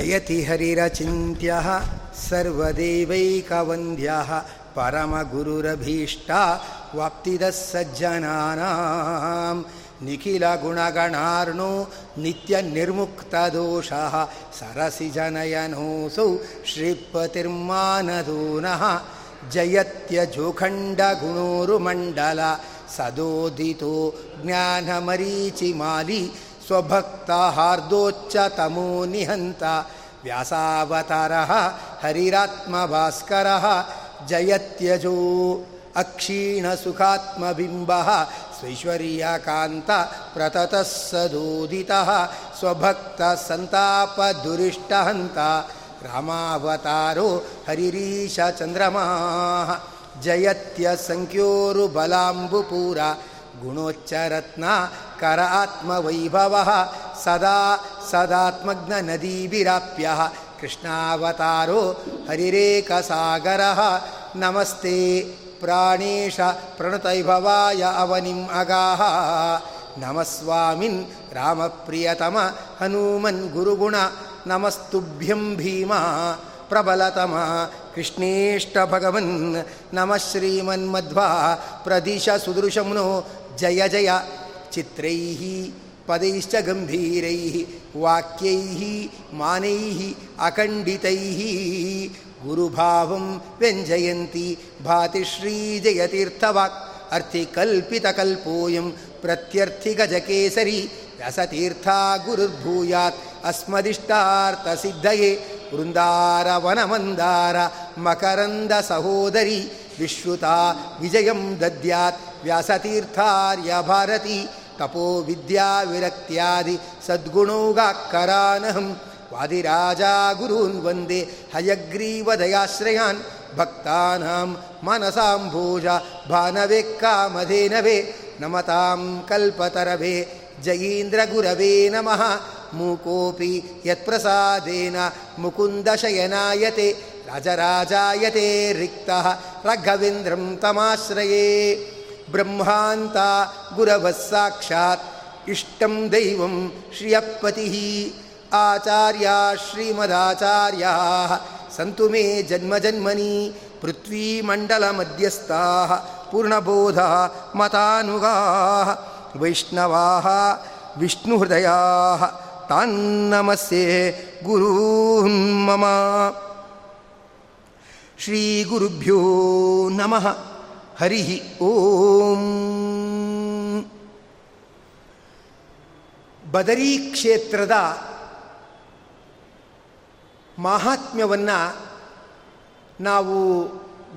जयति हरिरचिन्त्यः सर्वदेवैकवन्द्यः परमगुरुरभीष्टा वाप्तिदः सज्जनानां निखिलगुणगणार्णो नित्यनिर्मुक्तदोषः सरसिजनयनोऽसौ श्रीपतिर्मानदूनः जयत्यजोखण्डगुणोरुमण्डल सदोदितो ज्ञानमरीचिमाली स्वभक्ता हार्दोच्च तमो निहन्त। व्यासावतारः हरिरात्मभास्करः जयत्यजो अक्षीणसुखात्मबिम्बः ऐश्वर्याकान्त प्रततः सदोदितः स्वभक्तसन्तापदुरिष्टहन्त। रामावतारो हरिरीशचन्द्रमाः जयत्य सङ्क्योरुबलाम्बुपूरा गुणोच्च ಆತ್ಮವೈಭವ ಸದಾ ಸದಾತ್ಮಜ್ಞ ನದೀಭಿರಾಪ್ಯ ಕೃಷ್ಣಾವತಾರೋ ಹರಿರೇಕಸಾಗರ. ನಮಸ್ತೆ. ಪ್ರಾಣೇಶ ಪ್ರಣತೈಭವಾಯ ಅವನಿಂ ಅಗಾಹ. ನಮಸ್ವಾಮಿನ್ ರಾಮಪ್ರಿಯತಮ ಹನುಮನ್ ಗುರುಗುಣ. ನಮಸ್ತುಭ್ಯಂ ಭೀಮ ಪ್ರಬಲತಮ. ಕೃಷ್ಣೇಷ್ಟ ಭಗವನ್. ನಮಃ ಶ್ರೀಮನ್ಮಧ್ವಾ ಪ್ರದಿಶ ಸುದೃಶಂನೋ ಜಯ ಜಯ. चित्रैः, पदैश्च गम्भीरैः, वाक्यैः, मानैः, अखण्डितैः। गुरुभावं व्यञ्जयन्ति भातिश्रीजयतीर्थवाक् अर्थे कल्पितकल्पोऽयं प्रत्यर्थिगजकेसरी, रसतीर्था गुरुर्भूयात्, अस्मदिष्टार्थसिद्धये, वृन्दारवनमन्दार, मकरन्दसहोदरी, विश्रुता विजयं दद्यात् व्यासतीर्थार्य भारती ತಪೋ ವಿದ್ಯಾ ವಿರಕ್ತಿಯಾದಿ ಸದ್ಗುಣೋಗಾಕರಾನಹಂ ವಾದಿರಾಜಾ ಗುರೂನ್ ವಂದೇ ಹಯಗ್ರೀವದಯಾಶ್ರಯಾನ್ ಭಕ್ತಾನಾಂ ಮನಸಾಂಭೋಜ ಭಾನವೇ ಕಾಮಧೇನವೇ ನಮತಾಂ ಕಲ್ಪತರವೇ. ಜಯೀಂದ್ರ ಗುರವೇ ನಮಃ. ಮೂಕೋಪಿ ಯತ್ಪ್ರಸಾದೇನ ಮುಕುಂದಶಯನಾಯತೆ ರಾಜರಾಜಾಯತೆ ರಿಕ್ತಃ. ರಘವೇಂದ್ರಂ ತಮಾಶ್ರಯೇ. ब्रह्मान्ता गुरवः साक्षात्। इष्टं दैवं श्रियपतिः। आचार्या श्रीमदाचार्याः। सन्तु मे जन्मजन्मनि पृथ्वीमण्डलमध्यस्थाः। पूर्णबोधः मतानुगाः। वैष्णवाः विष्णुहृदयाः। तान्नमस्ये गुरून् मम। श्रीगुरुभ्यो नमः। ಹರಿ ಓಂ. ಬದರಿ ಕ್ಷೇತ್ರದ ಮಾಹಾತ್ಮ್ಯವನ್ನು ನಾವು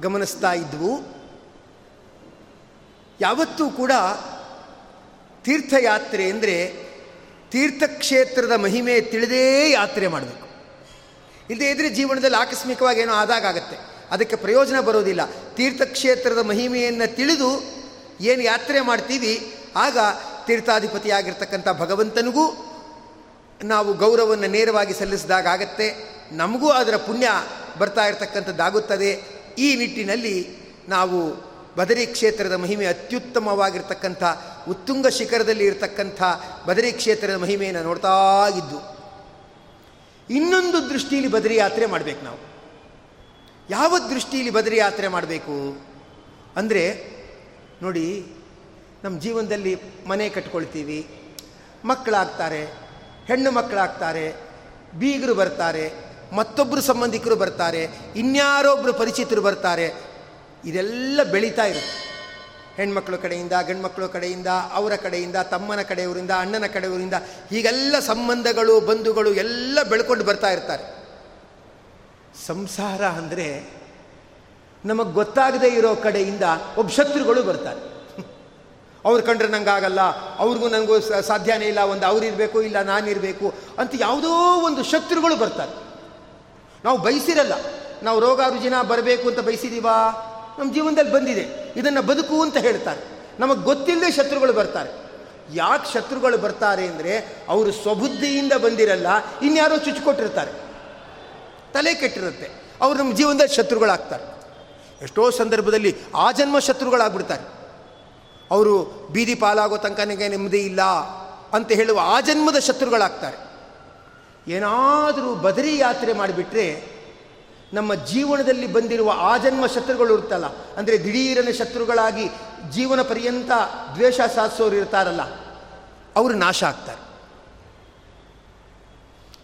ಗಮನಿಸ್ತಾ ಇದ್ವು. ಯಾವತ್ತೂ ಕೂಡ ತೀರ್ಥಯಾತ್ರೆ ಅಂದರೆ ತೀರ್ಥಕ್ಷೇತ್ರದ ಮಹಿಮೆ ತಿಳಿದೇ ಯಾತ್ರೆ ಮಾಡಬೇಕು. ಇಲ್ಲದೇ ಇದ್ದರೆ ಜೀವನದಲ್ಲಿ ಆಕಸ್ಮಿಕವಾಗಿ ಏನೋ ಆದಾಗತ್ತೆ ಅದಕ್ಕೆ ಪ್ರಯೋಜನ ಬರೋದಿಲ್ಲ. ತೀರ್ಥಕ್ಷೇತ್ರದ ಮಹಿಮೆಯನ್ನು ತಿಳಿದು ಏನು ಯಾತ್ರೆ ಮಾಡ್ತೀವಿ, ಆಗ ತೀರ್ಥಾಧಿಪತಿಯಾಗಿರ್ತಕ್ಕಂಥ ಭಗವಂತನಿಗೂ ನಾವು ಗೌರವವನ್ನು ನೇರವಾಗಿ ಸಲ್ಲಿಸಿದಾಗ ಆಗತ್ತೆ. ನಮಗೂ ಅದರ ಪುಣ್ಯ ಬರ್ತಾ ಇರತಕ್ಕಂಥದ್ದಾಗುತ್ತದೆ. ಈ ನಿಟ್ಟಿನಲ್ಲಿ ನಾವು ಬದರಿ ಕ್ಷೇತ್ರದ ಮಹಿಮೆ ಅತ್ಯುತ್ತಮವಾಗಿರ್ತಕ್ಕಂಥ, ಉತ್ತುಂಗ ಶಿಖರದಲ್ಲಿ ಇರತಕ್ಕಂಥ ಬದರಿ ಕ್ಷೇತ್ರದ ಮಹಿಮೆಯನ್ನು ನೋಡ್ತಾ ಇದ್ದು, ಇನ್ನೊಂದು ದೃಷ್ಟಿಯಲ್ಲಿ ಬದರಿ ಯಾತ್ರೆ ಮಾಡಬೇಕು ನಾವು. ಯಾವ ದೃಷ್ಟಿಯಲ್ಲಿ ಬದರಿ ಯಾತ್ರೆ ಮಾಡಬೇಕು? ಅಂದರೆ, ನೋಡಿ ನಮ್ಮ ಜೀವನದಲ್ಲಿ ಮನೆ ಕಟ್ಕೊಳ್ತೀವಿ, ಮಕ್ಕಳಾಗ್ತಾರೆ, ಹೆಣ್ಣು ಮಕ್ಕಳಾಗ್ತಾರೆ, ಬೀಗರು ಬರ್ತಾರೆ ಮತ್ತೊಬ್ಬರು ಸಂಬಂಧಿಕರು ಬರ್ತಾರೆ ಇನ್ಯಾರೊಬ್ಬರು ಪರಿಚಿತರು ಬರ್ತಾರೆ, ಇದೆಲ್ಲ ಬೆಳೀತಾ ಇರುತ್ತೆ. ಹೆಣ್ಮಕ್ಳ ಕಡೆಯಿಂದ, ಗಂಡ್ಮಕ್ಳ ಕಡೆಯಿಂದ, ಅವರ ಕಡೆಯಿಂದ, ತಮ್ಮನ ಕಡೆಯವರಿಂದ, ಅಣ್ಣನ ಕಡೆಯವರಿಂದ, ಹೀಗೆಲ್ಲ ಸಂಬಂಧಗಳು, ಬಂಧುಗಳು ಎಲ್ಲ ಬೆಳ್ಕೊಂಡು ಬರ್ತಾ ಇರ್ತಾರೆ. ಸಂಸಾರ ಅಂದರೆ ನಮಗೆ ಗೊತ್ತಾಗದೇ ಇರೋ ಕಡೆಯಿಂದ ಒಬ್ಬ ಶತ್ರುಗಳು ಬರ್ತಾರೆ. ಅವ್ರು ಕಂಡ್ರೆ ನಂಗಾಗಲ್ಲ, ಅವ್ರಿಗೂ ನನಗೂ ಸಾಧ್ಯನೇ ಇಲ್ಲ, ಒಂದು ಅವರಿರಬೇಕು ಇಲ್ಲ ನಾನಿರಬೇಕು ಅಂತ ಯಾವುದೋ ಒಂದು ಶತ್ರುಗಳು ಬರ್ತಾರೆ. ನಾವು ಬಯಸಿರಲ್ಲ, ನಾವು ರೋಗ ರುಜಿನ ಬರಬೇಕು ಅಂತ ಬಯಸಿದೀವಾ? ನಮ್ಮ ಜೀವನದಲ್ಲಿ ಬಂದಿದೆ, ಇದನ್ನು ಬದುಕು ಅಂತ ಹೇಳ್ತಾರೆ. ನಮಗೆ ಗೊತ್ತಿಲ್ಲದೆ ಶತ್ರುಗಳು ಬರ್ತಾರೆ. ಯಾಕೆ ಶತ್ರುಗಳು ಬರ್ತಾರೆ ಅಂದರೆ, ಅವರು ಸ್ವಬುದ್ಧಿಯಿಂದ ಬಂದಿರಲ್ಲ, ಇನ್ಯಾರೋ ಚುಚ್ಚಿಕೊಟ್ಟಿರ್ತಾರೆ ತಲೆ ಕೆಟ್ಟಿರುತ್ತೆ. ಅವರು ನಮ್ಮ ಜೀವನದಲ್ಲಿ ಶತ್ರುಗಳಾಗ್ತಾರೆ. ಎಷ್ಟೋ ಸಂದರ್ಭದಲ್ಲಿ ಆ ಜನ್ಮ ಶತ್ರುಗಳಾಗ್ಬಿಡ್ತಾರೆ. ಅವರು ಬೀದಿ ಪಾಲಾಗೋ ತನಕ ನನಗೆ ನೆಮ್ಮದಿ ಇಲ್ಲ ಅಂತ ಹೇಳುವ ಆ ಜನ್ಮದ ಶತ್ರುಗಳಾಗ್ತಾರೆ. ಏನಾದರೂ ಬದರಿ ಯಾತ್ರೆ ಮಾಡಿಬಿಟ್ರೆ ನಮ್ಮ ಜೀವನದಲ್ಲಿ ಬಂದಿರುವ ಆ ಜನ್ಮ ಶತ್ರುಗಳು ಇರ್ತಲ್ಲ ಅಂದರೆ ದಿಢೀರನ ಶತ್ರುಗಳಾಗಿ ಜೀವನ ಪರ್ಯಂತ ದ್ವೇಷ ಸಾಧಿಸೋರು ಇರ್ತಾರಲ್ಲ, ಅವರು ನಾಶ ಆಗ್ತಾರೆ.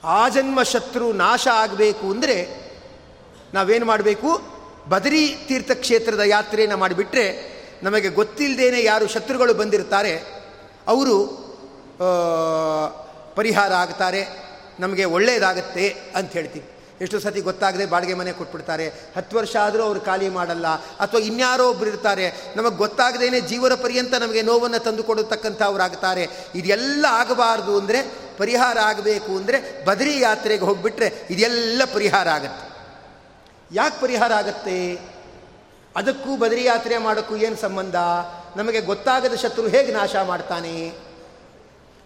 ಆಜನ್ಮ ಶತ್ರು ನಾಶ ಆಗಬೇಕು ಅಂದರೆ ನಾವೇನು ಮಾಡಬೇಕು? ಬದರಿ ತೀರ್ಥಕ್ಷೇತ್ರದ ಯಾತ್ರೆಯನ್ನು ಮಾಡಿಬಿಟ್ರೆ ನಮಗೆ ಗೊತ್ತಿಲ್ಲದೇನೆ ಯಾರು ಶತ್ರುಗಳು ಬಂದಿರ್ತಾರೆ, ಅವರು ಪರಿಹಾರ ಆಗ್ತಾರೆ, ನಮಗೆ ಒಳ್ಳೆಯದಾಗತ್ತೆ ಅಂತ ಹೇಳ್ತೀವಿ ಎಷ್ಟು ಸತಿ ಗೊತ್ತಾಗದೆ ಬಾಡಿಗೆ ಮನೆ ಕೊಟ್ಬಿಡ್ತಾರೆ. ಹತ್ತು ವರ್ಷ ಆದರೂ ಅವರು ಖಾಲಿ ಮಾಡಲ್ಲ. ಅಥವಾ ಇನ್ಯಾರೋ ಒಬ್ರು ಇರ್ತಾರೆ. ನಮಗೆ ಗೊತ್ತಾಗದೇನೆ ಜೀವನ ಪರ್ಯಂತ ನಮಗೆ ನೋವನ್ನು ತಂದು ಕೊಡತಕ್ಕಂಥವ್ರಾಗ್ತಾರೆ. ಇದೆಲ್ಲ ಆಗಬಾರ್ದು ಅಂದರೆ ಪರಿಹಾರ ಆಗಬೇಕು ಅಂದರೆ ಬದರಿ ಯಾತ್ರೆಗೆ ಹೋಗಿಬಿಟ್ರೆ ಇದೆಲ್ಲ ಪರಿಹಾರ ಆಗತ್ತೆ. ಯಾಕೆ ಪರಿಹಾರ ಆಗತ್ತೆ? ಅದಕ್ಕೂ ಬದರಿ ಯಾತ್ರೆ ಮಾಡೋಕ್ಕೂ ಏನು ಸಂಬಂಧ? ನಮಗೆ ಗೊತ್ತಾಗದ ಶತ್ರು ಹೇಗೆ ನಾಶ ಮಾಡ್ತಾನೆ?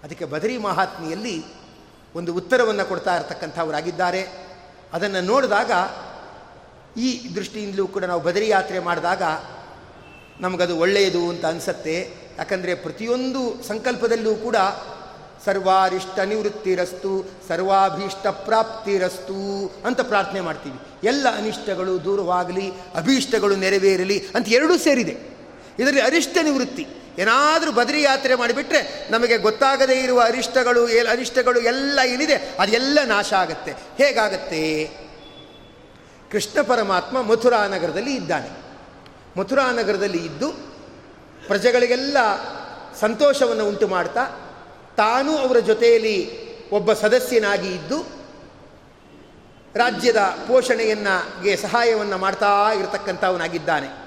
ಅದಕ್ಕೆ ಬದರಿ ಮಹಾತ್ಮೆಯಲ್ಲಿ ಒಂದು ಉತ್ತರವನ್ನು ಕೊಡ್ತಾ ಇರತಕ್ಕಂಥವರಾಗಿದ್ದಾರೆ. ಅದನ್ನು ನೋಡಿದಾಗ ಈ ದೃಷ್ಟಿಯಿಂದಲೂ ಕೂಡ ನಾವು ಬದರಿ ಯಾತ್ರೆ ಮಾಡಿದಾಗ ನಮಗದು ಒಳ್ಳೆಯದು ಅಂತ ಅನಿಸತ್ತೆ. ಯಾಕಂದರೆ ಪ್ರತಿಯೊಂದು ಸಂಕಲ್ಪದಲ್ಲೂ ಕೂಡ ಸರ್ವಾರಿಷ್ಟ ನಿವೃತ್ತಿರಸ್ತು, ಸರ್ವಾಭೀಷ್ಟ ಪ್ರಾಪ್ತಿರಸ್ತು ಅಂತ ಪ್ರಾರ್ಥನೆ ಮಾಡ್ತೀವಿ. ಎಲ್ಲ ಅನಿಷ್ಟಗಳು ದೂರವಾಗಲಿ, ಅಭೀಷ್ಟಗಳು ನೆರವೇರಲಿ ಅಂತ ಎರಡೂ ಸೇರಿದೆ. ಇದರಲ್ಲಿ ಅರಿಷ್ಟ ನಿವೃತ್ತಿ. ಏನಾದರೂ ಬದರಿ ಯಾತ್ರೆ ಮಾಡಿಬಿಟ್ರೆ ನಮಗೆ ಗೊತ್ತಾಗದೇ ಇರುವ ಅರಿಷ್ಟಗಳು ಅರಿಷ್ಟಗಳು ಎಲ್ಲ ಏನಿದೆ, ಅದೆಲ್ಲ ನಾಶ ಆಗುತ್ತೆ. ಹೇಗಾಗತ್ತೆ? ಕೃಷ್ಣ ಪರಮಾತ್ಮ ಮಥುರಾ ನಗರದಲ್ಲಿ ಇದ್ದಾನೆ. ಮಥುರಾ ನಗರದಲ್ಲಿ ಇದ್ದು ಪ್ರಜೆಗಳಿಗೆಲ್ಲ ಸಂತೋಷವನ್ನು ಉಂಟು ಮಾಡ್ತಾ ತಾನೂ ಅವರ ಜೊತೆಯಲ್ಲಿ ಒಬ್ಬ ಸದಸ್ಯನಾಗಿ ಇದ್ದು ರಾಜ್ಯದ ಪೋಷಣೆಯನ್ನಗೆ ಸಹಾಯವನ್ನು ಮಾಡ್ತಾ ಇರತಕ್ಕಂಥವನಾಗಿದ್ದಾನೆ.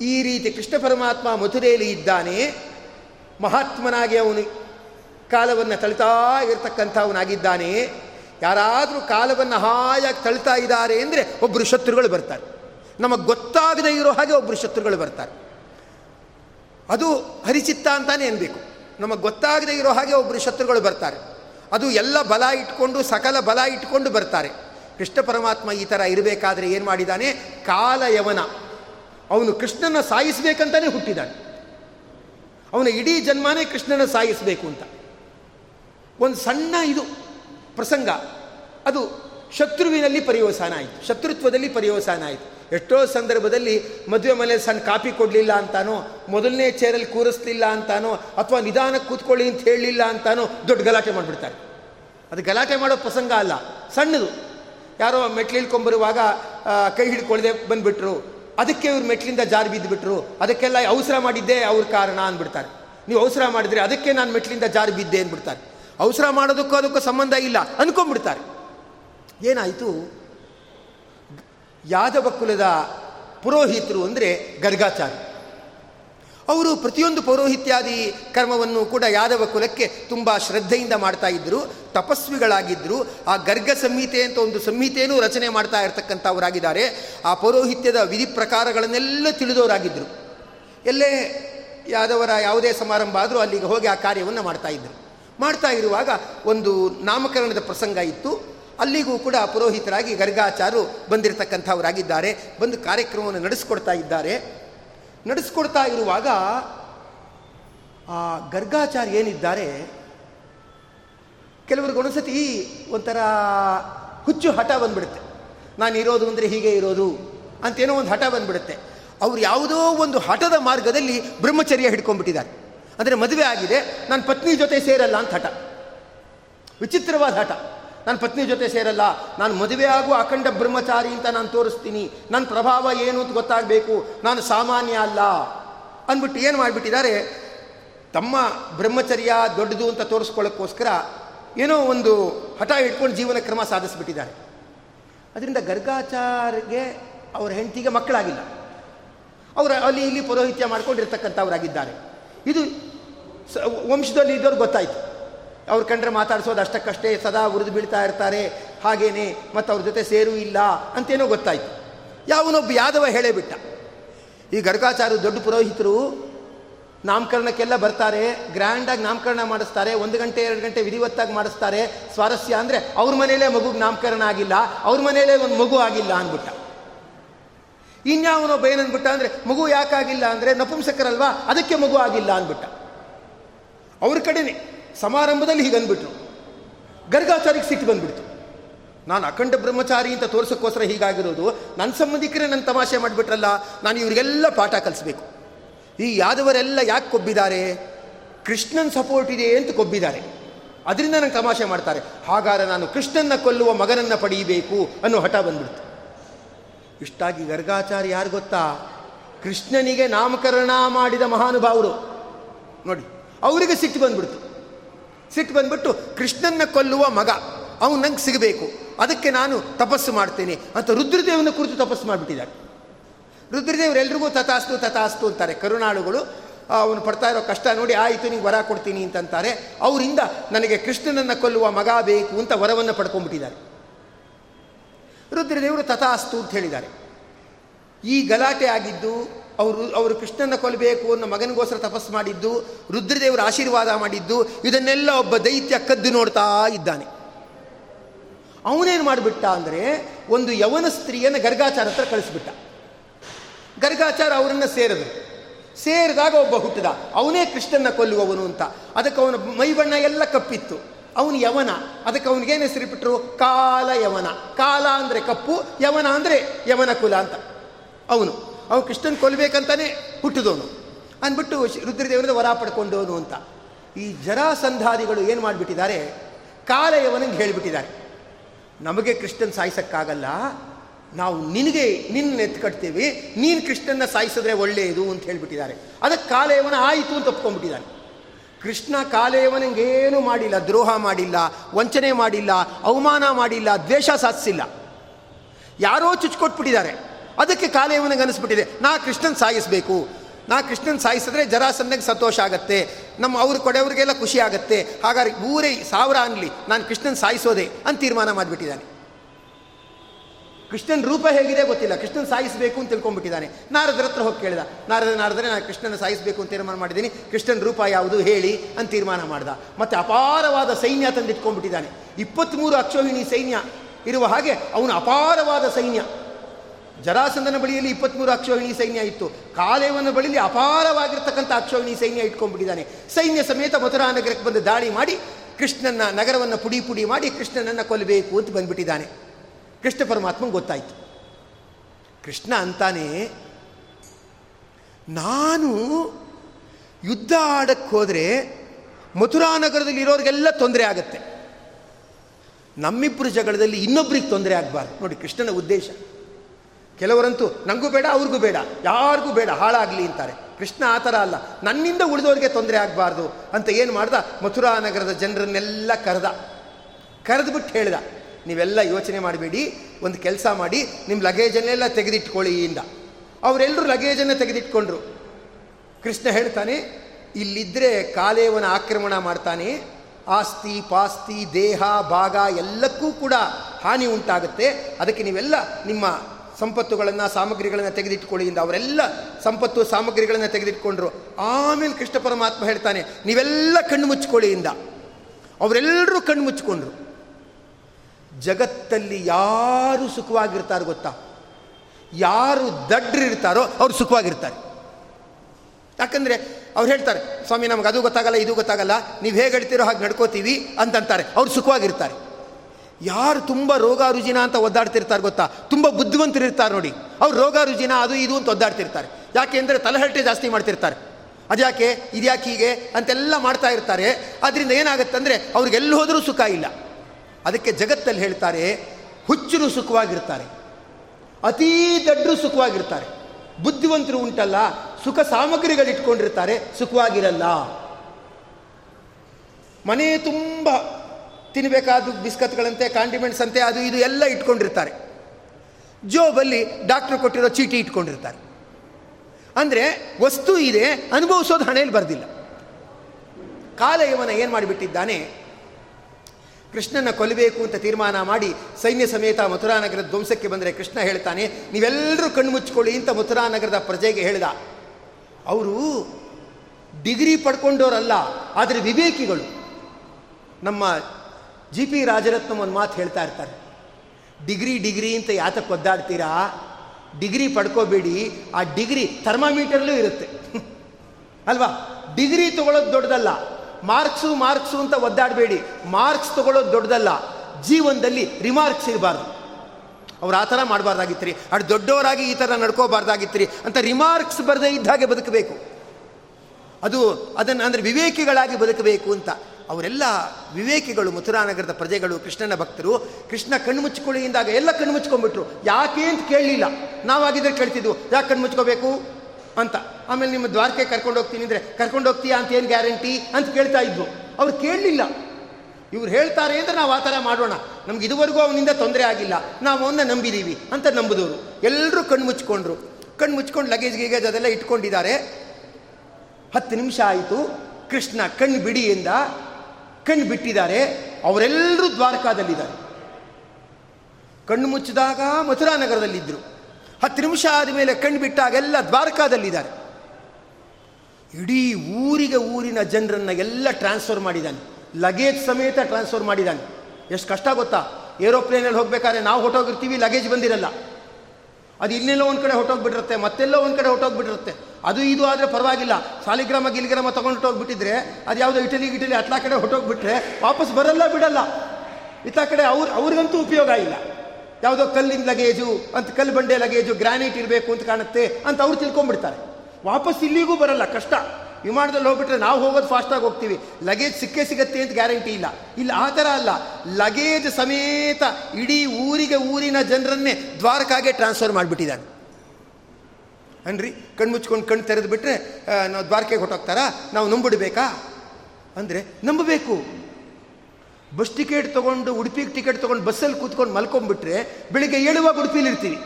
ಈ ರೀತಿ ಕೃಷ್ಣ ಪರಮಾತ್ಮ ಮಥುರೆಯಲ್ಲಿ ಇದ್ದಾನೆ, ಮಹಾತ್ಮನಾಗಿ ಅವನು ಕಾಲವನ್ನು ತಳಿತಾ ಇರತಕ್ಕಂಥವನಾಗಿದ್ದಾನೆ. ಯಾರಾದರೂ ಕಾಲವನ್ನು ಹಾಯಾಗಿ ತಳ್ತಾ ಇದ್ದಾರೆ ಅಂದರೆ ಒಬ್ಬರು ಶತ್ರುಗಳು ಬರ್ತಾರೆ. ನಮಗೆ ಗೊತ್ತಾಗದೇ ಇರೋ ಹಾಗೆ ಒಬ್ಬರು ಶತ್ರುಗಳು ಬರ್ತಾರೆ. ಅದು ಹರಿಚಿತ್ತ ಅಂತಾನೆ ಅನ್ಬೇಕು. ನಮಗೆ ಗೊತ್ತಾಗದೇ ಇರೋ ಹಾಗೆ ಒಬ್ಬರು ಶತ್ರುಗಳು ಬರ್ತಾರೆ. ಅದು ಎಲ್ಲ ಬಲ ಇಟ್ಕೊಂಡು, ಸಕಲ ಬಲ ಇಟ್ಕೊಂಡು ಬರ್ತಾರೆ. ಕೃಷ್ಣ ಪರಮಾತ್ಮ ಈ ಥರ ಇರಬೇಕಾದ್ರೆ ಏನು ಮಾಡಿದ್ದಾನೆ? ಕಾಲ ಯವನ ಅವನು ಕೃಷ್ಣನ ಸಾಯಿಸಬೇಕಂತಾನೆ ಹುಟ್ಟಿದ್ದಾನೆ ಅವನ ಇಡೀ ಜನ್ಮನೇ ಕೃಷ್ಣನ ಸಾಯಿಸಬೇಕು ಅಂತ. ಒಂದು ಸಣ್ಣ ಇದು ಪ್ರಸಂಗ. ಅದು ಶತ್ರುವಿನಲ್ಲಿ ಪರ್ಯವಸಾನ ಆಯಿತು. ಶತ್ರುತ್ವದಲ್ಲಿ ಪರ್ಯವಸಾನ ಆಯಿತು. ಎಷ್ಟೋ ಸಂದರ್ಭದಲ್ಲಿ ಮದುವೆ ಮನೆ ಸಣ್ಣ ಕಾಪಿ ಕೊಡಲಿಲ್ಲ ಅಂತಾನೋ, ಮೊದಲನೇ ಚೇರಲ್ಲಿ ಕೂರಿಸ್ಲಿಲ್ಲ ಅಂತಾನೋ, ಅಥವಾ ನಿಧಾನಕ್ಕೆ ಕೂತ್ಕೊಳ್ಳಿ ಅಂತ ಹೇಳಲಿಲ್ಲ ಅಂತಾನೋ ದೊಡ್ಡ ಗಲಾಟೆ ಮಾಡಿಬಿಡ್ತಾರೆ. ಅದು ಗಲಾಟೆ ಮಾಡೋ ಪ್ರಸಂಗ ಅಲ್ಲ, ಸಣ್ಣದು. ಯಾರೋ ಮೆಟ್ಲಿಲ್ಕೊಂಬರುವಾಗ ಕೈ ಹಿಡ್ಕೊಳ್ಳದೆ ಬಂದುಬಿಟ್ರು. ಅದಕ್ಕೆ ಇವ್ರು ಮೆಟ್ಲಿಂದ ಜಾರಿ ಬಿದ್ದುಬಿಟ್ರು. ಅದಕ್ಕೆಲ್ಲ ಅವಸರ ಮಾಡಿದ್ದೆ ಅವ್ರ ಕಾರಣ ಅಂದ್ಬಿಡ್ತಾರೆ. ನೀವು ಅವಸರ ಮಾಡಿದರೆ ಅದಕ್ಕೆ ನಾನು ಮೆಟ್ಲಿಂದ ಜಾರಿ ಬಿದ್ದೆ ಅಂದ್ಬಿಡ್ತಾರೆ. ಅವಸರ ಮಾಡೋದಕ್ಕೂ ಅದಕ್ಕೂ ಸಂಬಂಧ ಇಲ್ಲ ಅಂದ್ಕೊಂಡ್ಬಿಡ್ತಾರೆ ಏನಾಯಿತು? ಯಾದವ ಕುಲದ ಪುರೋಹಿತರು ಅಂದರೆ ಗರ್ಗಾಚಾರ್ಯ. ಅವರು ಪ್ರತಿಯೊಂದು ಪೌರೋಹಿತ್ಯಾದಿ ಕರ್ಮವನ್ನು ಕೂಡ ಯಾದವ ಕುಲಕ್ಕೆ ತುಂಬ ಶ್ರದ್ಧೆಯಿಂದ ಮಾಡ್ತಾ ಇದ್ದರು, ತಪಸ್ವಿಗಳಾಗಿದ್ದರು. ಆ ಗರ್ಗ ಸಂಹಿತೆ ಅಂತ ಒಂದು ಸಂಹಿತೆಯನ್ನು ರಚನೆ ಮಾಡ್ತಾ ಇರತಕ್ಕಂಥವರಾಗಿದ್ದಾರೆ. ಆ ಪೌರೋಹಿತ್ಯದ ವಿಧಿ ಪ್ರಕಾರಗಳನ್ನೆಲ್ಲ ತಿಳಿದವರಾಗಿದ್ದರು. ಎಲ್ಲೇ ಯಾದವರ ಯಾವುದೇ ಸಮಾರಂಭ ಆದರೂ ಅಲ್ಲಿಗೆ ಹೋಗಿ ಆ ಕಾರ್ಯವನ್ನು ಮಾಡ್ತಾ ಇದ್ದರು. ಮಾಡ್ತಾ ಇರುವಾಗ ಒಂದು ನಾಮಕರಣದ ಪ್ರಸಂಗ ಇತ್ತು. ಅಲ್ಲಿಗೂ ಕೂಡ ಪುರೋಹಿತರಾಗಿ ಗರ್ಗಾಚಾರು ಬಂದಿರತಕ್ಕಂಥವರಾಗಿದ್ದಾರೆ. ಬಂದು ಕಾರ್ಯಕ್ರಮವನ್ನು ನಡೆಸ್ಕೊಡ್ತಾ ಇದ್ದಾರೆ. ನಡೆಸ್ಕೊಡ್ತಾ ಇರುವಾಗ ಆ ಗರ್ಗಾಚಾರ್ಯ ಏನಿದ್ದಾರೆ, ಕೆಲವ್ರಿಗೆ ಒಂದ್ಸತಿ ಒಂಥರ ಹುಚ್ಚು ಹಠ ಬಂದ್ಬಿಡುತ್ತೆ. ನಾನು ಇರೋದು ಅಂದರೆ ಹೀಗೆ ಇರೋದು ಅಂತೇನೋ ಒಂದು ಹಠ ಬಂದ್ಬಿಡುತ್ತೆ. ಅವ್ರು ಯಾವುದೋ ಒಂದು ಹಠದ ಮಾರ್ಗದಲ್ಲಿ ಬ್ರಹ್ಮಚರ್ಯ ಹಿಡ್ಕೊಂಡ್ಬಿಟ್ಟಿದ್ದಾರೆ. ಅಂದರೆ ಮದುವೆ ಆಗಿದೆ, ನಾನು ಪತ್ನಿ ಜೊತೆ ಸೇರಲ್ಲ ಅಂತ ಹಠ. ವಿಚಿತ್ರವಾದ ಹಠ. ನಾನು ಪತ್ನಿ ಜೊತೆ ಸೇರಲ್ಲ. ನಾನು ಮದುವೆ ಆಗುವ ಅಖಂಡ ಬ್ರಹ್ಮಚಾರಿ ಅಂತ ನಾನು ತೋರಿಸ್ತೀನಿ. ನನ್ನ ಪ್ರಭಾವ ಏನು ಅಂತ ಗೊತ್ತಾಗಬೇಕು. ನಾನು ಸಾಮಾನ್ಯ ಅಲ್ಲ. ಅಂದ್ಬಿಟ್ಟು ಏನು ಮಾಡಿಬಿಟ್ಟಿದ್ದಾರೆ? ತಮ್ಮ ಬ್ರಹ್ಮಚರ್ಯ ದೊಡ್ಡದು ಅಂತ ತೋರಿಸ್ಕೊಳ್ಳೋಕ್ಕೋಸ್ಕರ ಏನೋ ಒಂದು ಹಠ ಇಟ್ಕೊಂಡು ಜೀವನ ಕ್ರಮ ಸಾಧಿಸ್ಬಿಟ್ಟಿದ್ದಾರೆ. ಅದರಿಂದ ಗರ್ಗಾಚಾರ್ಗೆ ಅವರ ಹೆಂಡತಿಗೆ ಮಕ್ಕಳಾಗಿಲ್ಲ. ಅವರು ಅಲ್ಲಿ ಇಲ್ಲಿ ಪುರೋಹಿತ್ಯ ಮಾಡ್ಕೊಂಡಿರ್ತಕ್ಕಂಥವರಾಗಿದ್ದಾರೆ. ಇದು ವಂಶದಲ್ಲಿ ಇದ್ದವ್ರು ಗೊತ್ತಾಯಿತು. ಅವ್ರು ಕಂಡ್ರೆ ಮಾತಾಡಿಸೋದು ಅಷ್ಟಕ್ಕಷ್ಟೇ ಸದಾ ಉರಿದು ಬೀಳ್ತಾ ಇರ್ತಾರೆ. ಹಾಗೇನೆ ಮತ್ತು ಅವ್ರ ಜೊತೆ ಸೇರು ಇಲ್ಲ ಅಂತೇನೋ ಗೊತ್ತಾಯಿತು. ಯಾವನೊಬ್ಬ ಯಾದವ ಹೇಳೇ ಬಿಟ್ಟ. ಈ ಗರ್ಗಾಚಾರ್ಯ ದೊಡ್ಡ ಪುರೋಹಿತರು ನಾಮಕರಣಕ್ಕೆಲ್ಲ ಬರ್ತಾರೆ ಗ್ರ್ಯಾಂಡಾಗಿ ನಾಮಕರಣ ಮಾಡಿಸ್ತಾರೆ, ಒಂದು ಗಂಟೆ, ಎರಡು ಗಂಟೆ ವಿಧಿವತ್ತಾಗಿ ಮಾಡಿಸ್ತಾರೆ. ಸ್ವಾರಸ್ಯ ಅಂದರೆ ಅವ್ರ ಮನೆಯಲ್ಲೇ ಮಗುಗೆ ನಾಮಕರಣ ಆಗಿಲ್ಲ, ಅವ್ರ ಮನೆಯಲ್ಲೇ ಒಂದು ಮಗು ಆಗಿಲ್ಲ ಅಂದ್ಬಿಟ್ಟ. ಇನ್ಯಾವನೊಬ್ಬ ಏನಂದ್ಬಿಟ್ಟ ಅಂದರೆ ಮಗು ಯಾಕಾಗಿಲ್ಲ ಅಂದರೆ ನಪುಂಸಕರಲ್ವಾ, ಅದಕ್ಕೆ ಮಗು ಆಗಿಲ್ಲ ಅಂದ್ಬಿಟ್ಟ. ಅವ್ರ ಕಡೆನೇ. ಸಮಾರಂಭದಲ್ಲಿ ಹೀಗೆ ಅಂದ್ಬಿಟ್ರು. ಗರ್ಗಾಚಾರಿಗೆ ಸಿಟ್ಟು ಬಂದ್ಬಿಡ್ತು. ನಾನು ಅಖಂಡ ಬ್ರಹ್ಮಚಾರಿ ಅಂತ ತೋರಿಸೋಕ್ಕೋಸ್ಕರ ಹೀಗಾಗಿರೋದು ನನ್ನ ಸಂಬಂಧಿಕರೇ ನನ್ನ ತಮಾಷೆ ಮಾಡಿಬಿಟ್ರಲ್ಲ, ನಾನು ಇವರಿಗೆಲ್ಲ ಪಾಠ ಕಲಿಸ್ಬೇಕು. ಈ ಯಾದವರೆಲ್ಲ ಯಾಕೆ ಕೊಬ್ಬಿದ್ದಾರೆ? ಕೃಷ್ಣನ್ ಸಪೋರ್ಟ್ ಇದೆ ಅಂತ ಕೊಬ್ಬಿದ್ದಾರೆ. ಅದರಿಂದ ನಂಗೆ ತಮಾಷೆ ಮಾಡ್ತಾರೆ. ಹಾಗಾದ್ರೆ ನಾನು ಕೃಷ್ಣನ್ನ ಕೊಲ್ಲುವ ಮಗನನ್ನು ಪಡೆಯಬೇಕು ಅನ್ನೋ ಹಠ ಬಂದ್ಬಿಡ್ತು. ಇಷ್ಟಾಗಿ ಗರ್ಗಾಚಾರ್ಯ ಯಾರು ಗೊತ್ತಾ? ಕೃಷ್ಣನಿಗೆ ನಾಮಕರಣ ಮಾಡಿದ ಮಹಾನುಭಾವರು. ನೋಡಿ, ಅವರಿಗೆ ಸಿಟ್ಟು ಬಂದ್ಬಿಡ್ತು. ಸಿಟ್ಟು ಬಂದ್ಬಿಟ್ಟು ಕೃಷ್ಣನ್ನ ಕೊಲ್ಲುವ ಮಗ. ಅವನು ನಂಗೆ ಸಿಗಬೇಕು. ಅದಕ್ಕೆ ನಾನು ತಪಸ್ಸು ಮಾಡ್ತೇನೆ ಅಂತ ರುದ್ರದೇವನ ಕುರಿತು ತಪಸ್ಸು ಮಾಡಿಬಿಟ್ಟಿದ್ದಾರೆ. ರುದ್ರದೇವರು ಎಲ್ರಿಗೂ ತಥಾಸ್ತು ತಥಾಸ್ತು ಅಂತಾರೆ. ಕರುಣಾಳುಗಳು ಅವನು ಪಡ್ತಾ ಇರೋ ಕಷ್ಟ ನೋಡಿ ಆಯಿತು ನೀವು ವರ ಕೊಡ್ತೀನಿ ಅಂತಂತಾರೆ. ಅವರಿಂದ ನನಗೆ ಕೃಷ್ಣನನ್ನು ಕೊಲ್ಲುವ ಮಗ ಬೇಕು ಅಂತ ವರವನ್ನು ಪಡ್ಕೊಂಡ್ಬಿಟ್ಟಿದ್ದಾರೆ. ರುದ್ರದೇವರು ತಥಾಸ್ತು ಅಂತ ಹೇಳಿದ್ದಾರೆ. ಈ ಗಲಾಟೆ ಆಗಿದ್ದು ಅವರು ಅವರು ಕೃಷ್ಣನ ಕೊಲ್ಲಬೇಕು ಅನ್ನೋ ಮಗನಿಗೋಸ್ಕರ ತಪಸ್ಸು ಮಾಡಿದ್ದು, ರುದ್ರದೇವರು ಆಶೀರ್ವಾದ ಮಾಡಿದ್ದು, ಇದನ್ನೆಲ್ಲ ಒಬ್ಬ ದೈತ್ಯ ಕದ್ದು ನೋಡ್ತಾ ಇದ್ದಾನೆ. ಅವನೇನು ಮಾಡಿಬಿಟ್ಟ ಅಂದರೆ, ಒಂದು ಯವನ ಸ್ತ್ರೀಯನ್ನು ಗರ್ಗಾಚಾರ ಹತ್ರ ಕಳಿಸ್ಬಿಟ್ಟ. ಗರ್ಗಾಚಾರ ಅವರನ್ನು ಸೇರಿದ್ರು ಸೇರಿದಾಗ ಒಬ್ಬ ಹುಟ್ಟಿದ. ಅವನೇ ಕೃಷ್ಣನ ಕೊಲ್ಲುವವನು ಅಂತ. ಅದಕ್ಕೆ ಅವನ ಮೈ ಬಣ್ಣ ಎಲ್ಲ ಕಪ್ಪಿತ್ತು. ಅವನು ಯವನ. ಅದಕ್ಕೆ ಅವನಿಗೇನು ಹೆಸರಿಬಿಟ್ರು ಕಾಲ ಯವನ ಕಾಲ ಅಂದರೆ ಕಪ್ಪು, ಯವನ ಅಂದರೆ ಯವನ ಕುಲ ಅಂತ. ಅವನು. ಅವನು ಕೃಷ್ಣನ್ ಕೊಲ್ಲಬೇಕಂತಾನೆ ಹುಟ್ಟಿದವನು. ಅಂದ್ಬಿಟ್ಟು ರುದ್ರದೇವರಿಂದ ವರ ಪಡ್ಕೊಂಡವನು ಅಂತ. ಈ ಜರಾಸಂಧಾದಿಗಳು ಏನು ಮಾಡಿಬಿಟ್ಟಿದ್ದಾರೆ? ಕಾಲಯವನಿಗೆ ಹೇಳಿಬಿಟ್ಟಿದ್ದಾರೆ. ನಮಗೆ ಕೃಷ್ಣನ್ ಸಾಯಿಸೋಕ್ಕಾಗಲ್ಲ. ನಾವು ನಿನಗೆ, ನಿನ್ನ ಎತ್ಕಟ್ತೀವಿ ನೀನು ಕೃಷ್ಣನ್ನ ಸಾಯಿಸಿದ್ರೆ ಒಳ್ಳೆಯದು ಅಂತ ಹೇಳಿಬಿಟ್ಟಿದ್ದಾರೆ. ಅದಕ್ಕೆ ಕಾಲಯವನ ಆಯಿತು ಅಂತ ಒಪ್ಕೊಂಡ್ಬಿಟ್ಟಿದ್ದಾನೆ ಕೃಷ್ಣ ಕಾಲೇವನಿಗೇನು ಮಾಡಿಲ್ಲ, ದ್ರೋಹ ಮಾಡಿಲ್ಲ, ವಂಚನೆ ಮಾಡಿಲ್ಲ, ಅವಮಾನ ಮಾಡಿಲ್ಲ, ದ್ವೇಷ ಸಾಧಿಸಿಲ್ಲ. ಯಾರೋ ಚುಚ್ಕೊಟ್ಬಿಟ್ಟಿದ್ದಾರೆ. ಅದಕ್ಕೆ ಕಾಲೇವನಿಗೆ ಅನಿಸ್ಬಿಟ್ಟಿದೆ, ನಾ ಕೃಷ್ಣನ್ ಸಾಯಿಸಬೇಕು. ನಾ ಕೃಷ್ಣನ್ ಸಾಯಿಸಿದ್ರೆ ಜರಾಸಂದಗೆ ಸಂತೋಷ ಆಗತ್ತೆ. ನಮ್ಮ ಅವ್ರ ಕೊಡೆಯವ್ರಿಗೆಲ್ಲ ಖುಷಿ ಆಗುತ್ತೆ. ಹಾಗಾದ್ರೆ ಊರೇ ಸಾವಿರ ಅನ್ಲಿ ನಾನು ಕೃಷ್ಣನ್ ಸಾಯಿಸೋದೆ ಅಂತ ತೀರ್ಮಾನ ಮಾಡಿಬಿಟ್ಟಿದ್ದಾನೆ. ಕೃಷ್ಣನ್ ರೂಪ ಹೇಗಿದೆ ಗೊತ್ತಿಲ್ಲ. ಕೃಷ್ಣನ್ ಸಾಯಿಸಬೇಕು ಅಂತ ತಿಳ್ಕೊಂಡ್ಬಿಟ್ಟಿದ್ದಾನೆ. ನಾರದ್ರ ಹತ್ರ ಹೋಗಿ ಕೇಳಿದ. ನಾರದ ನಾರದ್ರೆ ನಾನು ಕೃಷ್ಣನ ಸಾಯಿಸಬೇಕು ಅಂತ ತೀರ್ಮಾನ ಮಾಡಿದ್ದೀನಿ. ಕೃಷ್ಣನ್ ರೂಪ ಯಾವುದು ಹೇಳಿ ಅಂತ ತೀರ್ಮಾನ ಮಾಡ್ದ. ಮತ್ತೆ ಅಪಾರವಾದ ಸೈನ್ಯ ತಂದಿಟ್ಕೊಂಡ್ಬಿಟ್ಟಿದ್ದಾನೆ. ಇಪ್ಪತ್ತ್ಮೂರು ಅಕ್ಷೋಹಿಣಿ ಸೈನ್ಯ ಇರುವ ಹಾಗೆ ಅವನು ಅಪಾರವಾದ ಸೈನ್ಯ. ಜರಾಸಂದನ ಬಳಿಯಲ್ಲಿ ಇಪ್ಪತ್ತ್ಮೂರು ಅಕ್ಷೋಹಿಣಿ ಸೈನ್ಯ ಇತ್ತು. ಕಾಲೇವನ ಬಳಿಯಲ್ಲಿ ಅಪಾರವಾಗಿರ್ತಕ್ಕಂಥ ಅಕ್ಷೋಹಿಣಿ ಸೈನ್ಯ ಇಟ್ಕೊಂಡ್ಬಿಟ್ಟಿದ್ದಾನೆ. ಸೈನ್ಯ ಸಮೇತ ಮಥುರಾ ನಗರಕ್ಕೆ ಬಂದು ದಾಳಿ ಮಾಡಿ ಕೃಷ್ಣನ ನಗರವನ್ನು ಪುಡಿ ಪುಡಿ ಮಾಡಿ ಕೃಷ್ಣನನ್ನು ಕೊಲ್ಲಬೇಕು ಅಂತ ಬಂದ್ಬಿಟ್ಟಿದ್ದಾನೆ. ಕೃಷ್ಣ ಪರಮಾತ್ಮಂಗೆ ಗೊತ್ತಾಯಿತು. ಕೃಷ್ಣ ಅಂತಾನೆ, ನಾನು ಯುದ್ಧ ಆಡಕ್ಕೆ ಹೋದರೆ ಮಥುರಾ ನಗರದಲ್ಲಿ ಇರೋರಿಗೆಲ್ಲ ತೊಂದರೆ ಆಗುತ್ತೆ. ನಮ್ಮಿಬ್ಬರು ಜಗಳದಲ್ಲಿ ಇನ್ನೊಬ್ರಿಗೆ ತೊಂದರೆ ಆಗಬಾರ್ದು. ನೋಡಿ ಕೃಷ್ಣನ ಉದ್ದೇಶ. ಕೆಲವರಂತೂ ನನಗೂ ಬೇಡ, ಅವ್ರಿಗೂ ಬೇಡ, ಯಾರಿಗೂ ಬೇಡ, ಹಾಳಾಗಲಿ ಅಂತಾರೆ. ಕೃಷ್ಣ ಆ ಥರ ಅಲ್ಲ. ನನ್ನಿಂದ ಉಳಿದವರಿಗೆ ತೊಂದರೆ ಆಗಬಾರ್ದು ಅಂತ ಏನು ಮಾಡ್ದ? ಮಥುರಾ ನಗರದ ಜನರನ್ನೆಲ್ಲ ಕರೆದ. ಕರೆದ್ಬಿಟ್ಟು ಹೇಳ್ದ, ನೀವೆಲ್ಲ ಯೋಚನೆ ಮಾಡಬೇಡಿ, ಒಂದು ಕೆಲಸ ಮಾಡಿ ನಿಮ್ಮ ಲಗೇಜನ್ನೆಲ್ಲ ತೆಗೆದಿಟ್ಕೊಳ್ಳಿ ಇಂದ. ಅವರೆಲ್ಲರೂ ಲಗೇಜನ್ನು ತೆಗೆದಿಟ್ಕೊಂಡ್ರು. ಕೃಷ್ಣ ಹೇಳ್ತಾನೆ ಇಲ್ಲಿದ್ದರೆ ಕಾಲೇವನ ಆಕ್ರಮಣ ಮಾಡ್ತಾನೆ. ಆಸ್ತಿ, ಪಾಸ್ತಿ, ದೇಹ, ಭಾಗ ಎಲ್ಲಕ್ಕೂ ಕೂಡ ಹಾನಿ ಉಂಟಾಗುತ್ತೆ. ಅದಕ್ಕೆ ನೀವೆಲ್ಲ ನಿಮ್ಮ ಸಂಪತ್ತುಗಳನ್ನು, ಸಾಮಗ್ರಿಗಳನ್ನು ತೆಗೆದಿಟ್ಕೊಳ್ಳಿ ಇಂದ ಅವರೆಲ್ಲ ಸಂಪತ್ತು, ಸಾಮಗ್ರಿಗಳನ್ನು ತೆಗೆದಿಟ್ಕೊಂಡ್ರು. ಆಮೇಲೆ ಕೃಷ್ಣ ಪರಮಾತ್ಮ ಹೇಳ್ತಾನೆ, ನೀವೆಲ್ಲ ಕಣ್ಣು ಮುಚ್ಕೊಳ್ಳಿ ಇಂದ. ಅವರೆಲ್ಲರೂ ಕಣ್ಣು ಮುಚ್ಚಿಕೊಂಡ್ರು ಜಗತ್ತಲ್ಲಿ ಯಾರು ಸುಖವಾಗಿರ್ತಾರೆ ಗೊತ್ತಾ? ಯಾರು ದಡ್ರಿರ್ತಾರೋ ಅವ್ರು ಸುಖವಾಗಿರ್ತಾರೆ. ಯಾಕಂದರೆ ಅವ್ರು ಹೇಳ್ತಾರೆ, ಸ್ವಾಮಿ ನಮ್ಗೆ ಅದು ಗೊತ್ತಾಗಲ್ಲ, ಇದು ಗೊತ್ತಾಗಲ್ಲ, ನೀವು ಹೇಗೆ ಹೇಳ್ತೀರೋ ಹಾಗೆ ನಡ್ಕೋತೀವಿ ಅಂತಂತಾರೆ. ಅವ್ರು ಸುಖವಾಗಿರ್ತಾರೆ. ಯಾರು ತುಂಬ ರೋಗ ರುಜಿನ ಅಂತ ಒದ್ದಾಡ್ತಿರ್ತಾರೆ ಗೊತ್ತಾ? ತುಂಬ ಬುದ್ಧಿವಂತರಿರ್ತಾರೆ ನೋಡಿ. ಅವ್ರು ರೋಗ ರುಜಿನ, ಅದು ಇದು ಅಂತ ಒದ್ದಾಡ್ತಿರ್ತಾರೆ. ಯಾಕೆ ಅಂದರೆ ತಲೆಹರಟೆ ಜಾಸ್ತಿ ಮಾಡ್ತಿರ್ತಾರೆ. ಅದ್ಯಾಕೆ? ಇದ್ಯಾಕೆ ಹೀಗೆ ಅಂತೆಲ್ಲ ಮಾಡ್ತಾ ಇರ್ತಾರೆ. ಅದರಿಂದ ಏನಾಗುತ್ತೆ ಅಂದರೆ ಅವ್ರಿಗೆಲ್ಲಿ ಹೋದರೂ ಸುಖ ಇಲ್ಲ. ಅದಕ್ಕೆ ಜಗತ್ತಲ್ಲಿ ಹೇಳ್ತಾರೆ, ಹುಚ್ಚರು ಸುಖವಾಗಿರ್ತಾರೆ. ಅತೀ ದಡ್ಡರು ಸುಖವಾಗಿರ್ತಾರೆ. ಬುದ್ಧಿವಂತರು ಉಂಟಲ್ಲ, ಸುಖ ಸಾಮಗ್ರಿಗಳಿಟ್ಕೊಂಡಿರ್ತಾರೆ, ಸುಖವಾಗಿರಲ್ಲ. ಮನೆ ತುಂಬ ತಿನ್ನಬೇಕಾದ ಬಿಸ್ಕತ್ಗಳಂತೆ ಕಾಂಡಿಮೆಂಟ್ಸ್ ಅಂತೆ, ಅದು ಇದು ಎಲ್ಲ ಇಟ್ಕೊಂಡಿರ್ತಾರೆ. ಜೋಬಲ್ಲಿ ಡಾಕ್ಟ್ರು ಕೊಟ್ಟಿರೋ ಚೀಟಿ ಇಟ್ಕೊಂಡಿರ್ತಾರೆ. ಅಂದರೆ ವಸ್ತು ಇದೆ, ಅನುಭವಿಸೋದು ಹಣೆಯಲ್ಲಿ ಬರೆದಿಲ್ಲ. ಕಾಲ ಇವನ ಏನು ಮಾಡಿಬಿಟ್ಟಿದ್ದಾನೆ? ಕೃಷ್ಣನ ಕೊಲ್ಲಬೇಕು ಅಂತ ತೀರ್ಮಾನ ಮಾಡಿ ಸೈನ್ಯ ಸಮೇತ ಮಥುರಾನಗರದ ಧ್ವಂಸಕ್ಕೆ ಬಂದರೆ ಕೃಷ್ಣ ಹೇಳ್ತಾನೆ ನೀವೆಲ್ಲರೂ ಕಣ್ಣು ಮುಚ್ಕೊಳ್ಳಿ ಅಂತ ಮಥುರಾ ನಗರದ ಪ್ರಜೆಗೆ ಹೇಳಿದ. ಅವರು ಡಿಗ್ರಿ ಪಡ್ಕೊಂಡವರಲ್ಲ ಆದರೆ ವಿವೇಕಿಗಳು. ನಮ್ಮ ಜಿ ಪಿ ರಾಜರತ್ನಂ ಒಂದು ಮಾತು ಹೇಳ್ತಾ ಇರ್ತಾರೆ. ಡಿಗ್ರಿ ಡಿಗ್ರಿ ಅಂತ ಯಾತಕ್ಕೆ ಒದ್ದಾಡ್ತೀರಾ? ಡಿಗ್ರಿ ಪಡ್ಕೋಬೇಡಿ. ಆ ಡಿಗ್ರಿ ಥರ್ಮಾಮೀಟರ್ಲೂ ಇರುತ್ತೆ. ಅಲ್ವಾ? ಡಿಗ್ರಿ ತಗೊಳ್ಳೋದು ದೊಡ್ಡದಲ್ಲ. ಮಾರ್ಕ್ಸು ಮಾರ್ಕ್ಸು ಅಂತ ಒದ್ದಾಡಬೇಡಿ. ಮಾರ್ಕ್ಸ್ ತಗೊಳ್ಳೋದು ದೊಡ್ಡದಲ್ಲ. ಜೀವನದಲ್ಲಿ ರಿಮಾರ್ಕ್ಸ್ ಇರಬಾರ್ದು. ಅವ್ರು ಆ ಥರ ಮಾಡಬಾರ್ದಾಗಿತ್ತು ರೀ ಅದು ದೊಡ್ಡವರಾಗಿ ಈ ಥರ ನಡ್ಕೋಬಾರ್ದಾಗಿತ್ತು ಅಂತ ರಿಮಾರ್ಕ್ಸ್ ಬರದೇ ಇದ್ದ ಹಾಗೆ ಬದುಕಬೇಕು. ಅದು ಅದನ್ನು ಅಂದರೆ ವಿವೇಕಿಗಳಾಗಿ ಬದುಕಬೇಕು ಅಂತ. ಅವರೆಲ್ಲ ವಿವೇಕಿಗಳು, ಮಥುರಾನಗರದ ಪ್ರಜೆಗಳು, ಕೃಷ್ಣನ ಭಕ್ತರು, ಕೃಷ್ಣ ಕಣ್ಣು ಮುಚ್ಚಿಕೊಳ್ಳಿಯಿಂದಾಗ ಎಲ್ಲ ಕಣ್ಣು ಮುಚ್ಕೊಂಡ್ಬಿಟ್ರು. ಯಾಕೆ ಅಂತ ಕೇಳಲಿಲ್ಲ. ನಾವಾಗಿದ್ರೆ ಕೇಳ್ತಿದ್ವು, ಯಾಕೆ ಕಣ್ಣು ಮುಚ್ಕೋಬೇಕು ಅಂತ. ಆಮೇಲೆ ನಿಮ್ಮ ದ್ವಾರಕೆ ಕರ್ಕೊಂಡು ಹೋಗ್ತೀನಿ ಅಂದರೆ, ಕರ್ಕೊಂಡು ಹೋಗ್ತೀಯಾ ಅಂತ ಏನು ಗ್ಯಾರಂಟಿ ಅಂತ ಕೇಳ್ತಾ ಇದ್ವು. ಅವ್ರು ಕೇಳಲಿಲ್ಲ. ಇವ್ರು ಹೇಳ್ತಾರೆ ಅಂದರೆ ನಾವು ಆ ಥರ ಮಾಡೋಣ. ನಮ್ಗೆ ಇದುವರೆಗೂ ಅವನಿಂದ ತೊಂದರೆ ಆಗಿಲ್ಲ. ನಾವು ಅವನ್ನ ನಂಬಿದ್ದೀವಿ ಅಂತ ನಂಬಿದವರು. ಎಲ್ಲರೂ ಕಣ್ಣು ಮುಚ್ಕೊಂಡ್ರು. ಕಣ್ಣು ಮುಚ್ಕೊಂಡು ಲಗೇಜ್ ಗೀಗೇಜ್ ಅದೆಲ್ಲ ಇಟ್ಕೊಂಡಿದ್ದಾರೆ. ಹತ್ತು ನಿಮಿಷ ಆಯಿತು. ಕೃಷ್ಣ ಕಣ್ಣು ಬಿಡಿಯಿಂದ ಕಣ್ಣು ಬಿಟ್ಟಿದ್ದಾರೆ. ಅವರೆಲ್ಲರೂ ದ್ವಾರಕಾದಲ್ಲಿದ್ದಾರೆ. ಕಣ್ಣು ಮುಚ್ಚಿದಾಗ ಮಥುರಾ ನಗರದಲ್ಲಿದ್ದರು ಹತ್ತು ನಿಮಿಷ ಆದಮೇಲೆ ಕಣ್ಣು ಬಿಟ್ಟಾಗೆಲ್ಲ ದ್ವಾರಕಾದಲ್ಲಿದ್ದಾರೆ. ಇಡೀ ಊರಿಗೆ ಊರಿನ ಜನರನ್ನು ಎಲ್ಲ ಟ್ರಾನ್ಸ್ಫರ್ ಮಾಡಿದ್ದಾನೆ. ಲಗೇಜ್ ಸಮೇತ ಟ್ರಾನ್ಸ್ಫರ್ ಮಾಡಿದ್ದಾನೆ. ಎಷ್ಟು ಕಷ್ಟ ಗೊತ್ತಾ? ಏರೋಪ್ಲೇನಲ್ಲಿ ಹೋಗ್ಬೇಕಾದ್ರೆ ನಾವು ಹೊಟ್ಟೋಗಿರ್ತೀವಿ ಲಗೇಜ್ ಬಂದಿರಲ್ಲ. ಅದು ಇನ್ನೆಲ್ಲೋ ಒಂದು ಕಡೆ ಹೊಟ್ಟೋಗ್ಬಿಟ್ಟಿರುತ್ತೆ ಮತ್ತೆಲ್ಲೋ ಒಂದು ಕಡೆ ಹೊಟ್ಟೋಗ್ಬಿಟ್ಟಿರುತ್ತೆ ಅದು ಇದು ಆದರೆ ಪರವಾಗಿಲ್ಲ. ಸಾಲಿಗ್ರಾಮ, ಗಿಲಿಗ್ರಾಮ ತೊಗೊಂಡು ಹೋಗ್ಬಿಟ್ಟಿದ್ರೆ, ಅದು ಯಾವುದೋ ಇಟಲಿ, ಗಿಟಲಿ, ಅತ್ಲಾ ಕಡೆ ಹೊಟ್ಟೋಗ್ಬಿಟ್ರೆ ವಾಪಸ್ ಬರಲ್ಲ, ಬಿಡಲ್ಲ. ಇತ್ತ ಕಡೆ ಅವ್ರು, ಅವ್ರಿಗಂತೂ ಉಪಯೋಗ ಇಲ್ಲ. ಯಾವುದೋ ಕಲ್ಲಿನ ಲಗೇಜು, ಅಂತ ಕಲ್ಲು ಬಂಡೆ ಲಗೇಜು, ಗ್ರಾನೈಟ್ ಇರಬೇಕು ಅಂತ ಕಾಣುತ್ತೆ ಅಂತ ಅವ್ರು ತಿಳ್ಕೊಂಡ್ಬಿಡ್ತಾರೆ ವಾಪಸ್ ಇಲ್ಲಿಗೂ ಬರಲ್ಲ, ಕಷ್ಟ. ವಿಮಾನದಲ್ಲಿ ಹೋಗ್ಬಿಟ್ರೆ ನಾವು ಹೋಗೋದು ಫಾಸ್ಟಾಗಿ ಹೋಗ್ತೀವಿ. ಲಗೇಜ್ ಸಿಕ್ಕೇ ಸಿಗತ್ತೆ ಅಂತ ಗ್ಯಾರಂಟಿ ಇಲ್ಲ. ಇಲ್ಲಿ, ಆ ಥರ ಅಲ್ಲ. ಲಗೇಜ್ ಸಮೇತ ಇಡೀ ಊರಿಗೆ, ಊರಿನ ಜನರನ್ನೇ ದ್ವಾರಕಾಗೆ ಟ್ರಾನ್ಸ್ಫರ್ ಮಾಡಿಬಿಟ್ಟಿದ್ದಾನೆ. ಅನ್ರಿ? ಕಣ್ಣು ಮುಚ್ಕೊಂಡು ಕಣ್ಣು ತೆರೆದು ಬಿಟ್ಟರೆ ನಾವು ದ್ವಾರಕೆಗೆ ಹೊಟ್ಟೋಗ್ತಾರಾ ನಾವು ನಂಬಿಡ್ಬೇಕಾ? ಅಂದರೆ ನಂಬಬೇಕು. ಬಸ್ ಟಿಕೆಟ್ ತೊಗೊಂಡು, ಉಡುಪಿಗೆ ಟಿಕೆಟ್ ತೊಗೊಂಡು ಬಸ್ಸಲ್ಲಿ ಕೂತ್ಕೊಂಡು ಮಲ್ಕೊಂಡ್ಬಿಟ್ರೆ ಬೆಳಿಗ್ಗೆ ಏಳುವಾಗ ಉಡುಪಿಲಿ ಇರ್ತೀವಿ.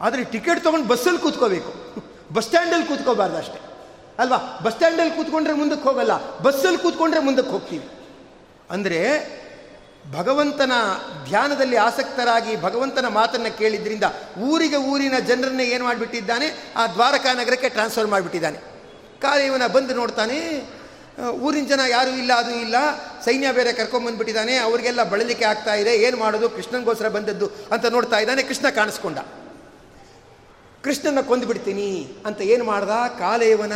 ಆದರೆ ಟಿಕೆಟ್ ತೊಗೊಂಡು ಬಸ್ಸಲ್ಲಿ ಕೂತ್ಕೋಬೇಕು. ಬಸ್ ಸ್ಟ್ಯಾಂಡಲ್ಲಿ ಕೂತ್ಕೋಬಾರ್ದು ಅಷ್ಟೇ. ಅಲ್ವಾ? ಬಸ್ ಸ್ಟ್ಯಾಂಡಲ್ಲಿ ಕೂತ್ಕೊಂಡ್ರೆ ಮುಂದಕ್ಕೆ ಹೋಗಲ್ಲ. ಬಸ್ಸಲ್ಲಿ ಕೂತ್ಕೊಂಡ್ರೆ ಮುಂದಕ್ಕೆ ಹೋಗ್ತೀವಿ. ಅಂದರೆ ಭಗವಂತನ ಧ್ಯಾನದಲ್ಲಿ ಆಸಕ್ತರಾಗಿ ಭಗವಂತನ ಮಾತನ್ನು ಕೇಳಿದ್ರಿಂದ ಊರಿಗೆ ಊರಿನ ಜನರನ್ನೇ ಏನು ಮಾಡಿಬಿಟ್ಟಿದ್ದಾನೆ? ಆ ದ್ವಾರಕಾ ನಗರಕ್ಕೆ ಟ್ರಾನ್ಸ್ಫರ್ ಮಾಡಿಬಿಟ್ಟಿದ್ದಾನೆ ಕಾಲೇವನ ಬಂದು ನೋಡ್ತಾನೆ ಊರಿನ ಜನ ಯಾರೂ ಇಲ್ಲ, ಅದು ಇಲ್ಲ, ಸೈನ್ಯ ಬೇರೆ ಕರ್ಕೊಂಬಂದ್ಬಿಟ್ಟಿದ್ದಾನೆ ಅವರಿಗೆಲ್ಲ ಬಳಲಿಕೆ ಆಗ್ತಾ ಇದೆ, ಏನು ಮಾಡೋದು? ಕೃಷ್ಣನಿಗೋಸ್ಕರ ಬಂದದ್ದು ಅಂತ ನೋಡ್ತಾ ಇದ್ದಾನೆ, ಕೃಷ್ಣ ಕಾಣಿಸ್ಕೊಂಡ. ಕೃಷ್ಣನ ಕೊಂದುಬಿಡ್ತೀನಿ ಅಂತ ಏನು ಮಾಡ್ದ? ಕಾಲೇವನ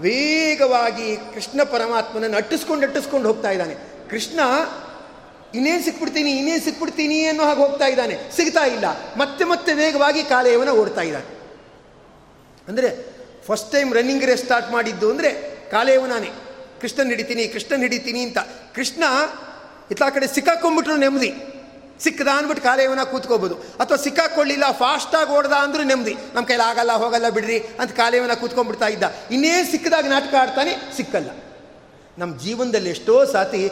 ವೇಗವಾಗಿ ಕೃಷ್ಣ ಪರಮಾತ್ಮನನ್ನು ಅಟ್ಟಿಸ್ಕೊಂಡು ಅಟ್ಟಿಸ್ಕೊಂಡು ಹೋಗ್ತಾ ಇದ್ದಾನೆ. ಕೃಷ್ಣ ಇನ್ನೇನು ಸಿಕ್ಬಿಡ್ತೀನಿ ಇನ್ನೇನು ಸಿಕ್ಬಿಡ್ತೀನಿ ಅನ್ನೋ ಹಾಗೆ ಹೋಗ್ತಾ ಇದ್ದಾನೆ. ಸಿಗ್ತಾ ಇಲ್ಲ. ಮತ್ತೆ ಮತ್ತೆ ವೇಗವಾಗಿ ಕಾಲೇವನ ಓಡ್ತಾ ಇದ್ದಾನೆ. ಅಂದರೆ first time running race start ಮಾಡಿದ್ದು ಅಂದರೆ ಕಾಲೇವನಾನೇ ಕೃಷ್ಣನ್ ಹಿಡಿತೀನಿ ಕೃಷ್ಣನ್ ಹಿಡಿತೀನಿ ಅಂತ. ಕೃಷ್ಣ ಇತ್ತ ಕಡೆ ಸಿಕ್ಕಾಕೊಂಡ್ಬಿಟ್ರು ನೆಮ್ಮದಿ. ಸಿಕ್ಕದ ಅಂದ್ಬಿಟ್ಟು ಕಾಲೇವನ ಕೂತ್ಕೋಬೋದು. ಅಥವಾ ಸಿಕ್ಕಾಕೊಳ್ಳಿಲ್ಲ ಫಾಸ್ಟಾಗಿ ಓಡ್ದ ಅಂದ್ರೂ ನೆಮ್ಮದಿ. ನಮ್ಮ ಕೈಲಿ ಆಗಲ್ಲ, ಹೋಗಲ್ಲ, ಬಿಡ್ರಿ ಅಂತ ಕಾಲೇವನ ಕೂತ್ಕೊಂಡ್ಬಿಡ್ತಾ ಇದ್ದ. ಇನ್ನೇ ಸಿಕ್ಕದಾಗ ನಾಟಕ ಆಡ್ತಾನೆ, ಸಿಕ್ಕಲ್ಲ. ನಮ್ಮ ಜೀವನದಲ್ಲಿ ಎಷ್ಟೋ ಸಾತಿ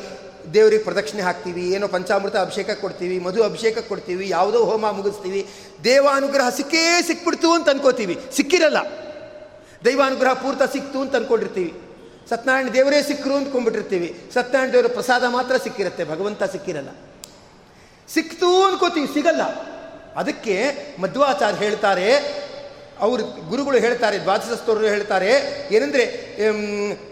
ದೇವರಿಗೆ ಪ್ರದಕ್ಷಿಣೆ ಹಾಕ್ತೀವಿ, ಏನೋ ಪಂಚಾಮೃತ ಅಭಿಷೇಕ ಕೊಡ್ತೀವಿ, ಮಧು ಅಭಿಷೇಕ ಕೊಡ್ತೀವಿ, ಯಾವುದೋ ಹೋಮ ಮುಗಿಸ್ತೀವಿ, ದೇವಾನುಗ್ರಹ ಸಿಕ್ಕೇ ಸಿಕ್ಬಿಡ್ತು ಅಂತ ಅನ್ಕೋತೀವಿ. ಸಿಕ್ಕಿರಲ್ಲ. ದೈವಾನುಗ್ರಹ ಪೂರ್ತ ಸಿಕ್ತು ಅಂತ ಅನ್ಕೊಂಡಿರ್ತೀವಿ. ಸತ್ಯನಾರಾಯಣ ದೇವರೇ ಸಿಕ್ಕರು ಅಂದ್ಕೊಂಡ್ಬಿಟ್ಟಿರ್ತೀವಿ ಸತ್ಯನಾರಾಯಣ ದೇವರ ಪ್ರಸಾದ ಮಾತ್ರ ಸಿಕ್ಕಿರುತ್ತೆ, ಭಗವಂತ ಸಿಕ್ಕಿರಲ್ಲ. ಸಿಕ್ತು ಅನ್ಕೋತೀವಿ, ಸಿಗಲ್ಲ. ಅದಕ್ಕೆ ಮಧ್ವಾಚಾರ್ಯ ಹೇಳ್ತಾರೆ, ಅವರು ಗುರುಗಳು ಹೇಳ್ತಾರೆ ದ್ವಾದಶಸ್ತರು ಹೇಳ್ತಾರೆ, ಏನಂದ್ರೆ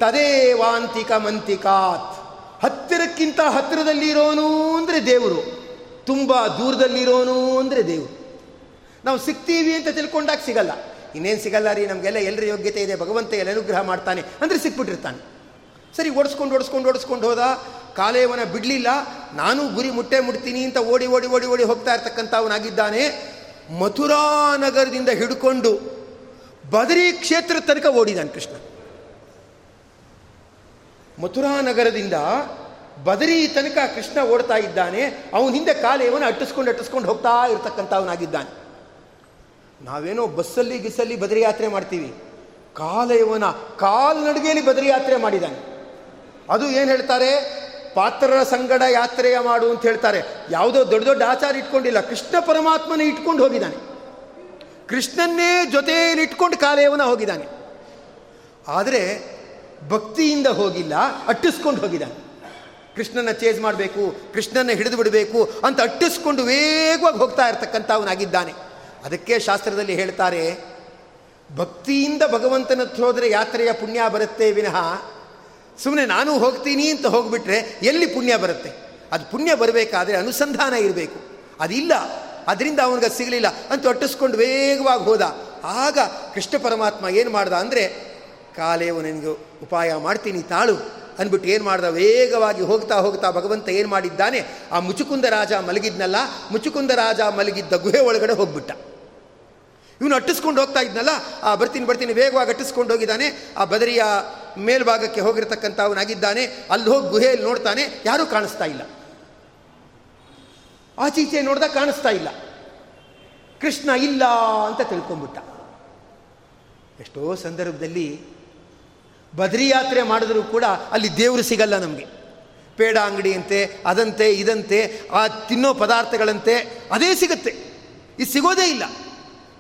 ತದೇವಾಂತಿಕ ಮಂತಿಕಾತ್ ಹತ್ತಿರಕ್ಕಿಂತ ಹತ್ತಿರದಲ್ಲಿರೋನು ಅಂದರೆ ದೇವರು. ತುಂಬ ದೂರದಲ್ಲಿರೋನು ಅಂದರೆ ದೇವರು. ನಾವು ಸಿಗ್ತೀವಿ ಅಂತ ತಿಳ್ಕೊಂಡಾಗ ಸಿಗಲ್ಲ. ಇನ್ನೇನು ಸಿಗಲ್ಲ ರೀ, ನಮಗೆಲ್ಲ ಎಲ್ಲರ ಯೋಗ್ಯತೆ ಇದೆ, ಭಗವಂತ ಎಲ್ಲ ಅನುಗ್ರಹ ಮಾಡ್ತಾನೆ ಅಂದರೆ ಸಿಕ್ಬಿಟ್ಟಿರ್ತಾನೆ. ಸರಿ, ಓಡಿಸ್ಕೊಂಡು ಓಡಿಸ್ಕೊಂಡು ಓಡಿಸ್ಕೊಂಡು ಹೋದ, ಕಾಲೇವನ ಬಿಡಲಿಲ್ಲ. ನಾನು ಗುರಿ ಮುಟ್ಟೆ ಮುಡ್ತೀನಿ ಅಂತ ಓಡಿ ಓಡಿ ಓಡಿ ಓಡಿ ಹೋಗ್ತಾ ಇರ್ತಕ್ಕಂಥ ಅವನಾಗಿದ್ದಾನೆ ಮಥುರಾ ನಗರದಿಂದ ಹಿಡ್ಕೊಂಡು ಬದರಿ ಕ್ಷೇತ್ರದ ತನಕ ಓಡಿದಾನೆ ಕೃಷ್ಣ ಮಥುರಾ ನಗರದಿಂದ ಬದರಿ ತನಕ ಕೃಷ್ಣ ಓಡ್ತಾ ಇದ್ದಾನೆ. ಅವನ ಹಿಂದೆ ಕಾಲೇವನ ಅಟ್ಟಿಸ್ಕೊಂಡು ಅಟ್ಟಿಸ್ಕೊಂಡು ಹೋಗ್ತಾ ಇರ್ತಕ್ಕಂಥವನಾಗಿದ್ದಾನೆ. ನಾವೇನೋ ಬಸ್ಸಲ್ಲಿ ಗಿಸ್ಸಲ್ಲಿ ಬದರಿ ಯಾತ್ರೆ ಮಾಡ್ತೀವಿ. ಕಾಲೇವನ ಕಾಲ್ನಡಿಗೆಯಲ್ಲಿ ಬದರಿ ಯಾತ್ರೆ ಮಾಡಿದ್ದಾನೆ. ಅದು ಏನು ಹೇಳ್ತಾರೆ? ಪಾತ್ರರ ಸಂಗಡ ಯಾತ್ರೆಯ ಮಾಡು ಅಂತ ಹೇಳ್ತಾರೆ. ಯಾವುದೋ ದೊಡ್ಡ ದೊಡ್ಡ ಆಚಾರ ಇಟ್ಕೊಂಡಿಲ್ಲ. ಕೃಷ್ಣ ಪರಮಾತ್ಮನ ಇಟ್ಕೊಂಡು ಹೋಗಿದ್ದಾನೆ. ಕೃಷ್ಣನ್ನೇ ಜೊತೆಯಲ್ಲಿ ಇಟ್ಕೊಂಡು ಕಾಲಯವನ ಹೋಗಿದ್ದಾನೆ. ಆದರೆ ಭಕ್ತಿಯಿಂದ ಹೋಗಿಲ್ಲ, ಅಟ್ಟಿಸ್ಕೊಂಡು ಹೋಗಿದ್ದಾನೆ. ಕೃಷ್ಣನ ಚೇಜ್ ಮಾಡಬೇಕು, ಕೃಷ್ಣನ ಹಿಡಿದು ಬಿಡಬೇಕು ಅಂತ ಅಟ್ಟಿಸ್ಕೊಂಡು ವೇಗವಾಗಿ ಹೋಗ್ತಾ ಇರ್ತಕ್ಕಂಥವನಾಗಿದ್ದಾನೆ. ಅದಕ್ಕೆ ಶಾಸ್ತ್ರದಲ್ಲಿ ಹೇಳ್ತಾರೆ, ಭಕ್ತಿಯಿಂದ ಭಗವಂತನ ಹೋದರೆ ಯಾತ್ರೆಯ ಪುಣ್ಯ ಬರುತ್ತೆ ವಿನಃ ಸುಮ್ಮನೆ ನಾನು ಹೋಗ್ತೀನಿ ಅಂತ ಹೋಗ್ಬಿಟ್ರೆ ಎಲ್ಲಿ ಪುಣ್ಯ ಬರುತ್ತೆ? ಅದು ಪುಣ್ಯ ಬರಬೇಕಾದ್ರೆ ಅನುಸಂಧಾನ ಇರಬೇಕು. ಅದಿಲ್ಲ, ಅದರಿಂದ ಅವನಿಗೆ ಸಿಗಲಿಲ್ಲ ಅಂತ ಒಟ್ಟಿಸ್ಕೊಂಡು ವೇಗವಾಗಿ ಹೋದ. ಆಗ ಕೃಷ್ಣ ಪರಮಾತ್ಮ ಏನು ಮಾಡ್ದ ಅಂದರೆ ಕಾಲೇವು ನಿನಗೆ ಉಪಾಯ ಮಾಡ್ತೀನಿ ತಾಳು ಅಂದ್ಬಿಟ್ಟು ಏನು ಮಾಡ್ದ? ವೇಗವಾಗಿ ಹೋಗ್ತಾ ಹೋಗ್ತಾ ಭಗವಂತ ಏನು ಮಾಡಿದ್ದಾನೆ? ಆ ಮುಚುಕುಂದ ರಾಜ ಮಲಗಿದ್ನಲ್ಲ, ಮುಚುಕುಂದ ರಾಜ ಮಲಗಿದ್ದ ಗುಹೆ ಒಳಗಡೆ ಹೋಗ್ಬಿಟ್ಟ. ಇವನು ಅಟ್ಟಿಸ್ಕೊಂಡು ಹೋಗ್ತಾ ಇದ್ನಲ್ಲ, ಆ ಬರ್ತೀನಿ ಬರ್ತೀನಿ ವೇಗವಾಗಿ ಅಟ್ಟಿಸ್ಕೊಂಡು ಹೋಗಿದ್ದಾನೆ, ಆ ಬದರಿಯ ಮೇಲ್ಭಾಗಕ್ಕೆ ಹೋಗಿರ್ತಕ್ಕಂಥ ಅವನಾಗಿದ್ದಾನೆ, ಅಲ್ಲಿ ಹೋಗಿ ಗುಹೆಯಲ್ಲಿ ನೋಡ್ತಾನೆ, ಯಾರೂ ಕಾಣಿಸ್ತಾ ಇಲ್ಲ. ಆಚೀಚೆ ನೋಡ್ದ ಕಾಣಿಸ್ತಾ ಇಲ್ಲ. ಕೃಷ್ಣ ಇಲ್ಲ ಅಂತ ತಿಳ್ಕೊಂಬಿಟ್ಟ ಎಷ್ಟೋ ಸಂದರ್ಭದಲ್ಲಿ ಬದ್ರಿ ಯಾತ್ರೆ ಮಾಡಿದ್ರೂ ಕೂಡ ಅಲ್ಲಿ ದೇವರು ಸಿಗಲ್ಲ ನಮಗೆ. ಪೇಡ ಅಂಗಡಿಯಂತೆ ಅದಂತೆ, ಇದಂತೆ, ಆ ತಿನ್ನೋ ಪದಾರ್ಥಗಳಂತೆ, ಅದೇ ಸಿಗುತ್ತೆ. ಇದು ಸಿಗೋದೇ ಇಲ್ಲ.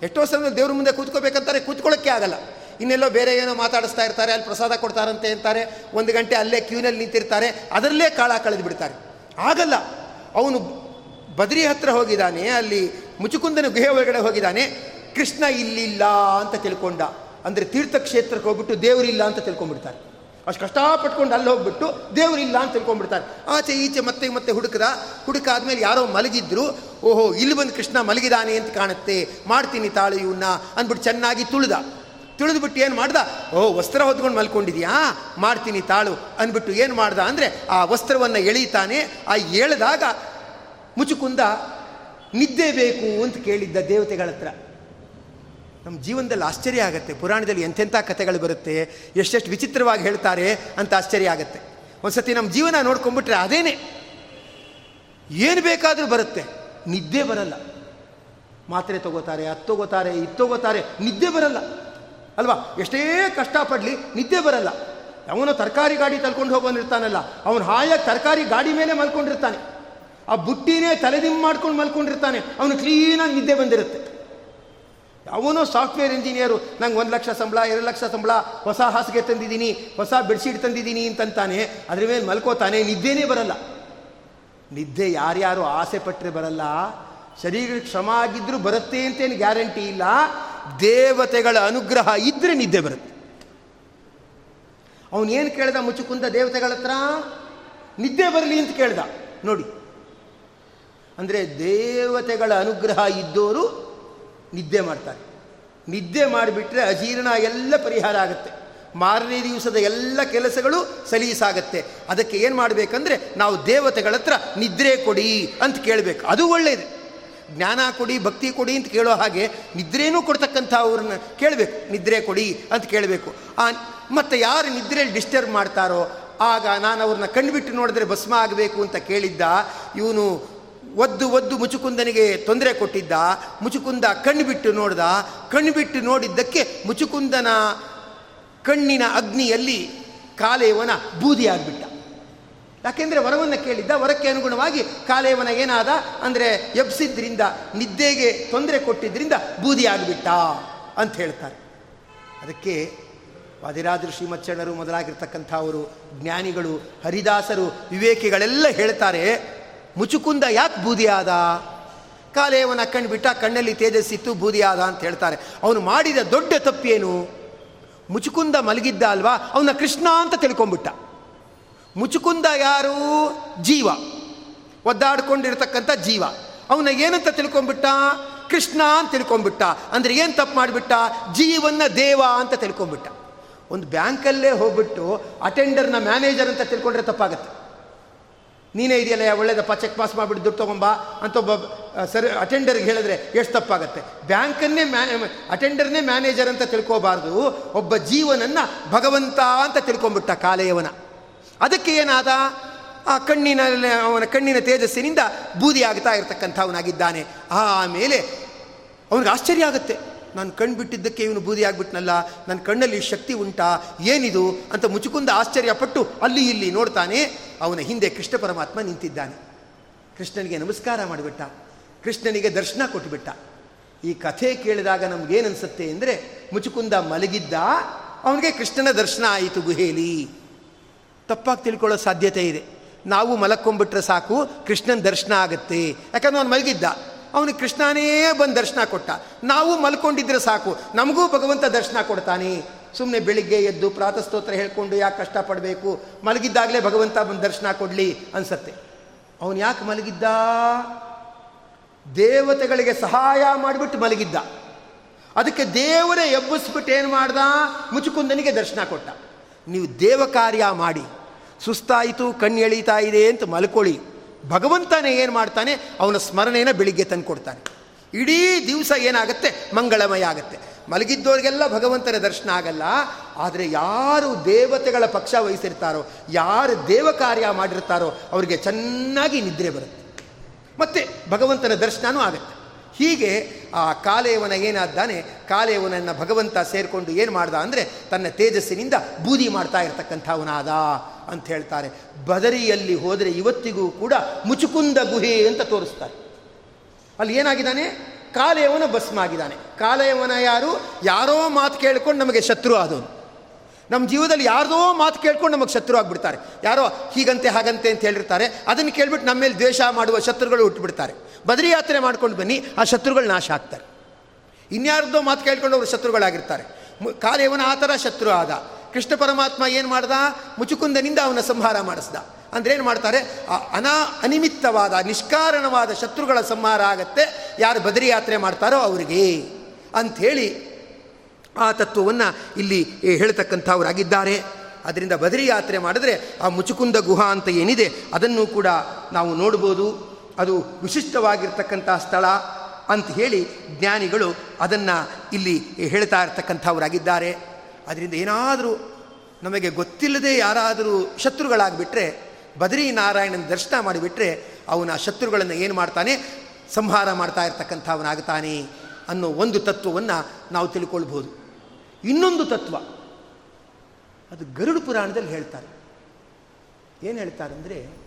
ಎಷ್ಟೋ ಸಮಯ ದೇವ್ರ ಮುಂದೆ ಕೂತ್ಕೋಬೇಕಂತಾರೆ, ಕೂತ್ಕೊಳ್ಳೋಕ್ಕೆ ಆಗಲ್ಲ. ಇನ್ನೆಲ್ಲೋ ಬೇರೆ ಏನೋ ಮಾತಾಡಿಸ್ತಾ ಇರ್ತಾರೆ, ಅಲ್ಲಿ ಪ್ರಸಾದ ಕೊಡ್ತಾರಂತೆ ಅಂತಾರೆ, ಒಂದು ಗಂಟೆ ಅಲ್ಲೇ ಕ್ಯೂನಲ್ಲಿ ನಿಂತಿರ್ತಾರೆ, ಅದರಲ್ಲೇ ಕಾಳ ಕಳೆದು ಬಿಡ್ತಾರೆ. ಆಗಲ್ಲ. ಅವನು ಬದ್ರಿ ಹತ್ರ ಹೋಗಿದ್ದಾನೆ, ಅಲ್ಲಿ ಮುಚುಕುಂದನ ಗುಹೆ ಒಳಗಡೆ ಹೋಗಿದ್ದಾನೆ, ಕೃಷ್ಣ ಇಲ್ಲಿಲ್ಲ ಅಂತ ತಿಳ್ಕೊಂಡ. ಅಂದರೆ ತೀರ್ಥಕ್ಷೇತ್ರಕ್ಕೆ ಹೋಗ್ಬಿಟ್ಟು ದೇವರಿಲ್ಲ ಅಂತ ತಿಳ್ಕೊಂಡ್ಬಿಡ್ತಾರೆ. ಅಷ್ಟು ಕಷ್ಟಪಟ್ಕೊಂಡು ಅಲ್ಲಿ ಹೋಗ್ಬಿಟ್ಟು ದೇವರಿಲ್ಲ ಅಂತ ತಿಳ್ಕೊಂಡ್ಬಿಡ್ತಾರೆ. ಆಚೆ ಈಚೆ ಮತ್ತೆ ಮತ್ತೆ ಹುಡುಕದ ಹುಡುಕಾದ್ಮೇಲೆ ಯಾರೋ ಮಲಗಿದ್ರು, ಓಹೋ, ಇಲ್ಲಿ ಬಂದು ಕೃಷ್ಣ ಮಲಗಿದಾನೆ ಅಂತ ಕಾಣುತ್ತೆ, ಮಾಡ್ತೀನಿ ತಾಳು ಇವನ್ನ ಅಂದ್ಬಿಟ್ಟು ಚೆನ್ನಾಗಿ ತುಳಿದ. ತುಳಿದ್ಬಿಟ್ಟು ಏನು ಮಾಡ್ದ? ಓ, ವಸ್ತ್ರ ಹೊದ್ಕೊಂಡು ಮಲ್ಕೊಂಡಿದ್ಯಾ? ಮಾಡ್ತೀನಿ ತಾಳು ಅಂದ್ಬಿಟ್ಟು ಏನು ಮಾಡ್ದ ಅಂದರೆ ಆ ವಸ್ತ್ರವನ್ನು ಎಳೀತಾನೆ, ಆ ಎಳೆದಾಗ ಮುಚುಕುಂದ, ನಿದ್ದೆ ಬೇಕು ಅಂತ ಕೇಳಿದ್ದ ದೇವತೆಗಳ ಹತ್ರ. ನಮ್ಮ ಜೀವನದಲ್ಲಿ ಆಶ್ಚರ್ಯ ಆಗುತ್ತೆ. ಪುರಾಣದಲ್ಲಿ ಎಂಥೆಂಥ ಕಥೆಗಳು ಬರುತ್ತೆ, ಎಷ್ಟೆಷ್ಟು ವಿಚಿತ್ರವಾಗಿ ಹೇಳ್ತಾರೆ ಅಂತ ಆಶ್ಚರ್ಯ ಆಗುತ್ತೆ. ಒಂದು ಸತಿ ನಮ್ಮ ಜೀವನ ನೋಡ್ಕೊಂಡ್ಬಿಟ್ರೆ ಅದೇನೇ? ಏನು ಬೇಕಾದರೂ ಬರುತ್ತೆ. ನಿದ್ದೆ ಬರಲ್ಲ. ಮಾತ್ರೆ ತಗೋತಾರೆ, ಅದು ತಗೋತಾರೆ, ಇದು ತಗೋತಾರೆ, ನಿದ್ದೆ ಬರಲ್ಲ. ಅಲ್ವಾ? ಎಷ್ಟೇ ಕಷ್ಟಪಡಲಿ ನಿದ್ದೆ ಬರಲ್ಲ. ಅವನು ತರಕಾರಿ ಗಾಡಿ ತಲ್ಕೊಂಡು ಹೋಗೋನಿರ್ತಾನಲ್ಲ ಅವನು ಹಾಯಾಗಿ ತರಕಾರಿ ಗಾಡಿ ಮೇಲೆ ಮಲ್ಕೊಂಡಿರ್ತಾನೆ. ಆ ಬುಟ್ಟಿನೇ ತಲೆದಿಮ್ಮ ಮಾಡ್ಕೊಂಡು ಮಲ್ಕೊಂಡಿರ್ತಾನೆ. ಅವನು ಕ್ಲೀನಾಗಿ ನಿದ್ದೆ ಬಂದಿರುತ್ತೆ. ಅವನೋ ಸಾಫ್ಟ್ವೇರ್ ಇಂಜಿನಿಯರು. ನಂಗೆ ಒಂದು ಲಕ್ಷ ಸಂಬಳ, ಎರಡು ಲಕ್ಷ ಸಂಬಳ, ಹೊಸ ಹಾಸಿಗೆ ತಂದಿದ್ದೀನಿ, ಹೊಸ ಬೆಡ್ಶೀಟ್ ತಂದಿದ್ದೀನಿ ಅಂತಂತಾನೆ. ಅದ್ರ ಮೇಲೆ ಮಲ್ಕೋತಾನೆ, ನಿದ್ದೆನೇ ಬರಲ್ಲ. ನಿದ್ದೆ ಯಾರ್ಯಾರು ಆಸೆ ಪಟ್ಟರೆ ಬರಲ್ಲ. ಶರೀರ ಶ್ರಮ ಆಗಿದ್ದರೂ ಬರುತ್ತೆ ಅಂತೇನು ಗ್ಯಾರಂಟಿ ಇಲ್ಲ. ದೇವತೆಗಳ ಅನುಗ್ರಹ ಇದ್ದರೆ ನಿದ್ದೆ ಬರುತ್ತೆ. ಅವನೇನು ಕೇಳ್ದ ಮುಚ್ಚುಕುಂದ ದೇವತೆಗಳ ಹತ್ರ? ನಿದ್ದೆ ಬರಲಿ ಅಂತ ಕೇಳ್ದ. ನೋಡಿ. ಅಂದರೆ ದೇವತೆಗಳ ಅನುಗ್ರಹ ಇದ್ದವರು ನಿದ್ದೆ ಮಾಡ್ತಾರೆ. ನಿದ್ದೆ ಮಾಡಿಬಿಟ್ರೆ ಅಜೀರ್ಣ ಎಲ್ಲ ಪರಿಹಾರ ಆಗುತ್ತೆ. ಮಾರನೇ ದಿವಸದ ಎಲ್ಲ ಕೆಲಸಗಳು ಸಲೀಸಾಗತ್ತೆ. ಅದಕ್ಕೆ ಏನು ಮಾಡಬೇಕಂದ್ರೆ ನಾವು ದೇವತೆಗಳ ಹತ್ರ ನಿದ್ರೆ ಕೊಡಿ ಅಂತ ಕೇಳಬೇಕು. ಅದು ಒಳ್ಳೆಯದು ಜ್ಞಾನ ಕೊಡಿ, ಭಕ್ತಿ ಕೊಡಿ ಅಂತ ಕೇಳೋ ಹಾಗೆ ನಿದ್ರೇನೂ ಕೊಡ್ತಕ್ಕಂಥ ಅವ್ರನ್ನ ಕೇಳಬೇಕು. ನಿದ್ರೆ ಕೊಡಿ ಅಂತ ಕೇಳಬೇಕು. ಆ, ಮತ್ತು ಯಾರು ನಿದ್ರೆಯಲ್ಲಿ ಡಿಸ್ಟರ್ಬ್ ಮಾಡ್ತಾರೋ, ಆಗ ನಾನು ಅವ್ರನ್ನ ಕಣ್ಬಿಟ್ಟು ನೋಡಿದ್ರೆ ಭಸ್ಮ ಆಗಬೇಕು ಅಂತ ಕೇಳಿದ್ದ, ಇವನು ಒದ್ದು ಒದ್ದು ಮುಚುಕುಂದನಿಗೆ ತೊಂದರೆ ಕೊಟ್ಟಿದ್ದ, ಮುಚುಕುಂದ ಕಣ್ಣು ಬಿಟ್ಟು ನೋಡ್ದ, ಕಣ್ಣು ಬಿಟ್ಟು ನೋಡಿದ್ದಕ್ಕೆ ಮುಚುಕುಂದನ ಕಣ್ಣಿನ ಅಗ್ನಿಯಲ್ಲಿ ಕಾಲೇವನ ಬೂದಿ ಆಗಿಬಿಟ್ಟ. ಯಾಕೆಂದರೆ ವರವನ್ನು ಕೇಳಿದ್ದ, ವರಕ್ಕೆ ಅನುಗುಣವಾಗಿ ಕಾಲೇವನ ಏನಾದ, ಅಂದರೆ ಎಬ್ಸಿದ್ರಿಂದ, ನಿದ್ದೆಗೆ ತೊಂದರೆ ಕೊಟ್ಟಿದ್ದರಿಂದ ಬೂದಿ ಆಗಿಬಿಟ್ಟ ಅಂತ ಹೇಳ್ತಾರೆ. ಅದಕ್ಕೆ ವಾದಿರಾಜರು, ಶ್ರೀಮಚ್ಚಣ್ಣರು ಮೊದಲಾಗಿರ್ತಕ್ಕಂಥವರು, ಜ್ಞಾನಿಗಳು, ಹರಿದಾಸರು, ವಿವೇಕಿಗಳೆಲ್ಲ ಹೇಳ್ತಾರೆ ಮುಚುಕುಂದ ಯಾಕೆ ಬೂದಿಯಾದ? ಕಾಲೇವನ ಕಣ್ಬಿಟ್ಟ ಕಣ್ಣಲ್ಲಿ ತೇಜಸ್ಸಿತ್ತು, ಬೂದಿಯಾದ ಅಂತ ಹೇಳ್ತಾರೆ. ಅವನು ಮಾಡಿದ ದೊಡ್ಡ ತಪ್ಪೇನು? ಮುಚುಕುಂದ ಮಲಗಿದ್ದ ಅಲ್ವಾ? ಅವನ ಕೃಷ್ಣ ಅಂತ ತಿಳ್ಕೊಂಬಿಟ್ಟ ಮುಚುಕುಂದ ಯಾರು? ಜೀವ. ಒದ್ದಾಡ್ಕೊಂಡಿರ್ತಕ್ಕಂಥ ಜೀವ. ಅವನ ಏನಂತ ತಿಳ್ಕೊಂಬಿಟ್ಟ ಕೃಷ್ಣ ಅಂತ ತಿಳ್ಕೊಂಬಿಟ್ಟ ಅಂದರೆ ಏನು ತಪ್ಪು ಮಾಡಿಬಿಟ್ಟ? ಜೀವನ ದೇವ ಅಂತ ತಿಳ್ಕೊಂಬಿಟ್ಟ ಒಂದು ಬ್ಯಾಂಕಲ್ಲೇ ಹೋಗ್ಬಿಟ್ಟು ಅಟೆಂಡರ್ನ ಮ್ಯಾನೇಜರ್ ಅಂತ ತಿಳ್ಕೊಂಡ್ರೆ ತಪ್ಪಾಗತ್ತೆ. ನೀನೇ ಇದೆಯಲ್ಲ ಒಳ್ಳೆಯದಪ್ಪ ಚೆಕ್ ಪಾಸ್ ಮಾಡಿಬಿಟ್ಟು ದುಡ್ಡು ತೊಗೊಂಬ ಅಂತ ಒಬ್ಬ ಸರ್ ಅಟೆಂಡರ್ಗೆ ಹೇಳಿದ್ರೆ ಎಷ್ಟು ತಪ್ಪಾಗತ್ತೆ? ಬ್ಯಾಂಕನ್ನೇ ಮ್ಯಾ ಅಟೆಂಡರ್ನೇ ಮ್ಯಾನೇಜರ್ ಅಂತ ತಿಳ್ಕೋಬಾರ್ದು, ಒಬ್ಬ ಜೀವನನ್ನು ಭಗವಂತ ಅಂತ ತಿಳ್ಕೊಂಬಿಟ್ಟ ಕಾಲೆಯವನ. ಅದಕ್ಕೆ ಏನಾದ? ಆ ಕಣ್ಣಿನ, ಅವನ ಕಣ್ಣಿನ ತೇಜಸ್ಸಿನಿಂದ ಬೂದಿ ಆಗ್ತಾ ಇರತಕ್ಕಂಥವನಾಗಿದ್ದಾನೆ. ಆಮೇಲೆ ಅವನಿಗೆ ಆಶ್ಚರ್ಯ ಆಗುತ್ತೆ. ನಾನು ಕಣ್ಣು ಬಿಟ್ಟಿದ್ದಕ್ಕೆ ಇವನು ಬೂದಿ ಆಗ್ಬಿಟ್ನಲ್ಲ ನನ್ನ ಕಣ್ಣಲ್ಲಿ ಶಕ್ತಿ ಉಂಟಾ, ಏನಿದು ಅಂತ ಮುಚುಕುಂದ ಆಶ್ಚರ್ಯಪಟ್ಟು ಅಲ್ಲಿ ಇಲ್ಲಿ ನೋಡ್ತಾನೆ, ಅವನ ಹಿಂದೆ ಕೃಷ್ಣ ಪರಮಾತ್ಮ ನಿಂತಿದ್ದಾನೆ. ಕೃಷ್ಣನಿಗೆ ನಮಸ್ಕಾರ ಮಾಡಿಬಿಟ್ಟ. ಕೃಷ್ಣನಿಗೆ ದರ್ಶನ ಕೊಟ್ಟುಬಿಟ್ಟ ಈ ಕಥೆ ಕೇಳಿದಾಗ ನಮಗೇನು ಅನಿಸುತ್ತೆ ಅಂದರೆ, ಮುಚುಕುಂದ ಮಲಗಿದ್ದ, ಅವನಿಗೆ ಕೃಷ್ಣನ ದರ್ಶನ ಆಯಿತು ಗುಹೇಲಿ. ತಪ್ಪಾಗಿ ತಿಳ್ಕೊಳ್ಳೋ ಸಾಧ್ಯತೆ ಇದೆ. ನಾವು ಮಲಕ್ಕೊಂಬಿಟ್ರೆ ಸಾಕು, ಕೃಷ್ಣನ ದರ್ಶನ ಆಗುತ್ತೆ. ಯಾಕಂದ್ರೆ ಅವನು ಮಲಗಿದ್ದ. ಅವನಿಗೆ ಕೃಷ್ಣನೇ ಬಂದು ದರ್ಶನ ಕೊಟ್ಟ. ನಾವು ಮಲ್ಕೊಂಡಿದ್ರೆ ಸಾಕು. ನಮಗೂ ಭಗವಂತ ದರ್ಶನ ಕೊಡ್ತಾನೆ. ಸುಮ್ಮನೆ ಬೆಳಿಗ್ಗೆ ಎದ್ದು ಪ್ರಾತಸ್ತೋತ್ರ ಹೇಳ್ಕೊಂಡು ಯಾಕೆ ಕಷ್ಟಪಡಬೇಕು? ಮಲಗಿದ್ದಾಗಲೇ ಭಗವಂತ ಬಂದು ದರ್ಶನ ಕೊಡಲಿ ಅನ್ಸತ್ತೆ. ಅವನು ಯಾಕೆ ಮಲಗಿದ್ದ? ದೇವತೆಗಳಿಗೆ ಸಹಾಯ ಮಾಡಿಬಿಟ್ಟು ಮಲಗಿದ್ದ. ಅದಕ್ಕೆ ದೇವರೇ ಎಬ್ಬಿಸ್ಬಿಟ್ಟು ಏನು ಮಾಡ್ದ? ಮುಚುಕುಂದನಿಗೆ ದರ್ಶನ ಕೊಟ್ಟ. ನೀವು ದೇವ ಕಾರ್ಯ ಮಾಡಿ. ಸುಸ್ತಾಯಿತು ಕಣ್ಣು ಎಳೀತಾ ಇದೆ ಅಂತ ಮಲ್ಕೊಳ್ಳಿ. ಭಗವಂತನೇ ಏನು ಮಾಡ್ತಾನೆ? ಅವನ ಸ್ಮರಣೆಯನ್ನು ಬೆಳಿಗ್ಗೆ ತಂದು ಕೊಡ್ತಾನೆ. ಇಡೀ ದಿವಸ ಏನಾಗುತ್ತೆ? ಮಂಗಳಮಯ ಆಗುತ್ತೆ. ಮಲಗಿದ್ದವರಿಗೆಲ್ಲ ಭಗವಂತನ ದರ್ಶನ ಆಗಲ್ಲ. ಆದರೆ ಯಾರು ದೇವತೆಗಳ ಪಕ್ಷ ವಹಿಸಿರ್ತಾರೋ, ಯಾರು ದೇವ ಕಾರ್ಯ ಮಾಡಿರ್ತಾರೋ, ಅವರಿಗೆ ಚೆನ್ನಾಗಿ ನಿದ್ರೆ ಬರುತ್ತೆ. ಮತ್ತೆ ಭಗವಂತನ ದರ್ಶನವೂ ಆಗುತ್ತೆ. ಹೀಗೆ ಆ ಕಾಲೇವನ ಏನಾದ್ದಾನೆ, ಕಾಲೇವನನ್ನು ಭಗವಂತ ಸೇರಿಕೊಂಡು ಏನು ಮಾಡ್ದ ಅಂದರೆ ತನ್ನ ತೇಜಸ್ಸಿನಿಂದ ಬೂದಿ ಮಾಡ್ತಾ ಇರತಕ್ಕಂಥವನಾದ ಅಂತ ಹೇಳ್ತಾರೆ. ಬದರಿಯಲ್ಲಿ ಹೋದರೆ ಇವತ್ತಿಗೂ ಕೂಡ ಮುಚುಕುಂದ ಗುಹೆ ಅಂತ ತೋರಿಸ್ತಾರೆ. ಅಲ್ಲಿ ಏನಾಗಿದ್ದಾನೆ? ಕಾಲೇವನ ಭಸ್ಮ ಆಗಿದ್ದಾನೆ ಕಾಲೇವನ ಯಾರು? ಯಾರೋ ಮಾತು ಕೇಳ್ಕೊಂಡು ನಮಗೆ ಶತ್ರು ಆದವನು. ನಮ್ಮ ಜೀವದಲ್ಲಿ ಯಾರ್ದೋ ಮಾತು ಕೇಳ್ಕೊಂಡು ನಮಗೆ ಶತ್ರು ಆಗಿಬಿಡ್ತಾರೆ. ಯಾರೋ ಹೀಗಂತೆ ಹಾಗಂತೆ ಅಂತ ಹೇಳಿರ್ತಾರೆ. ಅದನ್ನು ಕೇಳ್ಬಿಟ್ಟು ನಮ್ಮ ಮೇಲೆ ದ್ವೇಷ ಮಾಡುವ ಶತ್ರುಗಳು ಹುಟ್ಟುಬಿಡ್ತಾರೆ ಬದರಿ ಯಾತ್ರೆ ಮಾಡ್ಕೊಂಡು ಬನ್ನಿ, ಆ ಶತ್ರುಗಳು ನಾಶ ಆಗ್ತಾರೆ. ಇನ್ಯಾರ್ದೋ ಮಾತು ಕೇಳ್ಕೊಂಡು ಅವರು ಶತ್ರುಗಳಾಗಿರ್ತಾರೆ. ಕಾಲೇವನ ಆ ಥರ ಶತ್ರು ಆದ. ಕೃಷ್ಣ ಪರಮಾತ್ಮ ಏನು ಮಾಡ್ದ? ಮುಚುಕುಂದನಿಂದ ಅವನ ಸಂಹಾರ ಮಾಡಿಸ್ದ. ಅಂದ್ರೆ ಏನು ಮಾಡ್ತಾರೆ? ಆ ಅನಾ ಅನಿಮಿತ್ತವಾದ, ನಿಷ್ಕಾರಣವಾದ ಶತ್ರುಗಳ ಸಂಹಾರ ಆಗತ್ತೆ. ಯಾರು ಬದರಿ ಯಾತ್ರೆ ಮಾಡ್ತಾರೋ ಅವರಿಗೆ ಅಂಥೇಳಿ ಆ ತತ್ವವನ್ನು ಇಲ್ಲಿ ಹೇಳ್ತಕ್ಕಂಥವರಾಗಿದ್ದಾರೆ. ಅದರಿಂದ ಬದರಿ ಯಾತ್ರೆ ಮಾಡಿದ್ರೆ ಆ ಮುಚುಕುಂದ ಗುಹಾ ಅಂತ ಏನಿದೆ, ಅದನ್ನು ಕೂಡ ನಾವು ನೋಡ್ಬೋದು. ಅದು ವಿಶಿಷ್ಟವಾಗಿರ್ತಕ್ಕಂಥ ಸ್ಥಳ ಅಂತ ಹೇಳಿ ಜ್ಞಾನಿಗಳು ಅದನ್ನು ಇಲ್ಲಿ ಹೇಳ್ತಾ ಇರ್ತಕ್ಕಂಥವರಾಗಿದ್ದಾರೆ. ಅದರಿಂದ ಏನಾದರೂ ನಮಗೆ ಗೊತ್ತಿಲ್ಲದೆ ಯಾರಾದರೂ ಶತ್ರುಗಳಾಗಿಬಿಟ್ರೆ ಬದರಿ ನಾರಾಯಣನ ದರ್ಶನ ಮಾಡಿಬಿಟ್ರೆ ಅವನ ಶತ್ರುಗಳನ್ನು ಏನು ಮಾಡ್ತಾನೆ? ಸಂಹಾರ ಮಾಡ್ತಾ ಇರ್ತಕ್ಕಂಥವನಾಗ್ತಾನೆ ಅನ್ನೋ ಒಂದು ತತ್ವವನ್ನು ನಾವು ತಿಳ್ಕೊಳ್ಬೋದು. ಇನ್ನೊಂದು ತತ್ವ, ಅದು ಗರುಡು ಪುರಾಣದಲ್ಲಿ ಹೇಳ್ತಾರೆ. ಏನು ಹೇಳ್ತಾರೆ ಅಂದರೆ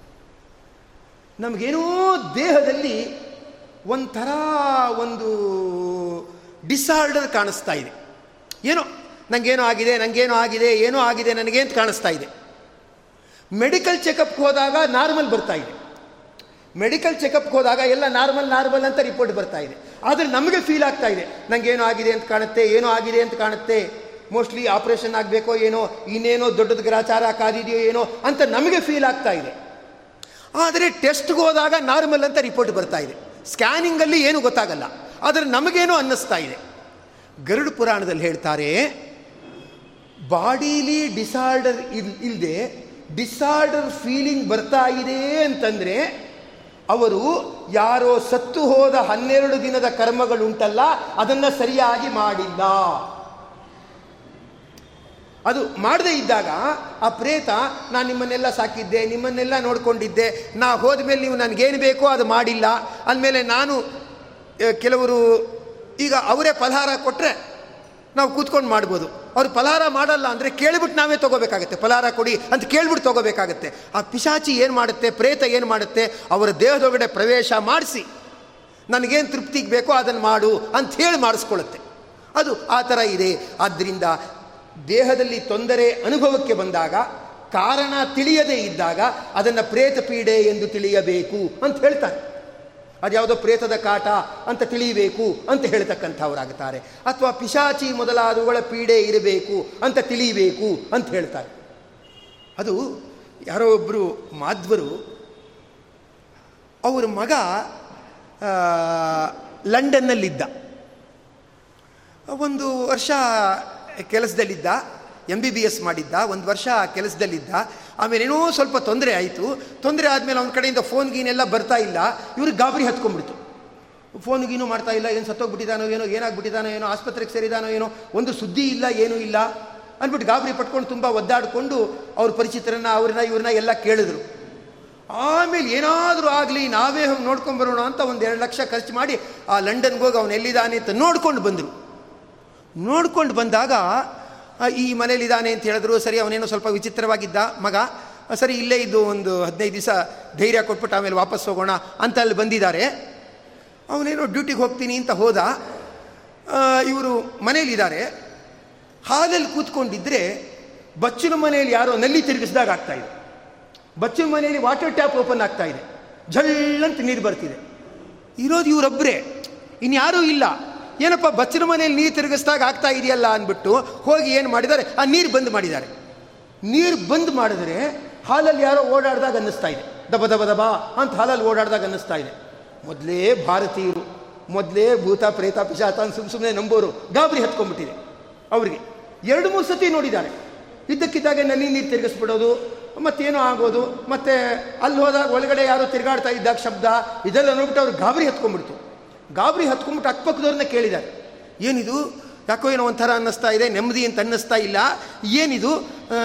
ನಮಗೇನೋ ದೇಹದಲ್ಲಿ ಒಂಥರ ಒಂದು ಡಿಸಾರ್ಡರ್ ಕಾಣಿಸ್ತಾ ಇದೆ. ಏನೋ ನನಗೇನೋ ಆಗಿದೆ ನನಗೇನೋ ಆಗಿದೆ, ಏನೋ ಆಗಿದೆ ನನಗೆ ಅಂತ ಕಾಣಿಸ್ತಾ ಇದೆ. ಮೆಡಿಕಲ್ ಚೆಕಪ್ಗೆ ಹೋದಾಗ ನಾರ್ಮಲ್ ಬರ್ತಾ ಇದೆ. ಮೆಡಿಕಲ್ ಚೆಕಪ್ಗೆ ಹೋದಾಗ ಎಲ್ಲ ನಾರ್ಮಲ್ ನಾರ್ಮಲ್ ಅಂತ ರಿಪೋರ್ಟ್ ಬರ್ತಾ ಇದೆ. ಆದರೆ ನಮಗೆ ಫೀಲ್ ಆಗ್ತಾ ಇದೆ. ನನಗೇನೋ ಆಗಿದೆ ಅಂತ ಕಾಣುತ್ತೆ, ಏನೋ ಆಗಿದೆ ಅಂತ ಕಾಣುತ್ತೆ. ಮೋಸ್ಟ್ಲಿ ಆಪರೇಷನ್ ಆಗಬೇಕೋ ಏನೋ, ಇನ್ನೇನೋ ದೊಡ್ಡದು ಗ್ರಾಚಾರ ಕಾದಿದೆಯೋ ಏನೋ ಅಂತ ನಮಗೆ ಫೀಲ್ ಆಗ್ತಾ ಆದರೆ ಟೆಸ್ಟ್ಗೆ ಹೋದಾಗ ನಾರ್ಮಲ್ ಅಂತ ರಿಪೋರ್ಟ್ ಬರ್ತಾ ಇದೆ. ಸ್ಕ್ಯಾನಿಂಗಲ್ಲಿ ಏನೂ ಗೊತ್ತಾಗಲ್ಲ. ಆದರೆ ನಮಗೇನೋ ಅನ್ನಿಸ್ತಾ ಇದೆ. ಗರುಡ ಪುರಾಣದಲ್ಲಿ ಹೇಳ್ತಾರೆ, ಬಾಡಿಲಿ ಡಿಸಾರ್ಡರ್ ಇಲ್ ಇಲ್ಲದೆ ಡಿಸಾರ್ಡರ್ ಫೀಲಿಂಗ್ ಬರ್ತಾ ಇದೆ ಅಂತಂದರೆ ಅವರು ಯಾರೋ ಸತ್ತು ಹೋದ ಹನ್ನೆರಡು ದಿನದ ಕರ್ಮಗಳುಂಟಲ್ಲ, ಅದನ್ನು ಸರಿಯಾಗಿ ಮಾಡಿಲ್ಲ. ಅದು ಮಾಡದೇ ಇದ್ದಾಗ, ಆ ಪ್ರೇತ, ನಾನು ನಿಮ್ಮನ್ನೆಲ್ಲ ಸಾಕಿದ್ದೆ, ನಿಮ್ಮನ್ನೆಲ್ಲ ನೋಡಿಕೊಂಡಿದ್ದೆ. ನಾ ಹೋದ ಮೇಲೆ ನೀವು ನನಗೇನು ಬೇಕೋ ಅದು ಮಾಡಿಲ್ಲ. ಅಂದಮೇಲೆ ನಾನು ಕೆಲವರು ಈಗ ಅವರೇ ಫಲಹಾರ ಕೊಟ್ಟರೆ ನಾವು ಕೂತ್ಕೊಂಡು ಮಾಡ್ಬೋದು. ಅವ್ರು ಫಲಹಾರ ಮಾಡಲ್ಲ ಅಂದರೆ ಕೇಳಿಬಿಟ್ಟು ನಾವೇ ತೊಗೋಬೇಕಾಗತ್ತೆ. ಫಲಹಾರ ಕೊಡಿ ಅಂತ ಕೇಳ್ಬಿಟ್ಟು ತೊಗೋಬೇಕಾಗತ್ತೆ. ಆ ಪಿಶಾಚಿ ಏನು ಮಾಡುತ್ತೆ, ಪ್ರೇತ ಏನು ಮಾಡುತ್ತೆ, ಅವರ ದೇಹದೊಳಗಡೆ ಪ್ರವೇಶ ಮಾಡಿಸಿ. ನನಗೇನು ತೃಪ್ತಿಗೆ ಬೇಕೋ ಅದನ್ನು ಮಾಡು ಅಂತ ಹೇಳಿ ಮಾಡಿಸ್ಕೊಳ್ಳುತ್ತೆ ಅದು ಆ ಥರ ಇದೆ. ಆದ್ದರಿಂದ ದೇಹದಲ್ಲಿ ತೊಂದರೆ ಅನುಭವಕ್ಕೆ ಬಂದಾಗ, ಕಾರಣ ತಿಳಿಯದೇ ಇದ್ದಾಗ ಅದನ್ನು ಪ್ರೇತ ಪೀಡೆ ಎಂದು ತಿಳಿಯಬೇಕು ಅಂತ ಹೇಳ್ತಾರೆ. ಅದ್ಯಾವುದೋ ಪ್ರೇತದ ಕಾಟ ಅಂತ ತಿಳಿಯಬೇಕು ಅಂತ ಹೇಳ್ತಕ್ಕಂಥವರಾಗುತ್ತಾರೆ ಅಥವಾ ಪಿಶಾಚಿ ಮೊದಲಾದವುಗಳ ಪೀಡೆ ಇರಬೇಕು ಅಂತ ತಿಳಿಯಬೇಕು ಅಂತ ಹೇಳ್ತಾರೆ. ಅದು ಯಾರೋ ಒಬ್ಬರು ಮಾಧ್ವರು, ಅವರ ಮಗ ಲಂಡನ್ನಲ್ಲಿದ್ದ. ಒಂದು ವರ್ಷ ಕೆಲಸದಲ್ಲಿದ್ದ ಎಂ ಬಿ ಬಿ ಎಸ್ ಮಾಡಿದ್ದ, ಒಂದು ವರ್ಷ ಕೆಲಸದಲ್ಲಿದ್ದ, ಆಮೇಲೆ ಏನೋ ಸ್ವಲ್ಪ ತೊಂದರೆ ಆಯಿತು. ತೊಂದರೆ ಆದಮೇಲೆ ಅವನ ಕಡೆಯಿಂದ ಫೋನ್ ಗೀನೆಲ್ಲ ಬರ್ತಾ ಇಲ್ಲ. ಇವ್ರಿಗೆ ಗಾಬರಿ ಹತ್ಕೊಂಡ್ಬಿಡ್ತು. ಫೋನ್ ಗೀನು ಮಾಡ್ತಾ ಇಲ್ಲ, ಏನು ಸತ್ತೋಗ್ಬಿಟ್ಟಿದ್ದಾನೋ ಏನೋ ಏನಾಗ್ಬಿಟ್ಟಿದ್ದಾನೋ ಏನೋ, ಆಸ್ಪತ್ರೆಗೆ ಸೇರಿದಾನೋ ಏನೋ, ಒಂದು ಸುದ್ದಿ ಇಲ್ಲ, ಏನೂ ಇಲ್ಲ ಅಂದ್ಬಿಟ್ಟು ಗಾಬರಿ ಪಟ್ಕೊಂಡು ತುಂಬ ಒದ್ದಾಡಿಕೊಂಡು ಅವ್ರ ಪರಿಚಿತರನ್ನ, ಅವ್ರನ್ನ, ಇವ್ರನ್ನ ಎಲ್ಲ ಕೇಳಿದ್ರು. ಆಮೇಲೆ ಏನಾದರೂ ಆಗಲಿ, ನಾವೇ ಹೋಗಿ ನೋಡ್ಕೊಂಡು ಬರೋಣ ಅಂತ ಒಂದು ಎರಡು ಲಕ್ಷ ಖರ್ಚು ಮಾಡಿ ಆ ಲಂಡನ್ಗೆ ಹೋಗಿ ಅವನು ಎಲ್ಲಿದ್ದಾನೆ ಅಂತ ನೋಡ್ಕೊಂಡು ಬಂದರು. ನೋಡ್ಕೊಂಡು ಬಂದಾಗ ಈ ಮನೇಲಿದ್ದಾನೆ ಅಂತ ಹೇಳಿದ್ರು, ಸರಿ, ಅವನೇನೋ ಸ್ವಲ್ಪ ವಿಚಿತ್ರವಾಗಿದ್ದ ಮಗ ಸರಿ, ಇಲ್ಲೇ ಇದ್ದು ಒಂದು ಹದಿನೈದು ದಿವಸ ಧೈರ್ಯ ಕೊಟ್ಬಿಟ್ಟು ಆಮೇಲೆ ವಾಪಸ್ ಹೋಗೋಣ ಅಂತ ಅಲ್ಲಿ ಬಂದಿದ್ದಾರೆ. ಅವನೇನೋ ಡ್ಯೂಟಿಗೆ ಹೋಗ್ತೀನಿ ಅಂತ ಹೋದ ಇವರು ಮನೇಲಿದ್ದಾರೆ ಹಾಲಲ್ಲಿ ಕೂತ್ಕೊಂಡಿದ್ದರೆ ಬಚ್ಚಿನ ಮನೆಯಲ್ಲಿ ಯಾರೋ ನಲ್ಲಿ ತಿರುಗಿಸಿದಾಗ ಆಗ್ತಾ ಇದೆ. ಬಚ್ಚಿನ ಮನೆಯಲ್ಲಿ ವಾಟರ್ ಟ್ಯಾಪ್ ಓಪನ್ ಆಗ್ತಾ ಇದೆ. ಝಳ್ಳಂತ ನೀರು ಬರ್ತಿದೆ. ಇರೋದು ಇವರೊಬ್ಬರೇ ಇನ್ಯಾರೂ ಇಲ್ಲ. ಏನಪ್ಪ, ಬಚ್ಚಿನ ಮನೆಯಲ್ಲಿ ನೀರು ತಿರುಗಿಸ್ದಾಗ ಆಗ್ತಾ ಇದೆಯಲ್ಲ ಅಂದ್ಬಿಟ್ಟು ಹೋಗಿ ಏನು ಮಾಡಿದ್ದಾರೆ? ಆ ನೀರು ಬಂದ್ ಮಾಡಿದ್ದಾರೆ. ನೀರು ಬಂದ್ ಮಾಡಿದ್ರೆ ಹಾಲಲ್ಲಿ ಯಾರೋ ಓಡಾಡ್ದಾಗ ಅನ್ನಿಸ್ತಾ ಇದೆ. ದಬ ದಬ ದಬ ಅಂತ ಹಾಲಲ್ಲಿ ಓಡಾಡ್ದಾಗ ಅನ್ನಿಸ್ತಾ ಇದೆ. ಮೊದಲೇ ಭಾರತೀಯರು, ಮೊದಲೇ ಭೂತ, ಪ್ರೇತ ಪಿಶಾತ ಅಂತ ಸುಮ್ಮ ಸುಮ್ಮನೆ ನಂಬೋರು ಗಾಬರಿ ಹತ್ಕೊಂಡ್ಬಿಟ್ಟಿದೆ ಅವರಿಗೆ. ಎರಡು, ಮೂರು ಸತಿ ನೋಡಿದ್ದಾರೆ. ಇದ್ದಕ್ಕಿದ್ದಾಗೆ ನಲ್ಲಿ ನೀರು ತಿರುಗಿಸ್ಬಿಡೋದು, ಮತ್ತೇನೋ ಆಗೋದು, ಮತ್ತೆ ಅಲ್ಲಿ ಹೋದಾಗ ಒಳಗಡೆ ಯಾರೋ ತಿರುಗಾಡ್ತಾ ಇದ್ದಾಗ ಶಬ್ದ, ಇದೆಲ್ಲ ನೋಡ್ಬಿಟ್ಟು ಅವ್ರು ಗಾಬರಿ ಹತ್ಕೊಂಡ್ಬಿಡ್ತು. ಗಾಬರಿ ಹತ್ಕೊಂಡ್ಬಿಟ್ಟು ಅಕ್ಕಪಕ್ಕದವ್ರನ್ನ ಕೇಳಿದ್ದಾರೆ. ಏನಿದು? ಯಾಕೋ ಏನೋ ಒಂಥರ ಅನ್ನಿಸ್ತಾ ಇದೆ, ನೆಮ್ಮದಿ ಅಂತ ಅನ್ನಿಸ್ತಾ ಇಲ್ಲ. ಏನಿದು?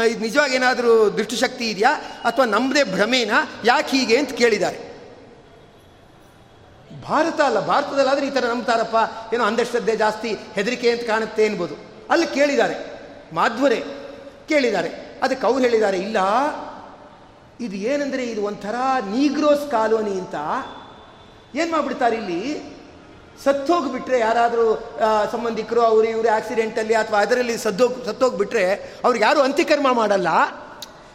ಇದು ನಿಜವಾಗಿ ಏನಾದರೂ ದೃಷ್ಟಿಶಕ್ತಿ ಇದೆಯಾ? ಅಥವಾ ನಮ್ಮದೇ ಭ್ರಮೇನ? ಯಾಕೆ ಹೀಗೆ ಅಂತ ಕೇಳಿದ್ದಾರೆ. ಭಾರತ ಅಲ್ಲ, ಭಾರತದಲ್ಲಾದ್ರೆ ಈ ಥರ ನಂಬ್ತಾರಪ್ಪ. ಏನೋ ಅಂಧಶ್ರದ್ಧೆ ಜಾಸ್ತಿ, ಹೆದರಿಕೆ ಅಂತ ಕಾಣುತ್ತೆ ಅನ್ಬೋದು. ಅಲ್ಲಿ ಕೇಳಿದ್ದಾರೆ. ಮಾಧ್ವರೇ, ಕೇಳಿದ್ದಾರೆ. ಅದಕ್ಕೆ ಅವ್ರು ಹೇಳಿದ್ದಾರೆ, ಇಲ್ಲ, ಇದು ಏನಂದರೆ ಇದು ಒಂಥರ ನೀಗ್ರೋಸ್ ಕಾಲೋನಿ ಅಂತ. ಏನು ಮಾಡಿಬಿಡ್ತಾರೆ ಇಲ್ಲಿ? ಸತ್ತೋಗ್ಬಿಟ್ರೆ ಯಾರಾದರೂ ಸಂಬಂಧಿಕರು, ಅವರು ಇವರು ಆಕ್ಸಿಡೆಂಟಲ್ಲಿ ಅಥವಾ ಅದರಲ್ಲಿ ಸದ್ದೋಗ್ ಸತ್ತೋಗ್ಬಿಟ್ರೆ ಅವ್ರಿಗೆ ಯಾರು ಅಂತ್ಯಕರ್ಮ ಮಾಡಲ್ಲ.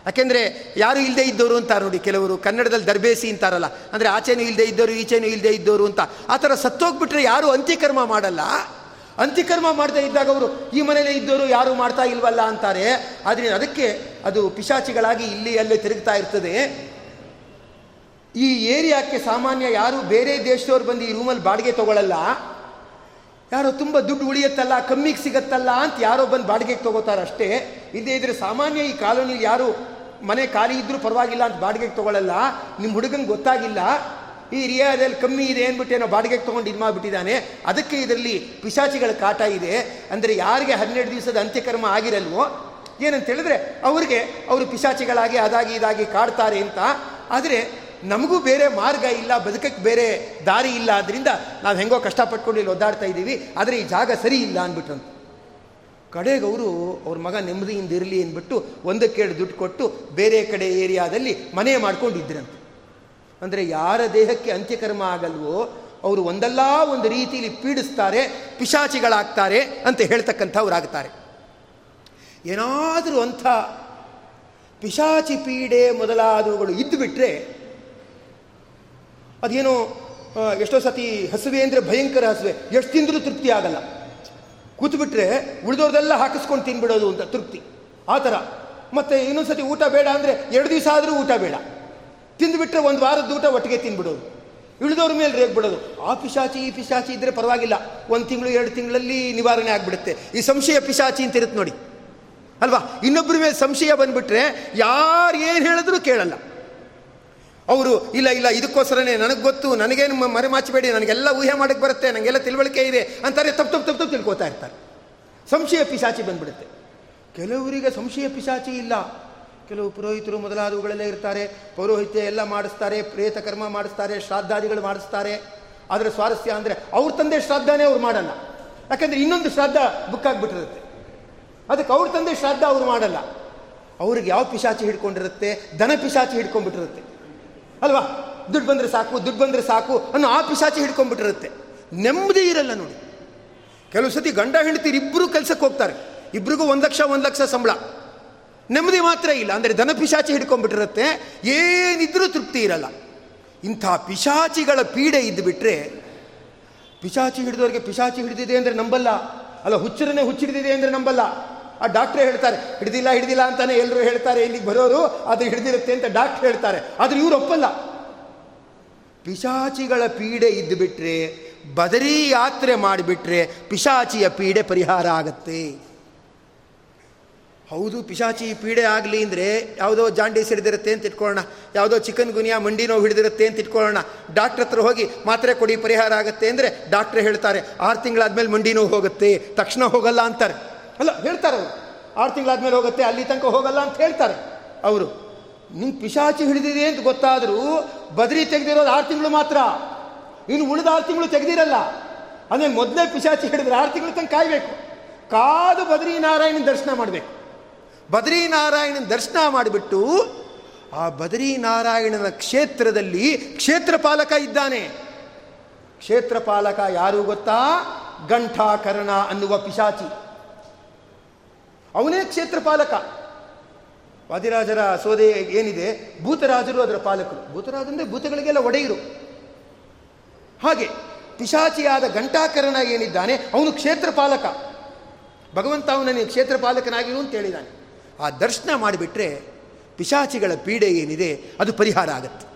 ಯಾಕೆಂದರೆ ಯಾರು ಇಲ್ಲದೆ ಇದ್ದವರು ಅಂತಾರೆ ನೋಡಿ ಕೆಲವರು, ಕನ್ನಡದಲ್ಲಿ ದರ್ಬೇಸಿ ಅಂತಾರಲ್ಲ. ಅಂದರೆ ಆಚೆನೂ ಇಲ್ಲದೆ ಇದ್ದವರು ಈಚೆನೂ ಇಲ್ಲದೆ ಇದ್ದವರು ಅಂತ. ಆ ಥರ ಸತ್ತೋಗ್ಬಿಟ್ರೆ ಯಾರು ಅಂತ್ಯಕರ್ಮ ಮಾಡಲ್ಲ. ಅಂತ್ಯಕರ್ಮ ಮಾಡದೇ ಇದ್ದಾಗ ಅವರು, ಈ ಮನೇಲೇ ಇದ್ದವರು ಯಾರು ಮಾಡ್ತಾ ಇಲ್ವಲ್ಲ ಅಂತಾರೆ. ಆದರೆ ಅದಕ್ಕೆ ಅದು ಪಿಶಾಚಿಗಳಾಗಿ ಇಲ್ಲಿ ಅಲ್ಲೇ ತಿರುಗ್ತಾ ಇರ್ತದೆ. ಈ ಏರಿಯಾಕ್ಕೆ ಸಾಮಾನ್ಯ ಯಾರು ಬೇರೆ ದೇಶದವ್ರು ಬಂದು ಈ ರೂಮಲ್ಲಿ ಬಾಡಿಗೆ ತಗೊಳ್ಳಲ್ಲ ಯಾರೋ ತುಂಬ ದುಡ್ಡು ಉಳಿಯುತ್ತಲ್ಲ, ಕಮ್ಮಿಗೆ ಸಿಗತ್ತಲ್ಲ ಅಂತ ಯಾರೋ ಬಂದು ಬಾಡಿಗೆಗೆ ತಗೋತಾರ ಅಷ್ಟೇ. ಇಲ್ಲದೇ ಇದ್ರೆ ಸಾಮಾನ್ಯ ಈ ಕಾಲೋನಿ ಯಾರು ಮನೆ ಖಾಲಿ ಇದ್ರೂ ಪರವಾಗಿಲ್ಲ ಅಂತ ಬಾಡಿಗೆಗೆ ತಗೊಳ್ಳಲ್ಲ ನಿಮ್ಮ ಹುಡುಗಂಗೆ ಗೊತ್ತಾಗಿಲ್ಲ. ಈ ರಿಯಾದಲ್ಲಿ ಕಮ್ಮಿ ಇದೆ ಅಂದ್ಬಿಟ್ಟು ಏನೋ ಬಾಡಿಗೆಗೆ ತೊಗೊಂಡು ಇದು ಮಾಡಿಬಿಟ್ಟಿದ್ದಾನೆ. ಅದಕ್ಕೆ ಇದರಲ್ಲಿ ಪಿಶಾಚಿಗಳ ಕಾಟ ಇದೆ. ಅಂದರೆ ಯಾರಿಗೆ ಹನ್ನೆರಡು ದಿವಸದ ಅಂತ್ಯಕರ್ಮ ಆಗಿರಲ್ವೋ? ಏನಂತ ಹೇಳಿದ್ರೆ ಅವ್ರಿಗೆ ಅವರು ಪಿಶಾಚಿಗಳಾಗಿ ಅದಾಗಿ ಇದಾಗಿ ಕಾಡ್ತಾರೆ ಅಂತ. ಆದರೆ ನಮಗೂ ಬೇರೆ ಮಾರ್ಗ ಇಲ್ಲ, ಬದುಕಕ್ಕೆ ಬೇರೆ ದಾರಿ ಇಲ್ಲ ಆದ್ದರಿಂದ ನಾವು ಹೆಂಗೋ ಕಷ್ಟಪಟ್ಕೊಂಡು ಇಲ್ಲಿ ಒದ್ದಾಡ್ತಾ ಇದ್ದೀವಿ ಆದರೆ ಈ ಜಾಗ ಸರಿ ಇಲ್ಲ ಅಂದ್ಬಿಟ್ರಂತ. ಕಡೆಗೆ ಅವರು ಅವ್ರ ಮಗ ನೆಮ್ಮದಿಯಿಂದ ಇರಲಿ ಅಂದ್ಬಿಟ್ಟು ಒಂದಕ್ಕೆರಡು ದುಡ್ಡು ಕೊಟ್ಟು ಬೇರೆ ಕಡೆ ಏರಿಯಾದಲ್ಲಿ ಮನೆ ಮಾಡ್ಕೊಂಡಿದ್ರಂತೆ ಅಂದರೆ ಯಾರ ದೇಹಕ್ಕೆ ಅಂತ್ಯಕರ್ಮ ಆಗಲ್ವೋ, ಅವರು ಒಂದಲ್ಲ ಒಂದು ರೀತಿಯಲ್ಲಿ ಪೀಡಿಸ್ತಾರೆ, ಪಿಶಾಚಿಗಳಾಗ್ತಾರೆ ಅಂತ ಹೇಳ್ತಕ್ಕಂಥವ್ರಾಗ್ತಾರೆ. ಏನಾದರೂ ಅಂಥ ಪಿಶಾಚಿ ಪೀಡೆ ಮೊದಲಾದವುಗಳು ಇದ್ದು ಬಿಟ್ಟರೆ ಅದೇನೋ ಎಷ್ಟೋ ಸತಿ ಹಸುವೆ ಅಂದರೆ ಭಯಂಕರ ಹಸುವೆ, ಎಷ್ಟು ತಿಂದರೂ ತೃಪ್ತಿ ಆಗಲ್ಲ. ಕೂತ್ಬಿಟ್ರೆ ಉಳಿದವ್ರದೆಲ್ಲ ಹಾಕಿಸ್ಕೊಂಡು ತಿನ್ಬಿಡೋದು ಅಂತ ತೃಪ್ತಿ. ಆ ಥರ. ಮತ್ತು ಇನ್ನೊಂದು ಸತಿ ಊಟ ಬೇಡ ಅಂದರೆ ಎರಡು ದಿವಸ ಆದರೂ ಊಟ ಬೇಡ. ತಿಂದುಬಿಟ್ರೆ ಒಂದು ವಾರದ ಊಟ ಒಟ್ಟಿಗೆ ತಿನ್ಬಿಡೋದು. ಇಳಿದವ್ರ ಮೇಲೆ ರೇಗ್ಬಿಡೋದು ಆ ಪಿಶಾಚಿ, ಈ ಪಿಶಾಚಿ ಇದ್ದರೆ ಪರವಾಗಿಲ್ಲ. ಒಂದು ತಿಂಗಳು, ಎರಡು ತಿಂಗಳಲ್ಲಿ ನಿವಾರಣೆ ಆಗಿಬಿಡುತ್ತೆ. ಈ ಸಂಶಯ ಪಿಶಾಚಿ ಅಂತ ಇರುತ್ತೆ ನೋಡಿ. ಅಲ್ವಾ? ಇನ್ನೊಬ್ಬರ ಮೇಲೆ ಸಂಶಯ ಬಂದುಬಿಟ್ರೆ ಯಾರು ಏನು ಹೇಳಿದ್ರೂ ಕೇಳಲ್ಲ. ಅವರು, ಇಲ್ಲ ಇಲ್ಲ, ಇದಕ್ಕೋಸ್ಕರನೇ ನನಗೆ ಗೊತ್ತು, ನನಗೇನು ಮರೆಮಾಚಬೇಡಿ ನನಗೆಲ್ಲ ಊಹೆ ಮಾಡಕ್ಕೆ ಬರುತ್ತೆ ನನಗೆಲ್ಲ ತಿಳುವಳಿಕೆ ಇದೆ ಅಂತಾರೆ, ತಪ್ಪು ತಪ್ಪು ತಪ್ಪು ತಪ್ಪು ತಿಳ್ಕೊತಾ ಇರ್ತಾರೆ. ಸಂಶಯ ಪಿಶಾಚಿ ಬಂದ್ಬಿಡುತ್ತೆ. ಕೆಲವರಿಗೆ ಸಂಶಯ ಪಿಶಾಚಿ ಇಲ್ಲ. ಕೆಲವು ಪುರೋಹಿತರು ಮೊದಲಾದವುಗಳಲ್ಲೇ ಇರ್ತಾರೆ. ಪೌರೋಹಿತ್ಯ ಎಲ್ಲ ಮಾಡಿಸ್ತಾರೆ, ಪ್ರೇತ ಕರ್ಮ ಮಾಡಿಸ್ತಾರೆ, ಶ್ರಾದ್ದಾದಿಗಳು ಮಾಡಿಸ್ತಾರೆ. ಆದರೆ ಸ್ವಾರಸ್ಯ ಅಂದರೆ ಅವ್ರ ತಂದೆ ಶ್ರಾದ್ದಾನೇ ಅವ್ರು ಮಾಡಲ್ಲ. ಯಾಕಂದರೆ ಇನ್ನೊಂದು ಶ್ರಾದ್ದ ಬುಕ್ ಆಗಿಬಿಟ್ಟಿರುತ್ತೆ. ಅದಕ್ಕೆ ಅವ್ರ ತಂದೆ ಶ್ರಾದ್ದ ಅವ್ರು ಮಾಡಲ್ಲ. ಅವ್ರಿಗೆ ಯಾವ ಪಿಶಾಚಿ ಹಿಡ್ಕೊಂಡಿರುತ್ತೆ? ದನ ಪಿಶಾಚಿ ಹಿಡ್ಕೊಂಡ್ಬಿಟ್ಟಿರುತ್ತೆ. ಅಲ್ವಾ? ದುಡ್ಡು ಬಂದರೆ ಸಾಕು, ದುಡ್ಡು ಬಂದರೆ ಸಾಕು ಅನ್ನೋ ಆ ಪಿಶಾಚಿ ಹಿಡ್ಕೊಂಡ್ಬಿಟ್ಟಿರುತ್ತೆ. ನೆಮ್ಮದಿ ಇರಲ್ಲ ನೋಡಿ. ಕೆಲವು ಸತಿ ಗಂಡ ಹೆಂಡತಿರು ಇಬ್ಬರು ಕೆಲಸಕ್ಕೆ ಹೋಗ್ತಾರೆ. ಇಬ್ರಿಗೂ ಒಂದು ಲಕ್ಷ ಒಂದು ಲಕ್ಷ ಸಂಬಳ. ನೆಮ್ಮದಿ ಮಾತ್ರ ಇಲ್ಲ. ಅಂದರೆ ದನ ಪಿಶಾಚಿ ಹಿಡ್ಕೊಂಡ್ಬಿಟ್ಟಿರುತ್ತೆ. ಏನಿದ್ರೂ ತೃಪ್ತಿ ಇರಲ್ಲ. ಇಂಥ ಪಿಶಾಚಿಗಳ ಪೀಡೆ ಇದ್ದು ಬಿಟ್ಟರೆ ಪಿಶಾಚಿ ಹಿಡಿದವರಿಗೆ ಪಿಶಾಚಿ ಹಿಡಿದಿದೆ ಅಂದರೆ ನಂಬಲ್ಲ. ಅಲ್ಲ, ಹುಚ್ಚರನ್ನೇ ಹುಚ್ಚಿಡಿದಿದೆ ಅಂದರೆ ನಂಬಲ್ಲ. ಆ ಡಾಕ್ಟ್ರೇ ಹೇಳ್ತಾರೆ, ಹಿಡಿದಿಲ್ಲ ಹಿಡಿದಿಲ್ಲ ಅಂತಾನೆ ಎಲ್ಲರೂ ಹೇಳ್ತಾರೆ, ಇಲ್ಲಿಗೆ ಬರೋರು, ಅದು ಹಿಡಿದಿರುತ್ತೆ ಅಂತ ಡಾಕ್ಟ್ರ್ ಹೇಳ್ತಾರೆ. ಆದರೆ ಇವ್ರು ಒಪ್ಪಲ್ಲ. ಪಿಶಾಚಿಗಳ ಪೀಡೆ ಇದ್ದುಬಿಟ್ರೆ ಬದರಿ ಯಾತ್ರೆ ಮಾಡಿಬಿಟ್ರೆ ಪಿಶಾಚಿಯ ಪೀಡೆ ಪರಿಹಾರ ಆಗತ್ತೆ. ಹೌದು, ಪಿಶಾಚಿ ಪೀಡೆ ಆಗಲಿ ಅಂದರೆ ಯಾವುದೋ ಜಾಂಡೀಸ್ ಹಿಡಿದಿರುತ್ತೆ ಅಂತ ಇಟ್ಕೊಳ್ಳೋಣ, ಯಾವುದೋ ಚಿಕನ್ ಗುನಿಯಾ ಮಂಡಿ ನೋವು ಹಿಡಿದಿರುತ್ತೆ ಅಂತ ಇಟ್ಕೊಳ್ಳೋಣ, ಡಾಕ್ಟ್ರ್ ಹತ್ರ ಹೋಗಿ ಮಾತ್ರೆ ಕೊಡಿ ಪರಿಹಾರ ಆಗುತ್ತೆ ಅಂದರೆ ಡಾಕ್ಟ್ರೇ ಹೇಳ್ತಾರೆ, ಆರು ತಿಂಗಳಾದ್ಮೇಲೆ ಮಂಡಿ ನೋವು ಹೋಗುತ್ತೆ, ತಕ್ಷಣ ಹೋಗಲ್ಲ ಅಂತಾರೆ. ಅಲ್ಲ, ಹೇಳ್ತಾರೆ ಅವರು. ಆರು ತಿಂಗಳಾದ್ಮೇಲೆ ಹೋಗುತ್ತೆ, ಅಲ್ಲಿ ತನಕ ಹೋಗಲ್ಲ ಅಂತ ಹೇಳ್ತಾರೆ. ಅವರು, ನಿಂಗೆ ಪಿಶಾಚಿ ಹಿಡಿದಿದೆ ಅಂತ ಗೊತ್ತಾದರೂ ಬದರಿ ತೆಗೆದಿರೋದು ಆರು ತಿಂಗಳು ಮಾತ್ರ. ಇನ್ನು ಉಳಿದ ಆರು ತಿಂಗಳು ತೆಗೆದಿರಲ್ಲ. ಅಂದರೆ ಮೊದಲೇ ಪಿಶಾಚಿ ಹಿಡಿದ್ರೆ ಆರು ತಿಂಗಳು ತನಕ ಕಾಯಬೇಕು. ಕಾದು ಬದ್ರಿ ನಾರಾಯಣನ ದರ್ಶನ ಮಾಡಬೇಕು. ಬದ್ರಿನಾರಾಯಣನ ದರ್ಶನ ಮಾಡಿಬಿಟ್ಟು ಆ ಬದ್ರಿನಾರಾಯಣನ ಕ್ಷೇತ್ರದಲ್ಲಿ ಕ್ಷೇತ್ರಪಾಲಕ ಇದ್ದಾನೆ. ಕ್ಷೇತ್ರಪಾಲಕ ಯಾರು ಗೊತ್ತಾ? ಗಂಠಾಕರ್ಣ ಅನ್ನುವ ಪಿಶಾಚಿ. ಅವನೇ ಕ್ಷೇತ್ರ ಪಾಲಕ ವಾದಿರಾಜರ ಸೋದೆ ಏನಿದೆ? ಭೂತರಾಜರು ಅದರ ಪಾಲಕರು. ಭೂತರಾಜಂದ್ರೆ ಭೂತಗಳಿಗೆಲ್ಲ ಒಡೆಯರು. ಹಾಗೆ ಪಿಶಾಚಿಯಾದ ಗಂಟಾಕರಣ ಏನಿದ್ದಾನೆ? ಅವನು ಕ್ಷೇತ್ರ ಪಾಲಕ ಭಗವಂತ ಅವನನ್ನು ಕ್ಷೇತ್ರ ಪಾಲಕನಾಗಿರು ಅಂತ ಹೇಳಿದ್ದಾನೆ ಆ ದರ್ಶನ ಮಾಡಿಬಿಟ್ರೆ ಪಿಶಾಚಿಗಳ ಪೀಡೆ ಏನಿದೆ? ಅದು ಪರಿಹಾರ ಆಗುತ್ತೆ.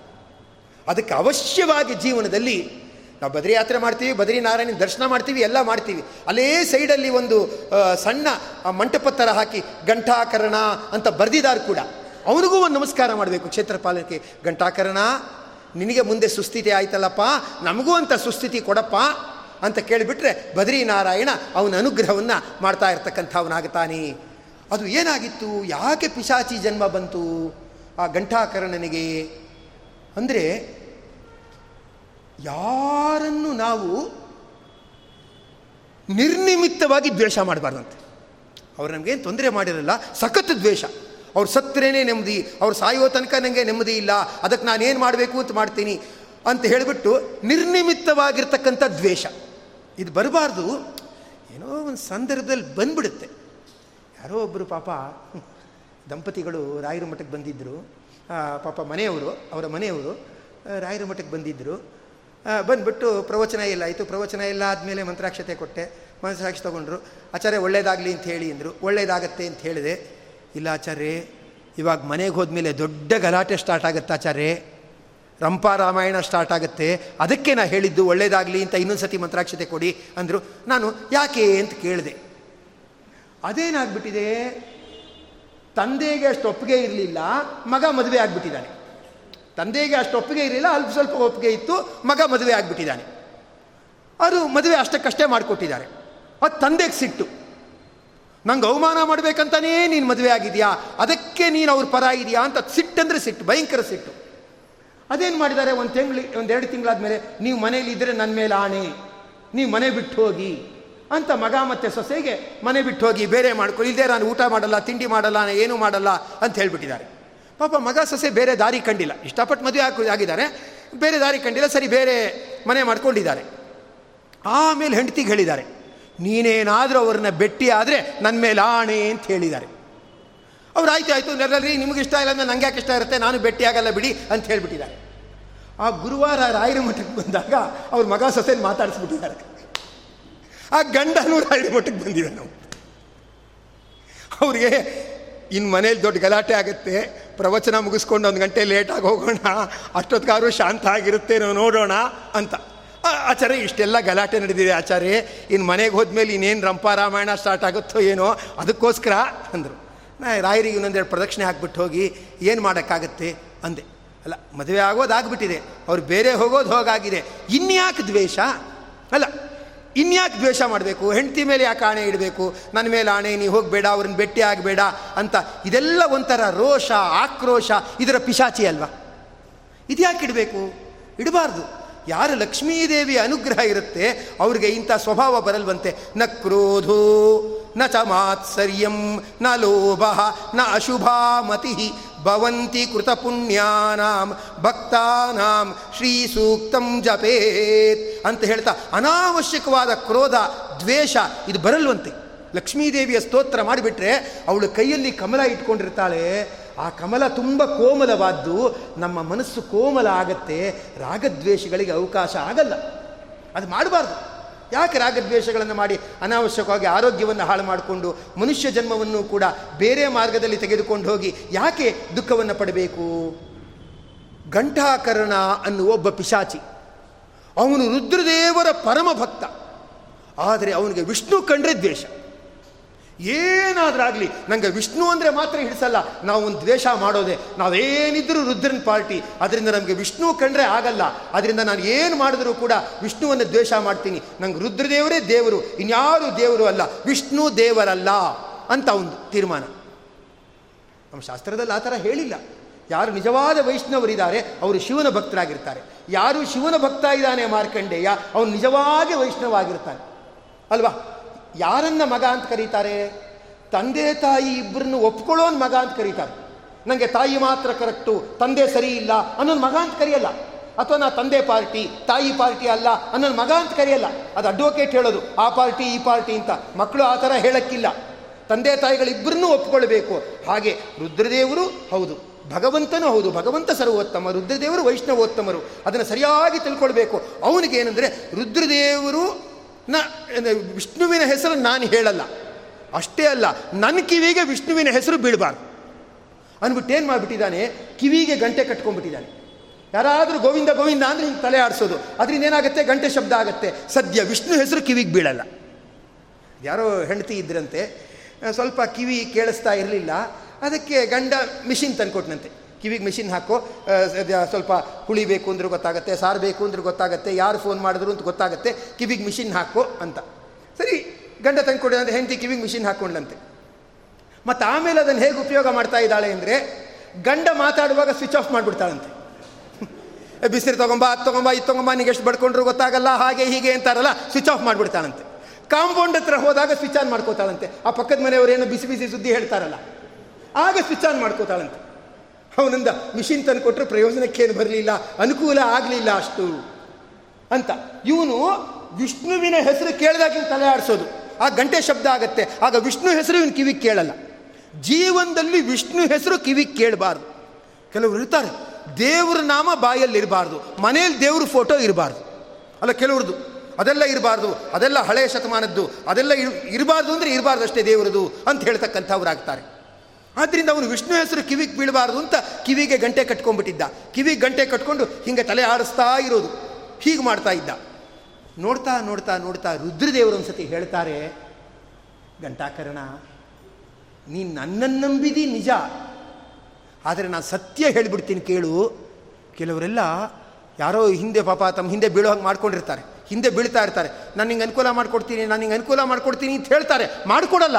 ಅದಕ್ಕೆ ಅವಶ್ಯವಾಗಿ ಜೀವನದಲ್ಲಿ ನಾವು ಬದ್ರಿ ಯಾತ್ರೆ ಮಾಡ್ತೀವಿ ಬದ್ರಿನಾರಾಯಣ ದರ್ಶನ ಮಾಡ್ತೀವಿ, ಎಲ್ಲ ಮಾಡ್ತೀವಿ. ಅಲ್ಲೇ ಸೈಡಲ್ಲಿ ಒಂದು ಸಣ್ಣ ಮಂಟಪ ಥರ ಹಾಕಿ ಘಂಟಾಕರಣ ಅಂತ ಬರೆದಿದ್ದಾರೆ ಕೂಡ. ಅವನಿಗೂ ಒಂದು ನಮಸ್ಕಾರ ಮಾಡಬೇಕು ಕ್ಷೇತ್ರಪಾಲಕ್ಕೆ ಘಂಟಾಕರಣ, ನಿನಗೆ ಮುಂದೆ ಸುಸ್ಥಿತಿ ಆಯ್ತಲ್ಲಪ್ಪ, ನಮಗೂ ಅಂತ ಸುಸ್ಥಿತಿ ಕೊಡಪ್ಪ ಅಂತ ಕೇಳಿಬಿಟ್ರೆ ಬದ್ರಿನಾರಾಯಣ ಅವನ ಅನುಗ್ರಹವನ್ನು ಮಾಡ್ತಾ ಇರ್ತಕ್ಕಂಥವನಾಗ್ತಾನೆ. ಅದು ಏನಾಗಿತ್ತು? ಯಾಕೆ ಪಿಶಾಚಿ ಜನ್ಮ ಬಂತು ಆ ಘಂಟಾಕರಣನಿಗೆ? ಅಂದರೆ ಯಾರನ್ನು ನಾವು ನಿರ್ನಿಮಿತ್ತವಾಗಿ ದ್ವೇಷ ಮಾಡಬಾರ್ದಂತೆ. ಅವ್ರು ನಮಗೇನು ತೊಂದರೆ ಮಾಡಿರಲ್ಲ, ಸಖತ್ ದ್ವೇಷ. ಅವ್ರು ಸತ್ತರೇನೆ ನೆಮ್ಮದಿ, ಅವ್ರು ಸಾಯೋ ತನಕ ನನಗೆ ನೆಮ್ಮದಿ ಇಲ್ಲ ಅದಕ್ಕೆ ನಾನೇನು ಮಾಡಬೇಕು ಅಂತ ಮಾಡ್ತೀನಿ ಅಂತ ಹೇಳಿಬಿಟ್ಟು ನಿರ್ನಿಮಿತ್ತವಾಗಿರ್ತಕ್ಕಂಥ ದ್ವೇಷ. ಇದು ಬರಬಾರ್ದು. ಏನೋ ಒಂದು ಸಂದರ್ಭದಲ್ಲಿ ಬಂದ್ಬಿಡುತ್ತೆ. ಯಾರೋ ಒಬ್ಬರು ಪಾಪ ದಂಪತಿಗಳು ರಾಯರ ಮಠಕ್ಕೆ ಬಂದಿದ್ದರು ಪಾಪ ಮನೆಯವರು, ಅವರ ಮನೆಯವರು ರಾಯರ ಮಠಕ್ಕೆ ಬಂದಿದ್ದರು ಬಂದುಬಿಟ್ಟು ಪ್ರವಚನ ಇಲ್ಲ, ಆಯಿತು, ಪ್ರವಚನ ಇಲ್ಲ ಆದಮೇಲೆ ಮಂತ್ರಾಕ್ಷತೆ ಕೊಟ್ಟೆ. ಮಂತ್ರಾಕ್ಷ ತೊಗೊಂಡ್ರು, ಆಚಾರ್ಯ, ಒಳ್ಳೇದಾಗಲಿ ಅಂತ ಹೇಳಿ ಅಂದರು. ಒಳ್ಳೇದಾಗತ್ತೆ ಅಂತ ಹೇಳಿದೆ. ಇಲ್ಲ ಆಚಾರ್ಯ, ಇವಾಗ ಮನೆಗೆ ಹೋದ್ಮೇಲೆ ದೊಡ್ಡ ಗಲಾಟೆ ಸ್ಟಾರ್ಟ್ ಆಗುತ್ತೆ ಆಚಾರ್ಯ. ರಂಪಾ ರಾಮಾಯಣ ಸ್ಟಾರ್ಟ್ ಆಗುತ್ತೆ. ಅದಕ್ಕೆ ನಾ ಹೇಳಿದ್ದು ಒಳ್ಳೇದಾಗಲಿ ಅಂತ ಇನ್ನೊಂದು ಸತಿ ಮಂತ್ರಾಕ್ಷತೆ ಕೊಡಿ ಅಂದರು. ನಾನು, ಯಾಕೆ? ಅಂತ ಕೇಳಿದೆ. ಅದೇನಾಗ್ಬಿಟ್ಟಿದೆ? ತಂದೆಗೆ ಅಷ್ಟು ಒಪ್ಪಿಗೆ ಇರಲಿಲ್ಲ, ಮಗ ಮದುವೆ ಆಗಿಬಿಟ್ಟಿದ್ದಾನೆ. ತಂದೆಗೆ ಅಷ್ಟು ಒಪ್ಪಿಗೆ ಇರಲಿಲ್ಲ, ಅಲ್ಪ ಸ್ವಲ್ಪ ಒಪ್ಪಿಗೆ ಇತ್ತು, ಮಗ ಮದುವೆ ಆಗಿಬಿಟ್ಟಿದ್ದಾನೆ. ಅದು ಮದುವೆ ಅಷ್ಟಕ್ಕಷ್ಟೇ ಮಾಡಿಕೊಟ್ಟಿದ್ದಾರೆ. ಅದು ತಂದೆಗೆ ಸಿಟ್ಟು. ನಂಗೆ ಅವಮಾನ ಮಾಡಬೇಕಂತಾನೇ ನೀನು ಮದುವೆ ಆಗಿದೆಯಾ? ಅದಕ್ಕೆ ನೀನು ಅವ್ರ ಪರ ಇದೆಯಾ ಅಂತ ಸಿಟ್ಟಂದ್ರೆ ಸಿಟ್ಟು, ಭಯಂಕರ ಸಿಟ್ಟು. ಅದೇನು ಮಾಡಿದ್ದಾರೆ ಒಂದು ತಿಂಗಳು, ಒಂದು ಎರಡು ತಿಂಗಳಾದ್ಮೇಲೆ, ನೀವು ಮನೇಲಿ ಇದ್ದರೆ ನನ್ನ ಮೇಲೆ ಆಣೆ, ನೀವು ಮನೆ ಬಿಟ್ಟು ಹೋಗಿ ಅಂತ ಮಗ ಮತ್ತು ಸೊಸೆಗೆ ಮನೆ ಬಿಟ್ಟು ಹೋಗಿ, ಬೇರೆ ಮಾಡ್ಕೊಳ್ಳಿ ಇಲ್ಲದೆ ನಾನು ಊಟ ಮಾಡಲ್ಲ, ತಿಂಡಿ ಮಾಡಲ್ಲ ನಾನು ಏನೂ ಮಾಡಲ್ಲ ಅಂತ ಹೇಳ್ಬಿಟ್ಟಿದ್ದಾರೆ. ಪಾಪ ಮಗ ಸೊಸೆ ಬೇರೆ ದಾರಿ ಕಂಡಿಲ್ಲ. ಇಷ್ಟಪಟ್ಟು ಮದುವೆ ಹಾಕಿ, ಆಗಿದ್ದಾರೆ. ಬೇರೆ ದಾರಿ ಕಂಡಿಲ್ಲ, ಸರಿ ಬೇರೆ ಮನೆ ಮಾಡ್ಕೊಂಡಿದ್ದಾರೆ. ಆಮೇಲೆ ಹೆಂಡತಿಗೆ ಹೇಳಿದ್ದಾರೆ, ನೀನೇನಾದರೂ ಅವ್ರನ್ನ ಬೆಟ್ಟಿ ಆದರೆ ನನ್ನ ಮೇಲೆ ಆಣೆ ಅಂತ ಹೇಳಿದ್ದಾರೆ. ಅವ್ರು, ಆಯ್ತು, ಆಯಿತು ನೆರಳರಿ ನಿಮಗೆ ಇಷ್ಟ ಇಲ್ಲ ಅಂದರೆ ನಂಗೆ ಯಾಕೆ ಇಷ್ಟ ಇರುತ್ತೆ? ನಾನು ಭೇಟಿ ಆಗಲ್ಲ ಬಿಡಿ ಅಂತ ಹೇಳಿಬಿಟ್ಟಿದ್ದಾರೆ. ಆ ಗುರುವಾರ ರಾಯರ ಮಠಕ್ಕೆ ಬಂದಾಗ ಅವ್ರ ಮಗ ಸೊಸೆನ ಮಾತಾಡಿಸ್ಬಿಟ್ಟಿದ್ದಾರೆ. ಆ ಗಂಡನೂ ರಾಯರ ಮಠಕ್ಕೆ ಬಂದಿದೆ ನಾವು ಅವ್ರಿಗೆ ಇನ್ನು ಮನೇಲಿ ದೊಡ್ಡ ಗಲಾಟೆ ಆಗುತ್ತೆ. ಪ್ರವಚನ ಮುಗಿಸ್ಕೊಂಡು ಒಂದು ಗಂಟೆ ಲೇಟಾಗಿ ಹೋಗೋಣ ಅಷ್ಟೊತ್ತಿಗಾರು ಶಾಂತ ಆಗಿರುತ್ತೆ ನಾವು ನೋಡೋಣ ಅಂತ. ಆಚಾರ್ಯ, ಇಷ್ಟೆಲ್ಲ ಗಲಾಟೆ ನಡೆದಿದೆ ಆಚಾರ್ಯ. ಇನ್ನು ಮನೆಗೆ ಹೋದ್ಮೇಲೆ ಇನ್ನೇನು ರಂಪ ರಾಮಾಯಣ ಸ್ಟಾರ್ಟ್ ಆಗುತ್ತೋ ಏನೋ, ಅದಕ್ಕೋಸ್ಕರ ಅಂದರು. ನಾ ರಾಯರಿಗೆ ಇನ್ನೊಂದೆರಡು ಪ್ರದಕ್ಷಿಣೆ ಹಾಕ್ಬಿಟ್ಟು ಹೋಗಿ, ಏನು ಮಾಡೋಕ್ಕಾಗತ್ತೆ ಅಂದೆ. ಅಲ್ಲ, ಮದುವೆ ಆಗೋದಾಗ್ಬಿಟ್ಟಿದೆ ಅವ್ರು ಬೇರೆ ಹೋಗೋದು ಹೋಗಾಗಿದೆ. ಇನ್ಯಾಕೆ ದ್ವೇಷ? ಅಲ್ಲ ಇನ್ಯಾಕೆ ದ್ವೇಷ ಮಾಡಬೇಕು? ಹೆಂಡತಿ ಮೇಲೆ ಯಾಕೆ ಆಣೆ ಇಡಬೇಕು? ನನ್ನ ಮೇಲೆ ಆಣೆ ನೀವು ಹೋಗಬೇಡ, ಅವ್ರನ್ನ ಭೇಟಿ ಆಗಬೇಡ ಅಂತ ಇದೆಲ್ಲ ಒಂಥರ ರೋಷ, ಆಕ್ರೋಶ, ಇದರ ಪಿಶಾಚಿ ಅಲ್ವಾ? ಇದ್ಯಾಕೆ ಇಡಬೇಕು? ಇಡಬಾರ್ದು. ಯಾರು ಲಕ್ಷ್ಮೀದೇವಿ ಅನುಗ್ರಹ ಇರುತ್ತೆ, ಅವ್ರಿಗೆ ಇಂಥ ಸ್ವಭಾವ ಬರಲ್ವಂತೆ. ನ ಕ್ರೋಧೋ, ನ ಚ ಮಾತ್ಸರ್ಯಂ, ನ ಲೋಭ, ನ ಅಶುಭಾಮತಿ, ಭವಂತಿ ಕೃತಪುಣ್ಯಾನಾಂ, ಭಕ್ತಾನಾಂ, ಶ್ರೀ ಸೂಕ್ತಂ ಜಪೇತ್. ಅಂತ ಹೇಳ್ತಾ ಅನಾವಶ್ಯಕವಾದ ಕ್ರೋಧ, ದ್ವೇಷ ಇದು ಬರಲ್ವಂತೆ. ಲಕ್ಷ್ಮೀದೇವಿಯ ಸ್ತೋತ್ರ ಮಾಡಿಬಿಟ್ರೆ ಅವಳು ಕೈಯಲ್ಲಿ ಕಮಲ ಇಟ್ಕೊಂಡಿರ್ತಾಳೆ. ಆ ಕಮಲ ತುಂಬ ಕೋಮಲವಾದ್ದು, ನಮ್ಮ ಮನಸ್ಸು ಕೋಮಲ ಆಗತ್ತೆ, ರಾಗದ್ವೇಷಗಳಿಗೆ ಅವಕಾಶ ಆಗಲ್ಲ. ಅದು ಮಾಡಬಾರ್ದು. ಯಾಕೆ ರಾಗದ್ವೇಷಗಳನ್ನು ಮಾಡಿ ಅನಾವಶ್ಯಕವಾಗಿ ಆರೋಗ್ಯವನ್ನು ಹಾಳು ಮಾಡಿಕೊಂಡು ಮನುಷ್ಯ ಜನ್ಮವನ್ನು ಕೂಡ ಬೇರೆ ಮಾರ್ಗದಲ್ಲಿ ತೆಗೆದುಕೊಂಡು ಹೋಗಿ ಯಾಕೆ ದುಃಖವನ್ನು ಪಡಬೇಕು? ಘಂಟಾಕರ್ಣ ಅನ್ನುವ ಒಬ್ಬ ಪಿಶಾಚಿ. ಅವನು ರುದ್ರದೇವರ ಪರಮ ಭಕ್ತ ಆದರೆ ಅವನಿಗೆ ವಿಷ್ಣು ಕಂಡ್ರೆ ದ್ವೇಷ. ಏನಾದ್ರಾಗಲಿ ನನಗೆ ವಿಷ್ಣು ಅಂದರೆ ಮಾತ್ರ ಹಿಡಿಸಲ್ಲ, ನಾವು ಒಂದು ದ್ವೇಷ ಮಾಡೋದೆ, ನಾವೇನಿದ್ರೂ ರುದ್ರನ ಪಾರ್ಟಿ, ಅದರಿಂದ ನಮಗೆ ವಿಷ್ಣು ಕಂಡ್ರೆ ಆಗಲ್ಲ, ಅದರಿಂದ ನಾನು ಏನು ಮಾಡಿದ್ರೂ ಕೂಡ ವಿಷ್ಣುವನ್ನು ದ್ವೇಷ ಮಾಡ್ತೀನಿ. ನಂಗೆ ರುದ್ರದೇವರೇ ದೇವರು, ಇನ್ಯಾರು ದೇವರು ಅಲ್ಲ, ವಿಷ್ಣು ದೇವರಲ್ಲ ಅಂತ ಒಂದು ತೀರ್ಮಾನ. ನಮ್ಮ ಶಾಸ್ತ್ರದಲ್ಲಿ ಆ ಥರ ಹೇಳಿಲ್ಲ. ಯಾರು ನಿಜವಾದ ವೈಷ್ಣವರಿದ್ದಾರೆ, ಅವರು ಶಿವನ ಭಕ್ತರಾಗಿರ್ತಾರೆ. ಯಾರು ಶಿವನ ಭಕ್ತ ಇದ್ದಾನೆ ಮಾರ್ಕಂಡೇಯ, ಅವನು ನಿಜವಾಗಿ ವೈಷ್ಣವ ಆಗಿರ್ತಾನೆ ಅಲ್ವಾ? ಯಾರನ್ನ ಮಗ ಅಂತ ಕರೀತಾರೆ? ತಂದೆ ತಾಯಿ ಇಬ್ಬರನ್ನು ಒಪ್ಕೊಳ್ಳೋನ್ ಮಗ ಅಂತ ಕರೀತಾರೆ. ನನಗೆ ತಾಯಿ ಮಾತ್ರ ಕರೆಕ್ಟು, ತಂದೆ ಸರಿ ಇಲ್ಲ ಅನ್ನೋದು ಮಗ ಅಂತ ಕರೆಯಲ್ಲ. ಅಥವಾ ನಾ ತಂದೆ ಪಾರ್ಟಿ, ತಾಯಿ ಪಾರ್ಟಿ ಅಲ್ಲ, ಅನ್ನೋನ್ ಮಗ ಅಂತ ಕರೆಯಲ್ಲ. ಅದು ಅಡ್ವೊಕೇಟ್ ಹೇಳೋದು, ಆ ಪಾರ್ಟಿ, ಈ ಪಾರ್ಟಿ ಅಂತ. ಮಕ್ಕಳು ಆ ಥರ ಹೇಳಕ್ಕಿಲ್ಲ. ತಂದೆ ತಾಯಿಗಳಿಬ್ಬರನ್ನೂ ಒಪ್ಕೊಳ್ಬೇಕು. ಹಾಗೆ ರುದ್ರದೇವರು ಹೌದು. ಭಗವಂತನೂ ಹೌದು, ಭಗವಂತ ಸರ್ವೋತ್ತಮ, ರುದ್ರದೇವರು ವೈಷ್ಣವೋತ್ತಮರು. ಅದನ್ನು ಸರಿಯಾಗಿ ತಿಳ್ಕೊಳ್ಬೇಕು. ಅವನಿಗೆ ಏನಂದರೆ, ರುದ್ರದೇವರು ನ ವಿಷ್ಣುವಿನ ಹೆಸರು ನಾನು ಹೇಳಲ್ಲ. ಅಷ್ಟೇ ಅಲ್ಲ ನನ್ನ ಕಿವಿಗೆ ವಿಷ್ಣುವಿನ ಹೆಸರು ಬೀಳಬಾರ್ದು. ಅಂದ್ಬಿಟ್ಟು ಏನು ಮಾಡಿಬಿಟ್ಟಿದ್ದಾನೆ, ಕಿವಿಗೆ ಗಂಟೆ ಕಟ್ಕೊಂಡ್ಬಿಟ್ಟಿದ್ದಾನೆ. ಯಾರಾದರೂ ಗೋವಿಂದ ಗೋವಿಂದ ಅಂದರೆ ಹಿಂಗೆ ತಲೆ ಆಡಿಸೋದು. ಅದರಿಂದ ಏನಾಗುತ್ತೆ, ಗಂಟೆ ಶಬ್ದ ಆಗುತ್ತೆ. ಸದ್ಯ ವಿಷ್ಣು ಹೆಸರು ಕಿವಿಗೆ ಬೀಳಲ್ಲ. ಯಾರೋ ಹೆಂಡತಿ ಇದ್ರಂತೆ, ಸ್ವಲ್ಪ ಕಿವಿ ಕೇಳಿಸ್ತಾ ಇರಲಿಲ್ಲ. ಅದಕ್ಕೆ ಗಂಡ ಮಿಷಿನ್ ತಂದುಕೊಟ್ಟನಂತೆ ಕಿವಿಗೆ ಮಿಷಿನ್ ಹಾಕೋ ಸ್ವಲ್ಪ ಹುಳಿ ಬೇಕು ಅಂದ್ರೆ ಗೊತ್ತಾಗುತ್ತೆ, ಸಾರು ಬೇಕು ಅಂದ್ರೆ ಗೊತ್ತಾಗುತ್ತೆ, ಯಾರು ಫೋನ್ ಮಾಡಿದ್ರು ಅಂತ ಗೊತ್ತಾಗುತ್ತೆ, ಕಿವಿಗೆ ಮಿಷಿನ್ ಹಾಕೋ ಅಂತ. ಸರಿ, ಗಂಡ ತಂದುಕೊಡಿ ಅಂದರೆ ಹೆಂಡತಿ ಕಿವಿಗೆ ಮಿಷಿನ್ ಹಾಕ್ಕೊಂಡ್ಲಂತೆ ಮತ್ತು ಆಮೇಲೆ ಅದನ್ನು ಹೇಗೆ ಉಪಯೋಗ ಮಾಡ್ತಾ ಇದ್ದಾಳೆ ಅಂದರೆ, ಗಂಡ ಮಾತಾಡುವಾಗ ಸ್ವಿಚ್ ಆಫ್ ಮಾಡಿಬಿಡ್ತಾಳಂತೆ. ಬಿಸಿರು ತೊಗೊಂಬ, ಅದು ತೊಗೊಂಬ, ಇದು ತೊಗೊಂಬ ನಿಗೆ ಎಷ್ಟು ಬಡ್ಕೊಂಡ್ರು ಗೊತ್ತಾಗಲ್ಲ, ಹಾಗೆ ಹೀಗೆ ಅಂತಾರಲ್ಲ, ಸ್ವಿಚ್ ಆಫ್ ಮಾಡಿಬಿಡ್ತಾಳಂತೆ. ಕಾಂಪೌಂಡ್ ಹತ್ರ ಹೋದಾಗ ಸ್ವಿಚ್ ಆನ್ ಮಾಡ್ಕೋತಾಳಂತೆ. ಆ ಪಕ್ಕದ ಮನೆಯವರು ಏನು ಬಿಸಿ ಬಿಸಿ ಸುದ್ದಿ ಹೇಳ್ತಾರಲ್ಲ. ಆಗ ಸ್ವಿಚ್ ಆನ್ ಮಾಡ್ಕೋತಾಳಂತೆ. ಅವನಿಂದ ಮಿಷಿನ್ ತಂದು ಕೊಟ್ಟರು ಪ್ರಯೋಜನಕ್ಕೇನು ಬರಲಿಲ್ಲ, ಅನುಕೂಲ ಆಗಲಿಲ್ಲ ಅಷ್ಟು ಅಂತ. ಇವನು ವಿಷ್ಣುವಿನ ಹೆಸರು ಕೇಳಿದಾಗ ತಲೆ ಆಡಿಸೋದು. ಆ ಗಂಟೆ ಶಬ್ದ ಆಗತ್ತೆ. ಆಗ ವಿಷ್ಣು ಹೆಸರು ಇವನು ಕಿವಿಗೆ ಕೇಳಲ್ಲ. ಜೀವನದಲ್ಲಿ ವಿಷ್ಣು ಹೆಸರು ಕಿವಿಗೆ ಕೇಳಬಾರ್ದು. ಕೆಲವರು ಇರ್ತಾರೆ. ದೇವ್ರ ನಾಮ ಬಾಯಲ್ಲಿ ಇರಬಾರ್ದು ಮನೆಯಲ್ಲಿ ದೇವ್ರ ಫೋಟೋ ಇರಬಾರ್ದು. ಅಲ್ಲ ಕೆಲವ್ರದ್ದು ಅದೆಲ್ಲ ಇರಬಾರ್ದು. ಅದೆಲ್ಲ ಹಳೆಯ ಶತಮಾನದ್ದು. ಅದೆಲ್ಲ ಇರಬಾರ್ದು ಅಂದರೆ ಇರಬಾರ್ದು ಅಷ್ಟೇ ದೇವರದು ಅಂತ ಹೇಳ್ತಕ್ಕಂಥವ್ರಾಗ್ತಾರೆ ಆದ್ದರಿಂದ ಅವನು ವಿಷ್ಣು ಹೆಸರು ಕಿವಿಗೆ ಬೀಳಬಾರ್ದು ಅಂತ ಕಿವಿಗೆ ಗಂಟೆ ಕಟ್ಕೊಂಡ್ಬಿಟ್ಟಿದ್ದ. ಕಿವಿಗೆ ಗಂಟೆ ಕಟ್ಕೊಂಡು ಹಿಂಗೆ ತಲೆ ಆಡಿಸ್ತಾ ಇರೋದು. ಹೀಗೆ ಮಾಡ್ತಾ ಇದ್ದ. ನೋಡ್ತಾ ನೋಡ್ತಾ ನೋಡ್ತಾ ರುದ್ರದೇವರು ಒಂದ್ಸತಿ ಹೇಳ್ತಾರೆ ಗಂಟಾಕರಣ ನೀನು ನನ್ನನ್ನು ನಂಬಿದಿ ನಿಜ. ಆದರೆ ನಾನು ಸತ್ಯ ಹೇಳಿಬಿಡ್ತೀನಿ ಕೇಳು. ಕೆಲವರೆಲ್ಲ ಯಾರೋ ಹಿಂದೆ ಪಾಪ ತಮ್ಮ ಹಿಂದೆ ಬೀಳೋ ಹಾಗೆ ಮಾಡ್ಕೊಂಡಿರ್ತಾರೆ. ಹಿಂದೆ ಬೀಳ್ತಾ ಇರ್ತಾರೆ. ನಾನು ನಿಂಗೆ ಅನುಕೂಲ ಮಾಡ್ಕೊಡ್ತೀನಿ, ನಾನು ನಿಂಗೆ ಅನುಕೂಲ ಮಾಡ್ಕೊಡ್ತೀನಿ ಅಂತ ಹೇಳ್ತಾರೆ. ಮಾಡಿಕೊಡಲ್ಲ.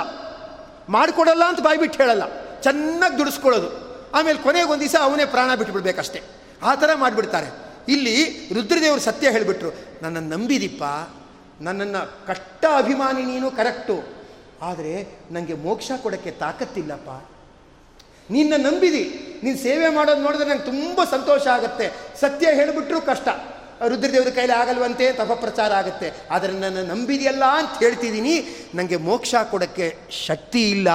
ಮಾಡಿಕೊಡಲ್ಲ ಅಂತ ಬಾಯ್ಬಿಟ್ಟು ಹೇಳಲ್ಲ. ಚೆನ್ನಾಗಿ ದುಡಿಸ್ಕೊಳ್ಳೋದು. ಆಮೇಲೆ ಕೊನೆಗೆ ಒಂದು ದಿವಸ ಅವನೇ ಪ್ರಾಣ ಬಿಟ್ಬಿಡ್ಬೇಕಷ್ಟೇ. ಆ ಥರ ಮಾಡಿಬಿಡ್ತಾರೆ. ಇಲ್ಲಿ ರುದ್ರದೇವರು ಸತ್ಯ ಹೇಳಿಬಿಟ್ರು ನನ್ನನ್ನು ನಂಬಿದಿಪ್ಪ, ನನ್ನನ್ನು ಕಷ್ಟ ಅಭಿಮಾನಿ ನೀನು ಕರೆಕ್ಟು. ಆದರೆ ನನಗೆ ಮೋಕ್ಷ ಕೊಡೋಕ್ಕೆ ತಾಕತ್ತಿಲ್ಲಪ್ಪ. ನಿನ್ನ ನಂಬಿದಿ, ನೀನು ಸೇವೆ ಮಾಡೋದು ನೋಡಿದ್ರೆ ನಂಗೆ ತುಂಬ ಸಂತೋಷ ಆಗುತ್ತೆ. ಸತ್ಯ ಹೇಳಿಬಿಟ್ರೂ ಕಷ್ಟ. ರುದ್ರದೇವ್ರ ಕೈಲಿ ಆಗಲ್ವಂತೆ, ತಪಪ್ರಚಾರ ಆಗುತ್ತೆ. ಆದರೆ ನನ್ನ ನಂಬಿದೆಯಲ್ಲ ಅಂತ ಹೇಳ್ತಿದ್ದೀನಿ ನನಗೆ ಮೋಕ್ಷ ಕೊಡೋಕ್ಕೆ ಶಕ್ತಿ ಇಲ್ಲ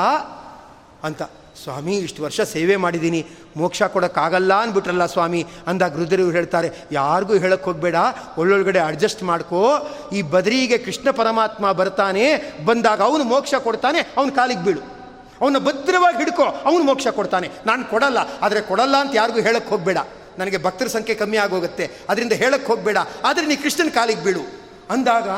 ಅಂತ. ಸ್ವಾಮಿ, ಇಷ್ಟು ವರ್ಷ ಸೇವೆ ಮಾಡಿದ್ದೀನಿ. ಮೋಕ್ಷ ಕೊಡೋಕ್ಕಾಗಲ್ಲ ಅಂದ್ಬಿಟ್ರಲ್ಲ ಸ್ವಾಮಿ, ಅಂದಾಗ ರುದ್ರದೇವ್ರು ಹೇಳ್ತಾರೆ, ಯಾರಿಗೂ ಹೇಳಕ್ಕೆ ಹೋಗಬೇಡ, ಒಳ್ಳೊಳಗಡೆ ಅಡ್ಜಸ್ಟ್ ಮಾಡ್ಕೋ. ಈ ಬದರಿಗೆ ಕೃಷ್ಣ ಪರಮಾತ್ಮ ಬರ್ತಾನೆ, ಬಂದಾಗ ಅವನು ಮೋಕ್ಷ ಕೊಡ್ತಾನೆ, ಅವನ ಕಾಲಿಗೆ ಬೀಳು. ಅವನ ಭದ್ರವಾಗಿ ಹಿಡ್ಕೋ, ಅವನು ಮೋಕ್ಷ ಕೊಡ್ತಾನೆ. ನಾನು ಕೊಡಲ್ಲ, ಆದರೆ ಕೊಡಲ್ಲ ಅಂತ ಯಾರಿಗೂ ಹೇಳಕ್ಕೆ ಹೋಗಬೇಡ. ನನಗೆ ಭಕ್ತರ ಸಂಖ್ಯೆ ಕಮ್ಮಿ ಆಗೋಗುತ್ತೆ, ಅದರಿಂದ ಹೇಳಕ್ಕೆ ಹೋಗಬೇಡ, ಆದರೆ ನೀ ಕೃಷ್ಣನ ಕಾಲಿಗೆ ಬೀಳು. ಅಂದಾಗ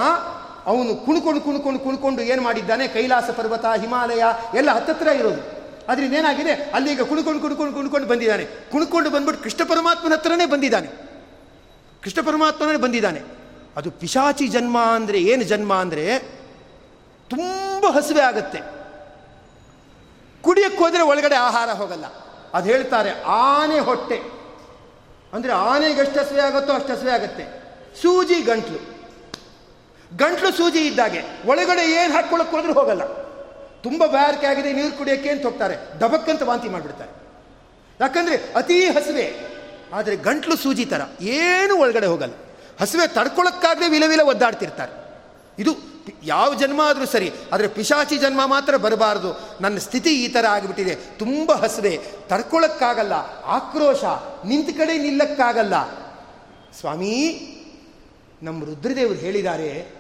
ಅವನು ಕುಣ್ಕೊಂಡು ಕುಣ್ಕೊಂಡು ಕುಣ್ಕೊಂಡು ಏನು ಮಾಡಿದ್ದಾನೆ? ಕೈಲಾಸ ಪರ್ವತ, ಹಿಮಾಲಯ, ಎಲ್ಲ ಹತ್ತತ್ರ ಇರೋದು. ಅದರಿಂದ ಏನಾಗಿದೆ ಅಲ್ಲಿ ಈಗ ಕುಣ್ಕೊಂಡು ಕುಣ್ಕೊಂಡು ಕುಣ್ಕೊಂಡು ಬಂದಿದ್ದಾನೆ. ಕುಣ್ಕೊಂಡು ಬಂದ್ಬಿಟ್ಟು ಕೃಷ್ಣ ಪರಮಾತ್ಮನ ಹತ್ರನೇ ಬಂದಿದ್ದಾನೆ. ಕೃಷ್ಣ ಪರಮಾತ್ಮನೇ ಬಂದಿದ್ದಾನೆ. ಅದು ಪಿಶಾಚಿ ಜನ್ಮ ಅಂದರೆ ಏನು ಜನ್ಮ ಅಂದರೆ ತುಂಬ ಹಸಿವೆ ಆಗುತ್ತೆ. ಕುಡಿಯಕ್ಕೆ ಹೋದರೆ ಒಳಗಡೆ ಆಹಾರ ಹೋಗಲ್ಲ. ಅದು ಹೇಳ್ತಾರೆ ಆನೆ ಹೊಟ್ಟೆ. ಅಂದರೆ ಆನೆಗೆ ಎಷ್ಟು ಹಸಿವೆ ಆಗುತ್ತೋ ಅಷ್ಟು ಹಸಿವೆ ಆಗುತ್ತೆ. ಸೂಜಿ ಗಂಟ್ಲು. ಗಂಟ್ಲು ಸೂಜಿ ಇದ್ದಾಗೆ. ಒಳಗಡೆ ಏನು ಹಾಕ್ಕೊಳ್ಳೋಕೆ ಹೋದರೂ ಹೋಗಲ್ಲ. ತುಂಬ ಬ್ಯಾರಿಕೆ ಆಗಿದೆ, ನೀರು ಕುಡಿಯೋಕ್ಕೆ ಅಂತ ಹೋಗ್ತಾರೆ. ದಬಕ್ಕಂತ ವಾಂತಿ ಮಾಡಿಬಿಡ್ತಾರೆ. ಯಾಕಂದರೆ ಅತೀ ಹಸಿವೆ. ಆದರೆ ಗಂಟ್ಲು ಸೂಜಿ ಥರ ಏನು ಒಳಗಡೆ ಹೋಗಲ್ಲ. ಹಸಿವೆ ತಡ್ಕೊಳಕ್ಕಾಗದೆ ವಿಲ ವಿಲ ಒದ್ದಾಡ್ತಿರ್ತಾರೆ. ಇದು ಯಾವ ಜನ್ಮ ಆದರೂ ಸರಿ, ಆದರೆ ಪಿಶಾಚಿ ಜನ್ಮ ಮಾತ್ರ ಬರಬಾರ್ದು. ನನ್ನ ಸ್ಥಿತಿ ಈ ಥರ ಆಗಿಬಿಟ್ಟಿದೆ. ತುಂಬ ಹಸಿವೆ. ತಡ್ಕೊಳಕ್ಕಾಗಲ್ಲ. ಆಕ್ರೋಶ. ನಿಂತ ಕಡೆ ನಿಲ್ಲಕ್ಕಾಗಲ್ಲ. ಸ್ವಾಮಿ, ನಮ್ಮ ರುದ್ರದೇವರು ಹೇಳಿದ್ದಾರೆ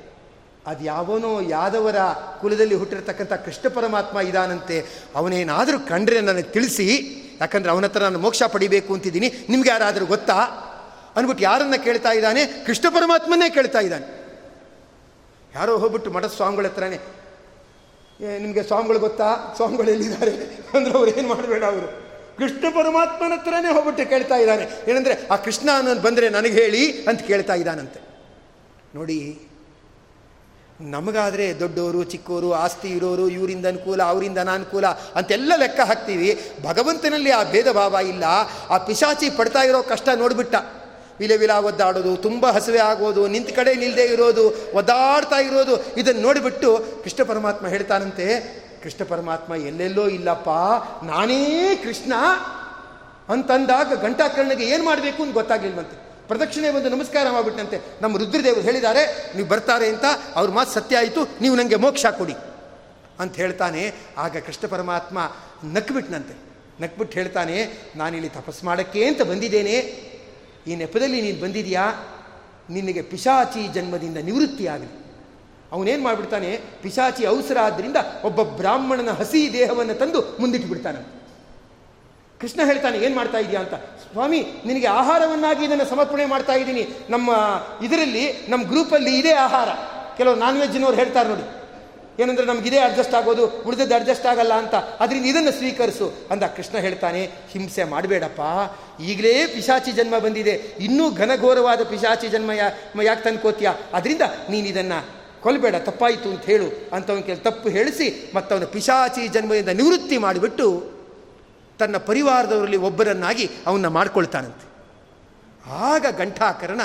ಅದು ಯಾವನೋ ಯಾದವರ ಕುಲದಲ್ಲಿ ಹುಟ್ಟಿರ್ತಕ್ಕಂಥ ಕೃಷ್ಣ ಪರಮಾತ್ಮ ಇದಾನಂತೆ, ಅವನೇನಾದರೂ ಕಂಡ್ರೆ ನನಗೆ ತಿಳಿಸಿ, ಯಾಕಂದರೆ ಅವನ ಹತ್ರ ನಾನು ಮೋಕ್ಷ ಪಡಿಬೇಕು ಅಂತಿದ್ದೀನಿ. ನಿಮ್ಗೆ ಯಾರಾದರೂ ಗೊತ್ತಾ? ಅಂದ್ಬಿಟ್ಟು ಯಾರನ್ನ ಕೇಳ್ತಾ ಇದ್ದಾನೆ? ಕೃಷ್ಣ ಪರಮಾತ್ಮನೇ ಕೇಳ್ತಾ ಇದ್ದಾನೆ. ಯಾರೋ ಹೋಗ್ಬಿಟ್ಟು ಮಠ ಸ್ವಾಮಿಗಳ ಹತ್ರನೇ, ಏ, ನಿಮಗೆ ಸ್ವಾಮಿಗಳು ಗೊತ್ತಾ? ಸ್ವಾಮಿಗಳು ಎಲ್ಲಿದ್ದಾರೆ? ಅಂದ್ರೆ ಅವ್ರು ಏನು ಮಾಡಬೇಡ ಅವರು. ಕೃಷ್ಣ ಪರಮಾತ್ಮನ ಹತ್ರನೇ ಹೋಗ್ಬಿಟ್ಟು ಕೇಳ್ತಾ ಇದ್ದಾನೆ. ಏನಂದರೆ, ಆ ಕೃಷ್ಣ ಅನ್ನೋದು ಬಂದರೆ ನನಗೆ ಹೇಳಿ ಅಂತ ಕೇಳ್ತಾ ಇದ್ದಾನಂತೆ. ನೋಡಿ ನಮಗಾದರೆ ದೊಡ್ಡವರು ಚಿಕ್ಕವರು ಆಸ್ತಿ ಇರೋರು ಇವರಿಂದ ಅನುಕೂಲ ಅವರಿಂದ ಅನಾನುಕೂಲ ಅಂತೆಲ್ಲ ಲೆಕ್ಕ ಹಾಕ್ತೀವಿ. ಭಗವಂತನಲ್ಲಿ ಆ ಭೇದ ಭಾವ ಇಲ್ಲ. ಆ ಪಿಶಾಚಿ ಪಡ್ತಾ ಇರೋ ಕಷ್ಟ ನೋಡಿಬಿಟ್ಟ. ವಿಲೆ ವಿಲ ಒದ್ದಾಡೋದು, ತುಂಬ ಹಸಿವೆ ಆಗೋದು, ನಿಂತ ಕಡೆ ನಿಲ್ಲದೆ ಇರೋದು, ಒದ್ದಾಡ್ತಾ ಇರೋದು ಇದನ್ನು ನೋಡಿಬಿಟ್ಟು ಕೃಷ್ಣ ಪರಮಾತ್ಮ ಹೇಳ್ತಾನಂತೆ, ಕೃಷ್ಣ ಪರಮಾತ್ಮ ಎಲ್ಲೆಲ್ಲೋ ಇಲ್ಲಪ್ಪ, ನಾನೇ ಕೃಷ್ಣ ಅಂತಂದಾಗ ಗಂಟಾಕರ್ಣಿಗೆ ಏನು ಮಾಡಬೇಕು ಅಂತ ಗೊತ್ತಾಗ್ಲಿಲ್ವಂತೆ. ಪ್ರದಕ್ಷಿಣೆ ಬಂದು ನಮಸ್ಕಾರ ಮಾಡಿಬಿಟ್ಟಂತೆ. ನಮ್ಮ ರುದ್ರದೇವರು ಹೇಳಿದ್ದಾರೆ, ನೀವು ಬರ್ತಾರೆ ಅಂತ, ಅವ್ರ ಮಾತು ಸತ್ಯ ಆಯಿತು, ನೀವು ನನಗೆ ಮೋಕ್ಷ ಕೊಡಿ. ಅಂತ ಹೇಳ್ತಾನೆ. ಆಗ ಕೃಷ್ಣ ಪರಮಾತ್ಮ ನಕ್ಬಿಟ್ನಂತೆ. ನಕ್ಬಿಟ್ಟು ಹೇಳ್ತಾನೆ, ನಾನಿಲ್ಲಿ ತಪಸ್ ಮಾಡೋಕ್ಕೆ ಅಂತ ಬಂದಿದ್ದೇನೆ. ಈ ನೆಪದಲ್ಲಿ ನೀನು ಬಂದಿದೆಯಾ ನಿನಗೆ ಪಿಶಾಚಿ ಜನ್ಮದಿಂದ ನಿವೃತ್ತಿ ಆಗಲಿ ಅವನೇನು ಮಾಡಿಬಿಡ್ತಾನೆ, ಪಿಶಾಚಿ ಅವಸರ ಆದ್ದರಿಂದ ಒಬ್ಬ ಬ್ರಾಹ್ಮಣನ ಹಸಿ ದೇಹವನ್ನು ತಂದು ಮುಂದಿಟ್ಟು ಬಿಡ್ತಾನೆ ಕೃಷ್ಣ ಹೇಳ್ತಾನೆ, ಏನು ಮಾಡ್ತಾ ಇದೆಯಾ ಅಂತ? ಸ್ವಾಮಿ, ನಿನಗೆ ಆಹಾರವನ್ನಾಗಿ ಇದನ್ನು ಸಮರ್ಪಣೆ ಮಾಡ್ತಾ ಇದ್ದೀನಿ. ನಮ್ಮ ಇದರಲ್ಲಿ, ನಮ್ಮ ಗ್ರೂಪಲ್ಲಿ ಇದೇ ಆಹಾರ. ಕೆಲವು ನಾನ್ ವೆಜ್ನವ್ರು ಹೇಳ್ತಾರೆ ನೋಡಿ. ಏನಂದ್ರೆ ನಮಗಿದೇ ಅಡ್ಜಸ್ಟ್ ಆಗೋದು, ಉಳಿದದ್ದು ಅಡ್ಜಸ್ಟ್ ಆಗಲ್ಲ ಅಂತ. ಅದರಿಂದ ಇದನ್ನು ಸ್ವೀಕರಿಸು. ಅಂದ ಕೃಷ್ಣ ಹೇಳ್ತಾನೆ, ಹಿಂಸೆ ಮಾಡಬೇಡಪ್ಪ. ಈಗಲೇ ಪಿಶಾಚಿ ಜನ್ಮ ಬಂದಿದೆ. ಇನ್ನೂ ಘನಘೋರವಾದ ಪಿಶಾಚಿ ಜನ್ಮ ಯಾ, ಯಾಕೆ ತಂದ್ಕೋತೀಯ? ಅದರಿಂದ ನೀನು ಇದನ್ನು ಕೊಲ್ಬೇಡ, ತಪ್ಪಾಯಿತು ಅಂತ ಹೇಳು. ಅಂತವನ ಕೇಳಿ ತಪ್ಪು ಹೇಳಿಸಿ ಮತ್ತವನ ಪಿಶಾಚಿ ಜನ್ಮದಿಂದ ನಿವೃತ್ತಿ ಮಾಡಿಬಿಟ್ಟು ತನ್ನ ಪರಿವಾರದವರಲ್ಲಿ ಒಬ್ಬರನ್ನಾಗಿ ಅವನ್ನ ಮಾಡ್ಕೊಳ್ತಾನಂತೆ. ಆಗ ಗಂಠಾಕರಣ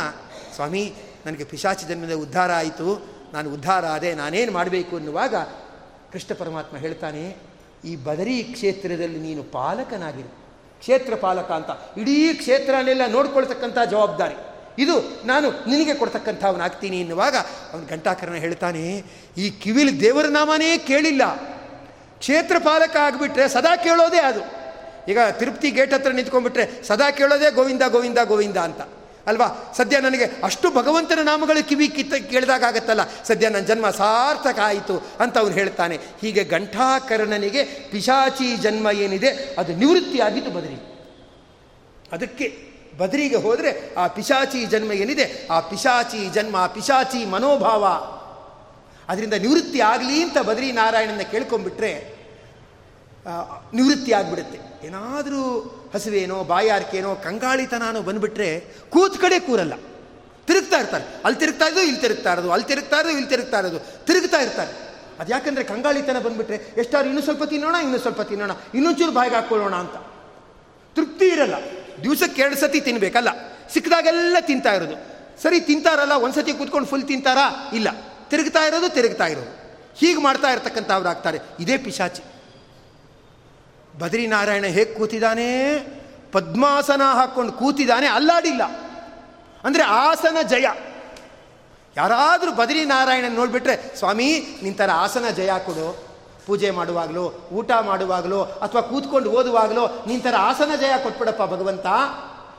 ಸ್ವಾಮಿ, ನನಗೆ ಪಿಶಾಚಿ ಜನ್ಮದ ಉದ್ಧಾರ ಆಯಿತು. ನಾನು ಉದ್ಧಾರ ಆದೆ. ನಾನೇನು ಮಾಡಬೇಕು ಅನ್ನುವಾಗ ಕೃಷ್ಣ ಪರಮಾತ್ಮ ಹೇಳ್ತಾನೆ, ಈ ಬದರಿ ಕ್ಷೇತ್ರದಲ್ಲಿ ನೀನು ಪಾಲಕನಾಗಿರು. ಕ್ಷೇತ್ರ ಪಾಲಕ ಅಂತ. ಇಡೀ ಕ್ಷೇತ್ರನೆಲ್ಲ ನೋಡ್ಕೊಳ್ತಕ್ಕಂಥ ಜವಾಬ್ದಾರಿ. ಇದು ನಾನು ನಿನಗೆ ಕೊಡ್ತಕ್ಕಂಥವನಾಗ್ತೀನಿ ಎನ್ನುವಾಗ ಅವನು ಗಂಟಾಕರಣ ಹೇಳ್ತಾನೆ, ಈ ಕಿವಿಲಿ ದೇವರ ನಾಮನೇ ಕೇಳಿಲ್ಲ. ಕ್ಷೇತ್ರ ಪಾಲಕ ಆಗಿಬಿಟ್ರೆ ಸದಾ ಕೇಳೋದೇ ಅದು. ಈಗ ತಿರುಪ್ತಿ ಗೇಟ್ ಹತ್ರ ನಿಂತ್ಕೊಂಡ್ಬಿಟ್ರೆ ಸದಾ ಕೇಳೋದೇ ಗೋವಿಂದ ಗೋವಿಂದ ಗೋವಿಂದ ಅಂತ. ಅಲ್ವಾ? ಸದ್ಯ ನನಗೆ ಅಷ್ಟು ಭಗವಂತನ ನಾಮಗಳು ಕಿವಿ ಕಿತ್ತ ಕೇಳಿದಾಗತ್ತಲ್ಲ ಸದ್ಯ ನನ್ನ ಜನ್ಮ ಸಾರ್ಥಕ ಆಯಿತು ಅಂತ ಅವನು ಹೇಳ್ತಾನೆ. ಹೀಗೆ ಗಂಠಾಕರ್ಣನಿಗೆ ಪಿಶಾಚಿ ಜನ್ಮ ಏನಿದೆ, ಅದು ನಿವೃತ್ತಿ ಆಗಿತ್ತು ಬದರಿ. ಅದಕ್ಕೆ ಬದರಿಗೆ ಹೋದರೆ ಆ ಪಿಶಾಚಿ ಜನ್ಮ ಏನಿದೆ, ಆ ಪಿಶಾಚಿ ಜನ್ಮ ಪಿಶಾಚಿ ಮನೋಭಾವ. ಅದರಿಂದ ನಿವೃತ್ತಿ ಆಗಲಿ ಅಂತ ಬದರಿ ನಾರಾಯಣನ ಕೇಳ್ಕೊಂಡ್ಬಿಟ್ರೆ ನಿವೃತ್ತಿ ಆಗಿಬಿಡುತ್ತೆ. ಏನಾದರೂ ಹಸಿವೇನೋ, ಬಾಯಾರಿಕೆನೋ ಕಂಗಾಳಿತನೋ ಬಂದುಬಿಟ್ರೆ ಕೂತ್ ಕಡೆ ಕೂರಲ್ಲ. ತಿರುಗ್ತಾ ಇರ್ತಾರೆ. ಅಲ್ಲಿ ತಿರುಗ್ತಾ ಇರೋದು, ಇಲ್ಲಿ ತಿರುಗ್ತಾ ಇರೋದು, ಅಲ್ಲಿ ತಿರುಗ್ತಾ ಇರೋದು, ಇಲ್ಲಿ ತಿರುಗ್ತಾ ಇರೋದು. ತಿರುಗ್ತಾ ಇರ್ತಾರೆ. ಅದು ಯಾಕಂದರೆ ಕಂಗಾಳಿತನ ಬಂದುಬಿಟ್ರೆ ಎಷ್ಟಾದ್ರು ಇನ್ನೂ ಸ್ವಲ್ಪ ತಿನ್ನೋಣ, ಇನ್ನೂ ಸ್ವಲ್ಪ ತಿನ್ನೋಣ, ಇನ್ನೊಂಚೂರು ಬಾಯಿಗೆ ಹಾಕ್ಕೊಳ್ಳೋಣ ಅಂತ. ತೃಪ್ತಿ ಇರಲ್ಲ. ದಿವಸಕ್ಕೆ ಎರಡು ಸತಿ ತಿನ್ನಬೇಕಲ್ಲ ಸಿಕ್ಕದಾಗೆಲ್ಲ ತಿಂತಾ ಇರೋದು. ಸರಿ, ತಿಂತಾರಲ್ಲ ಒಂದು ಸತಿ ಕೂತ್ಕೊಂಡು ಫುಲ್ ತಿಂತಾರಾ? ಇಲ್ಲ. ತಿರುಗ್ತಾ ಇರೋದು ತಿರುಗ್ತಾ ಇರೋದು. ಹೀಗೆ ಮಾಡ್ತಾ ಇರ್ತಕ್ಕಂಥವ್ರು ಆಗ್ತಾರೆ. ಇದೇ ಪಿಶಾಚಿ. ಬದ್ರಿನಾರಾಯಣ ಹೇಗೆ ಕೂತಿದ್ದಾನೆ ಪದ್ಮಾಸನ ಹಾಕ್ಕೊಂಡು ಕೂತಿದ್ದಾನೆ ಅಲ್ಲಾಡಿಲ್ಲ. ಅಂದರೆ ಆಸನ ಜಯ. ಯಾರಾದರೂ ಬದ್ರಿನಾರಾಯಣನ ನೋಡಿಬಿಟ್ರೆ, ಸ್ವಾಮಿ ನಿಂತರ ಆಸನ ಜಯ ಕೊಡು. ಪೂಜೆ ಮಾಡುವಾಗಲೋ, ಊಟ ಮಾಡುವಾಗಲೋ, ಅಥವಾ ಕೂತ್ಕೊಂಡು ಓದುವಾಗಲೋ ನಿಂತರ ಆಸನ ಜಯ ಕೊಟ್ಬಿಡಪ್ಪ ಭಗವಂತ.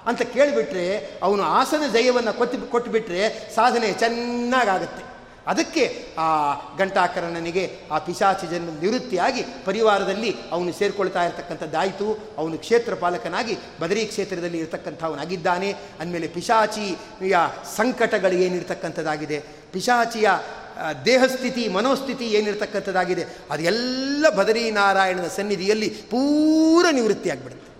ಅಂತ ಕೇಳಿಬಿಟ್ರೆ, ಅವನು ಆಸನ ಜಯವನ್ನು ಕೊಟ್ಟು ಕೊಟ್ಟುಬಿಟ್ರೆ ಸಾಧನೆ ಚೆನ್ನಾಗಾಗುತ್ತೆ. ಅದಕ್ಕೆ ಆ ಗಂಟಾಕರಣನಿಗೆ ಆ ಪಿಶಾಚಿ ಜನ ನಿವೃತ್ತಿಯಾಗಿ ಪರಿವಾರದಲ್ಲಿ ಅವನು ಸೇರಿಕೊಳ್ತಾ ಇರತಕ್ಕಂಥದ್ದಾಯಿತು. ಅವನು ಕ್ಷೇತ್ರ ಪಾಲಕನಾಗಿ ಬದರಿ ಕ್ಷೇತ್ರದಲ್ಲಿ ಇರತಕ್ಕಂಥವನಾಗಿದ್ದಾನೆ. ಅಂದಮೇಲೆ ಪಿಶಾಚಿಯ ಸಂಕಟಗಳು ಏನಿರ್ತಕ್ಕಂಥದ್ದಾಗಿದೆ? ಪಿಶಾಚಿಯ ದೇಹಸ್ಥಿತಿ, ಮನೋಸ್ಥಿತಿ ಏನಿರ್ತಕ್ಕಂಥದ್ದಾಗಿದೆ? ಅದೆಲ್ಲ ಬದರಿ ನಾರಾಯಣನ ಸನ್ನಿಧಿಯಲ್ಲಿ ಪೂರ ನಿವೃತ್ತಿ ಆಗಿಬಿಡುತ್ತೆ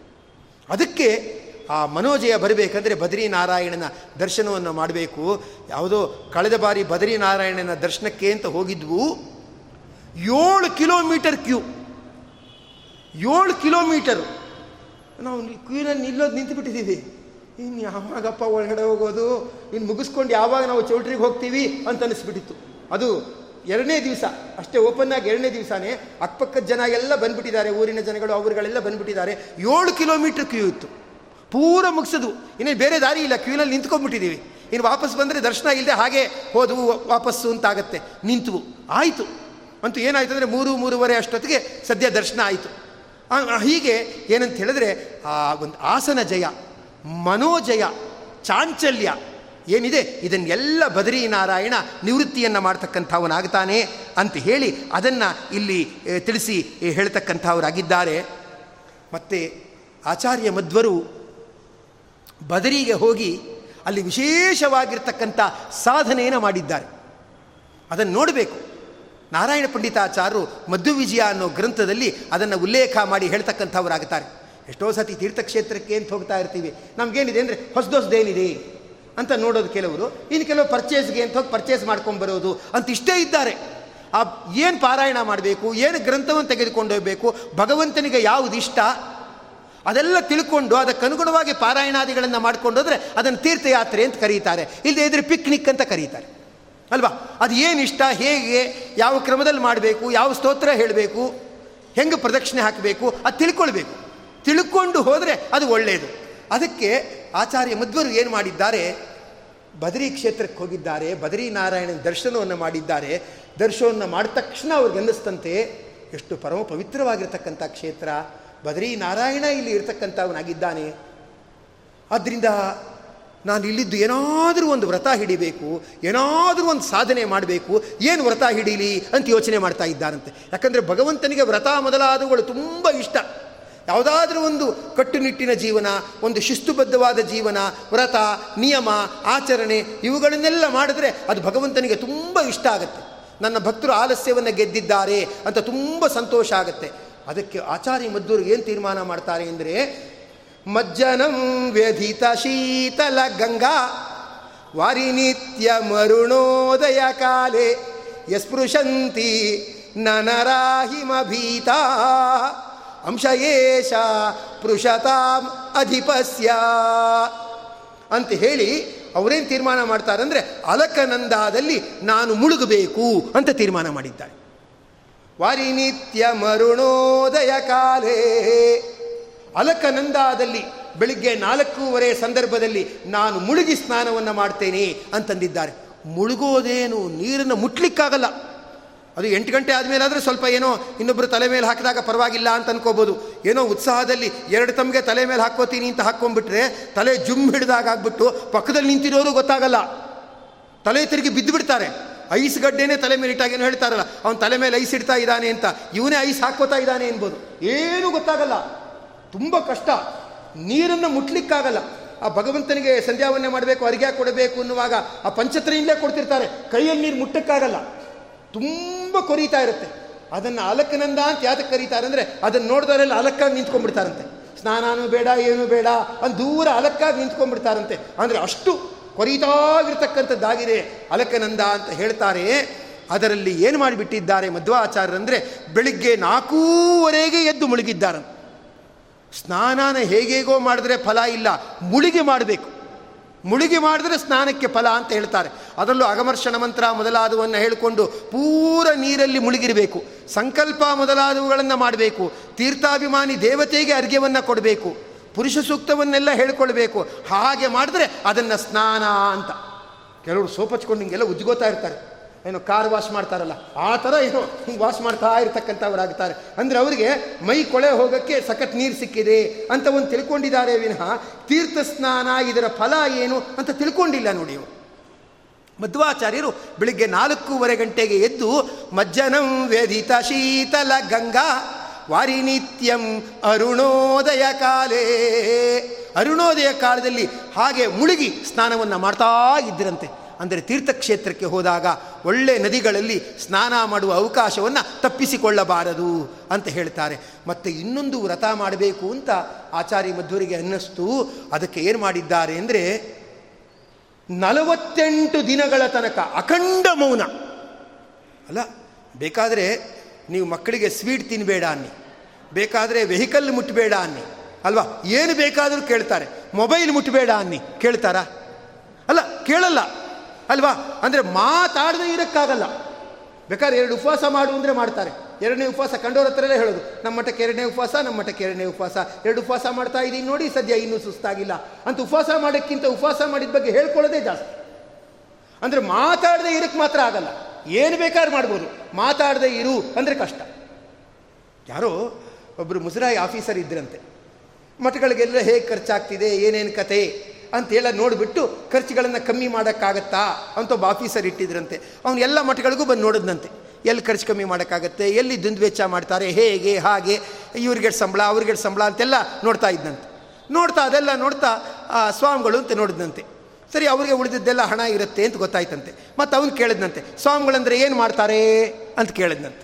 ಅದಕ್ಕೆ ಆ ಮನೋಜಯ ಬರಬೇಕಂದ್ರೆ ಬದ್ರಿನಾರಾಯಣನ ದರ್ಶನವನ್ನು ಮಾಡಬೇಕು. ಯಾವುದೋ ಕಳೆದ ಬಾರಿ ಬದ್ರಿನಾರಾಯಣನ ದರ್ಶನಕ್ಕೆ ಅಂತ ಹೋಗಿದ್ವು. ಏಳು ಕಿಲೋಮೀಟರ್ ಕ್ಯೂ. ಏಳು ಕಿಲೋಮೀಟರ್. ನಾವು ಕ್ಯೂನಲ್ಲಿ ನಿಲ್ಲೋದು ನಿಂತು ಬಿಟ್ಟಿದ್ದೀವಿ ಇನ್ನು ಯಾವಾಗಪ್ಪ ಒಳಗಡೆ ಹೋಗೋದು? ಇನ್ನು ಮುಗಿಸ್ಕೊಂಡು ಯಾವಾಗ ನಾವು ಚೌಟ್ರಿಗೆ ಹೋಗ್ತೀವಿ ಅಂತ ಅನಿಸ್ಬಿಟ್ಟಿತ್ತು. ಅದು ಎರಡನೇ ದಿವಸ. ಅಷ್ಟೇ ಓಪನ್ ಆಗಿ ಎರಡನೇ ದಿವಸನೇ ಅಕ್ಕಪಕ್ಕದ ಜನ ಎಲ್ಲ ಬಂದ್ಬಿಟ್ಟಿದ್ದಾರೆ. ಊರಿನ ಜನಗಳು, ಅವರುಗಳೆಲ್ಲ ಬಂದ್ಬಿಟ್ಟಿದ್ದಾರೆ. ಏಳು ಕಿಲೋಮೀಟರ್ ಕ್ಯೂ ಇತ್ತು. ಪೂರ ಮುಗಿಸೋದು. ಇನ್ನೇ ಬೇರೆ ದಾರಿ ಇಲ್ಲ ಕ್ಯೂನಲ್ಲಿ ನಿಂತ್ಕೊಂಡ್ಬಿಟ್ಟಿದ್ದೀವಿ. ಇನ್ನು ವಾಪಸ್ ಬಂದರೆ ದರ್ಶನ ಇಲ್ಲದೆ ಹಾಗೆ ಹೋದವು, ವಾಪಸ್ಸು ಅಂತಾಗತ್ತೆ. ನಿಂತು ಆಯಿತು. ಅಂತೂ ಏನಾಯಿತು ಅಂದರೆ ಮೂರು, ಮೂರುವರೆ ಅಷ್ಟೊತ್ತಿಗೆ ಸದ್ಯ ದರ್ಶನ ಆಯಿತು. ಹೀಗೆ ಏನಂತ ಹೇಳಿದ್ರೆ, ಆ, ಒಂದು ಆಸನ ಜಯ, ಮನೋಜಯ, ಚಾಂಚಲ್ಯ ಏನಿದೆ, ಇದನ್ನೆಲ್ಲ ಬದರಿ ನಾರಾಯಣ ನಿವೃತ್ತಿಯನ್ನು ಮಾಡ್ತಕ್ಕಂಥವನಾಗ್ತಾನೆ ಅಂತ ಹೇಳಿ ಅದನ್ನು ಇಲ್ಲಿ ತಿಳಿಸಿ ಹೇಳ್ತಕ್ಕಂಥವರಾಗಿದ್ದಾರೆ. ಮತ್ತು ಆಚಾರ್ಯ ಮಧ್ವರು ಬದರಿಗೆ ಹೋಗಿ ಅಲ್ಲಿ ವಿಶೇಷವಾಗಿರ್ತಕ್ಕಂಥ ಸಾಧನೆಯನ್ನು ಮಾಡಿದ್ದಾರೆ. ಅದನ್ನು ನೋಡಬೇಕು. ನಾರಾಯಣ ಪಂಡಿತಾಚಾರ್ಯರು ವಿಜಯ ಅನ್ನೋ ಗ್ರಂಥದಲ್ಲಿ ಅದನ್ನು ಉಲ್ಲೇಖ ಮಾಡಿ ಹೇಳ್ತಕ್ಕಂಥವರಾಗುತ್ತಾರೆ. ಎಷ್ಟೋ ಸತಿ ತೀರ್ಥಕ್ಷೇತ್ರಕ್ಕೆ ಅಂತ ಹೋಗ್ತಾ ಇರ್ತೀವಿ. ನಮಗೇನಿದೆ ಅಂದರೆ ಹೊಸದೊಸ್ದೇನಿದೆ ಅಂತ ನೋಡೋದು ಕೆಲವರು, ಇನ್ನು ಕೆಲವು ಪರ್ಚೇಸ್ಗೆ ಅಂತ ಹೋಗಿ ಪರ್ಚೇಸ್ ಮಾಡ್ಕೊಂಬರೋದು ಅಂತ ಇಷ್ಟೇ ಇದ್ದಾರೆ. ಆ ಏನು ಪಾರಾಯಣ ಮಾಡಬೇಕು, ಏನು ಗ್ರಂಥವನ್ನು ತೆಗೆದುಕೊಂಡೋಗಬೇಕು ಭಗವಂತನಿಗೆ ಯಾವುದು ಇಷ್ಟ ಅದೆಲ್ಲ ತಿಳ್ಕೊಂಡು ಅದಕ್ಕನುಗುಣವಾಗಿ ಪಾರಾಯಣಾದಿಗಳನ್ನು ಮಾಡ್ಕೊಂಡೋದ್ರೆ ಅದನ್ನು ತೀರ್ಥಯಾತ್ರೆ ಅಂತ ಕರೀತಾರೆ. ಇಲ್ಲದೆ ಇದ್ರೆ ಪಿಕ್ನಿಕ್ ಅಂತ ಕರೀತಾರೆ. ಅಲ್ವಾ? ಅದು ಏನು ಇಷ್ಟ? ಹೇಗೆ? ಯಾವ ಕ್ರಮದಲ್ಲಿ ಮಾಡಬೇಕು? ಯಾವ ಸ್ತೋತ್ರ ಹೇಳಬೇಕು? ಹೆಂಗೆ ಪ್ರದಕ್ಷಿಣೆ ಹಾಕಬೇಕು? ಅದು ತಿಳ್ಕೊಳ್ಬೇಕು. ತಿಳ್ಕೊಂಡು ಹೋದರೆ ಅದು ಒಳ್ಳೆಯದು ಅದಕ್ಕೆ ಆಚಾರ್ಯ ಮಧ್ವರು ಏನು ಮಾಡಿದ್ದಾರೆ? ಬದರಿ ಕ್ಷೇತ್ರಕ್ಕೆ ಹೋಗಿದ್ದಾರೆ. ಬದರಿ ನಾರಾಯಣನ ದರ್ಶನವನ್ನು ಮಾಡಿದ್ದಾರೆ. ದರ್ಶನವನ್ನು ಮಾಡಿದ ತಕ್ಷಣ ಅವ್ರಿಗೆ ಅನ್ನಿಸ್ತಂತೆ, ಎಷ್ಟು ಪರಮ ಪವಿತ್ರವಾಗಿರ್ತಕ್ಕಂಥ ಕ್ಷೇತ್ರ. ಬದರಿ ನಾರಾಯಣ ಇಲ್ಲಿ ಇರ್ತಕ್ಕಂಥವನಾಗಿದ್ದಾನೆ. ಆದ್ದರಿಂದ ನಾನು ಇಲ್ಲಿದ್ದು ಏನಾದರೂ ಒಂದು ವ್ರತ ಹಿಡಿಬೇಕು, ಏನಾದರೂ ಒಂದು ಸಾಧನೆ ಮಾಡಬೇಕು, ಏನು ವ್ರತ ಹಿಡೀಲಿ ಅಂತ ಯೋಚನೆ ಮಾಡ್ತಾ ಇದ್ದಾರಂತೆ ಯಾಕಂದರೆ ಭಗವಂತನಿಗೆ ವ್ರತ ಮೊದಲಾದವುಗಳು ತುಂಬ ಇಷ್ಟ. ಯಾವುದಾದ್ರೂ ಒಂದು ಕಟ್ಟುನಿಟ್ಟಿನ ಜೀವನ, ಒಂದು ಶಿಸ್ತುಬದ್ಧವಾದ ಜೀವನ, ವ್ರತ, ನಿಯಮ, ಆಚರಣೆ, ಇವುಗಳನ್ನೆಲ್ಲ ಮಾಡಿದ್ರೆ ಅದು ಭಗವಂತನಿಗೆ ತುಂಬ ಇಷ್ಟ ಆಗುತ್ತೆ. ನನ್ನ ಭಕ್ತರು ಆಲಸ್ಯವನ್ನು ಗೆದ್ದಿದ್ದಾರೆ ಅಂತ ತುಂಬ ಸಂತೋಷ ಆಗುತ್ತೆ. ಅದಕ್ಕೆ ಆಚಾರ್ಯ ಮದ್ದೂರು ಏನು ತೀರ್ಮಾನ ಮಾಡ್ತಾರೆ ಅಂದರೆ, ಮಜ್ಜನಂ ವ್ಯಧಿತ ಶೀತಲ ಗಂಗಾ ವಾರಿನಿತ್ಯ ಮರುಣೋದಯ ಕಾಲೇ, ಯಸ್ಪೃಶಂತಿ ನನರಾಹಿಮಭೀತ ಅಂಶಯೇಷ ಪೃಷತಾಂ ಅಧಿಪಸ್ಯ. ಅಂತ ಹೇಳಿ ಅವರೇನು ತೀರ್ಮಾನ ಮಾಡ್ತಾರೆ ಅಂದರೆ, ಅಲಕನಂದಾದಲ್ಲಿ ನಾನು ಮುಳುಗಬೇಕು ಅಂತ ತೀರ್ಮಾನ ಮಾಡಿದ್ದಾರೆ. ವಾರಿನಿತ್ಯ ಮರುಣೋದಯ ಕಾಲೇ ಅಲಕನಂದಾದಲ್ಲಿ ಬೆಳಿಗ್ಗೆ ನಾಲ್ಕೂವರೆ ಸಂದರ್ಭದಲ್ಲಿ ನಾನು ಮುಳುಗಿ ಸ್ನಾನವನ್ನು ಮಾಡ್ತೇನೆ ಅಂತಂದಿದ್ದಾರೆ. ಮುಳುಗೋದೇನು ನೀರನ್ನು ಮುಟ್ಲಿಕ್ಕಾಗಲ್ಲ. ಅದು ಎಂಟು ಗಂಟೆ ಆದಮೇಲೆ ಆದರೆ ಸ್ವಲ್ಪ ಏನೋ ಇನ್ನೊಬ್ಬರು ತಲೆ ಮೇಲೆ ಹಾಕಿದಾಗ ಪರವಾಗಿಲ್ಲ ಅಂತ ಅನ್ಕೋಬೋದು. ಏನೋ ಉತ್ಸಾಹದಲ್ಲಿ ಎರಡು ತಮಗೆ ತಲೆ ಮೇಲೆ ಹಾಕ್ಕೋತೀನಿ ಅಂತ ಹಾಕ್ಕೊಂಡ್ಬಿಟ್ರೆ ತಲೆ ಜುಮ್ ಹಿಡಿದಾಗ ಆಗ್ಬಿಟ್ಟು ಪಕ್ಕದಲ್ಲಿ ನಿಂತಿರೋರು ಗೊತ್ತಾಗಲ್ಲ. ತಲೆ ತಿರುಗಿ ಬಿದ್ದು ಬಿಡ್ತಾರೆ ಐಸ್ ಗಡ್ಡೆನೇ ತಲೆ ಮೇಲೆ ಇಟ್ಟಾಗೇನು ಹೇಳ್ತಾರಲ್ಲ? ಅವನ ತಲೆ ಮೇಲೆ ಐಸ್ ಇಡ್ತಾ ಇದ್ದಾನೆ ಅಂತ. ಇವನೇ ಐಸ್ ಹಾಕೋತಾ ಇದ್ದಾನೆ ಎನ್ಬೋದು ಏನೂ ಗೊತ್ತಾಗಲ್ಲ. ತುಂಬ ಕಷ್ಟ. ನೀರನ್ನು ಮುಟ್ಲಿಕ್ಕಾಗಲ್ಲ. ಆ ಭಗವಂತನಿಗೆ ಸಂಧ್ಯಾವನ್ನೇ ಮಾಡಬೇಕು, ಅರಿಗೆ ಕೊಡಬೇಕು ಅನ್ನುವಾಗ ಆ ಪಂಚತ್ರೆಯಿಂದಲೇ ಕೊಡ್ತಿರ್ತಾರೆ. ಕೈಯಲ್ಲಿ ನೀರು ಮುಟ್ಟಕ್ಕಾಗಲ್ಲ. ತುಂಬ ಕೊರೀತಾ ಇರುತ್ತೆ. ಅದನ್ನು ಅಲಕ್ಕನಂದ ಅಂತ ಯಾತಕ್ಕೆ ಕರೀತಾರೆ ಅಂದರೆ, ಅದನ್ನು ನೋಡಿದವರೆಲ್ಲ ಅಲಕ್ಕಾಗಿ ನಿಂತ್ಕೊಂಡ್ಬಿಡ್ತಾರಂತೆ. ಸ್ನಾನನೂ ಬೇಡ, ಏನೂ ಬೇಡ. ಅಂತ ದೂರ ಅಲಕ್ಕಾಗಿ ನಿಂತ್ಕೊಂಡ್ಬಿಡ್ತಾರಂತೆ. ಅಂದರೆ ಅಷ್ಟು ಕೊರಿತಾಗಿರ್ತಕ್ಕಂಥದ್ದಾಗಿದೆ. ಅಲಕನಂದ ಅಂತ ಹೇಳ್ತಾರೆ. ಅದರಲ್ಲಿ ಏನು ಮಾಡಿಬಿಟ್ಟಿದ್ದಾರೆ ಮಧ್ವಾಚಾರ್ಯರಂದರೆ, ಬೆಳಿಗ್ಗೆ ನಾಲ್ಕೂವರೆಗೆ ಎದ್ದು ಮುಳುಗಿದ್ದಾರೆ. ಸ್ನಾನಾನ ಹೇಗೇಗೋ ಮಾಡಿದ್ರೆ ಫಲ ಇಲ್ಲ, ಮುಳುಗಿ ಮಾಡಬೇಕು. ಮುಳುಗಿ ಮಾಡಿದ್ರೆ ಸ್ನಾನಕ್ಕೆ ಫಲ ಅಂತ ಹೇಳ್ತಾರೆ. ಅದರಲ್ಲೂ ಅಗಮರ್ಷಣ ಮಂತ್ರ ಮೊದಲಾದವನ್ನು ಹೇಳಿಕೊಂಡು ಪೂರ ನೀರಲ್ಲಿ ಮುಳುಗಿರಬೇಕು. ಸಂಕಲ್ಪ ಮೊದಲಾದವುಗಳನ್ನು ಮಾಡಬೇಕು. ತೀರ್ಥಾಭಿಮಾನಿ ದೇವತೆಗೆ ಅರ್ಘ್ಯವನ್ನು ಕೊಡಬೇಕು. ಪುರುಷ ಸೂಕ್ತವನ್ನೆಲ್ಲ ಹೇಳ್ಕೊಳ್ಬೇಕು. ಹಾಗೆ ಮಾಡಿದ್ರೆ ಅದನ್ನು ಸ್ನಾನ ಅಂತ. ಕೆಲವರು ಸೋಪಚ್ಕೊಂಡು ಹಿಂಗೆಲ್ಲ ಉಜ್ಗೋತಾ ಇರ್ತಾರೆ. ಏನು ಕಾರ್ ವಾಶ್ ಮಾಡ್ತಾರಲ್ಲ, ಆ ಥರ ಏನು ಹಿಂಗೆ ವಾಶ್ ಮಾಡ್ತಾ ಇರ್ತಕ್ಕಂಥವರಾಗ್ತಾರೆ. ಅಂದರೆ ಅವರಿಗೆ ಮೈ ಕೊಳೆ ಹೋಗೋಕ್ಕೆ ಸಖತ್ ನೀರು ಸಿಕ್ಕಿದೆ ಅಂತ ಒಂದು ತಿಳ್ಕೊಂಡಿದ್ದಾರೆ ವಿನಃ ತೀರ್ಥ ಸ್ನಾನ ಇದರ ಫಲ ಏನು ಅಂತ ತಿಳ್ಕೊಂಡಿಲ್ಲ ನೋಡಿ ಮಧ್ವಾಚಾರ್ಯರು ಬೆಳಿಗ್ಗೆ ನಾಲ್ಕೂವರೆ ಗಂಟೆಗೆ ಎದ್ದು ಮಜ್ಜನಂ ವ್ಯಧಿತ ಶೀತಲ ಗಂಗಾ ವಾರಿನಿತ್ಯಂ ಅರುಣೋದಯ ಕಾಲೇ. ಅರುಣೋದಯ ಕಾಲದಲ್ಲಿ ಹಾಗೆ ಮುಳುಗಿ ಸ್ನಾನವನ್ನು ಮಾಡ್ತಾ ಇದ್ದರಂತೆ ಅಂದರೆ ತೀರ್ಥಕ್ಷೇತ್ರಕ್ಕೆ ಹೋದಾಗ ಒಳ್ಳೆ ನದಿಗಳಲ್ಲಿ ಸ್ನಾನ ಮಾಡುವ ಅವಕಾಶವನ್ನು ತಪ್ಪಿಸಿಕೊಳ್ಳಬಾರದು ಅಂತ ಹೇಳ್ತಾರೆ. ಮತ್ತು ಇನ್ನೊಂದು ವ್ರತ ಮಾಡಬೇಕು ಅಂತ ಆಚಾರ್ಯ ಮಧ್ವರಿಗೆ ಅನ್ನಿಸ್ತು. ಅದಕ್ಕೆ ಏನು ಮಾಡಿದ್ದಾರೆ ಅಂದರೆ ನಲವತ್ತೆಂಟು ದಿನಗಳ ತನಕ ಅಖಂಡ ಮೌನ. ಅಲ್ಲ, ಬೇಕಾದರೆ ನೀವು ಮಕ್ಕಳಿಗೆ ಸ್ವೀಟ್ ತಿನ್ನಬೇಡ ಅನ್ನಿ. ಬೇಕಾದರೆ ವೆಹಿಕಲ್ ಮುಟ್ಟಬೇಡ ಅನ್ನಿ. ಅಲ್ವಾ? ಏನು ಬೇಕಾದರೂ ಕೇಳ್ತಾರೆ. ಮೊಬೈಲ್ ಮುಟ್ಟಬೇಡ ಅನ್ನಿ. ಕೇಳ್ತಾರಾ? ಅಲ್ಲ, ಕೇಳಲ್ಲ. ಅಲ್ವಾ? ಅಂದರೆ ಮಾತಾಡದೇ ಇರೋಕ್ಕಾಗಲ್ಲ. ಬೇಕಾದ್ರೆ ಎರಡು ಉಪವಾಸ ಮಾಡು ಅಂದರೆ ಮಾಡ್ತಾರೆ. ಎರಡನೇ ಉಪವಾಸ ಕಂಡೋರ ಹತ್ರನೇ ಹೇಳೋದು. ನಮ್ಮ ಮಟ್ಟಕ್ಕೆ ಎರಡನೇ ಉಪವಾಸ, ನಮ್ಮ ಮಠಕ್ಕೆ ಎರಡನೇ ಉಪವಾಸ. ಎರಡು ಉಪವಾಸ ಮಾಡ್ತಾ ಇದ್ದೀನಿ ನೋಡಿ, ಸದ್ಯ ಇನ್ನೂ ಸುಸ್ತಾಗಿಲ್ಲ. ಅಂತ ಉಪವಾಸ ಮಾಡೋಕ್ಕಿಂತ ಉಪವಾಸ ಮಾಡಿದ ಬಗ್ಗೆ ಹೇಳ್ಕೊಳ್ಳೋದೇ ಜಾಸ್ತಿ. ಅಂದರೆ ಮಾತಾಡದೇ ಇರಕ್ಕೆ ಮಾತ್ರ ಆಗಲ್ಲ. ಏನು ಬೇಕಾದ್ರೂ ಮಾಡ್ಬೋದು. ಮಾತಾಡದೆ ಇರು ಅಂದರೆ ಕಷ್ಟ. ಯಾರೋ ಒಬ್ಬರು ಮುಜರಾಯಿ ಆಫೀಸರ್ ಇದ್ರಂತೆ. ಮಠಗಳಿಗೆಲ್ಲ ಹೇಗೆ ಖರ್ಚಾಗ್ತಿದೆ, ಏನೇನು ಕತೆ ಅಂತೇಳ ನೋಡಿಬಿಟ್ಟು ಖರ್ಚುಗಳನ್ನು ಕಮ್ಮಿ ಮಾಡೋಕ್ಕಾಗತ್ತಾ ಅಂತ ಒಬ್ಬ ಆಫೀಸರ್ ಇಟ್ಟಿದ್ರಂತೆ. ಅವನು ಎಲ್ಲ ಮಠಗಳಿಗೂ ಬಂದು ನೋಡಿದ್ನಂತೆ. ಎಲ್ಲಿ ಖರ್ಚು ಕಮ್ಮಿ ಮಾಡೋಕ್ಕಾಗತ್ತೆ, ಎಲ್ಲಿ ವೆಚ್ಚ ಮಾಡ್ತಾರೆ, ಹೇಗೆ, ಹಾಗೆ ಇವ್ರಿಗೆ ಸಂಬಳ ಅವ್ರಿಗೆ ಸಂಬಳ ಅಂತೆಲ್ಲ ನೋಡ್ತಾ ಇದ್ದಂತೆ ನೋಡ್ತಾ ಅದೆಲ್ಲ ನೋಡ್ತಾ ಸ್ವಾಮಿಗಳು ಅಂತ ನೋಡಿದಂತೆ ಸರಿ, ಅವರಿಗೆ ಉಳಿದಿದ್ದೆಲ್ಲ ಹಣ ಇರುತ್ತೆ ಅಂತ ಗೊತ್ತಾಯ್ತಂತೆ. ಮತ್ತು ಅವನು ಕೇಳಿದ್ನಂತೆ, ಸ್ವಾಮಿಗಳಂದ್ರೆ ಏನು ಮಾಡ್ತಾರೆ ಅಂತ ಕೇಳಿದ್ನಂತೆ.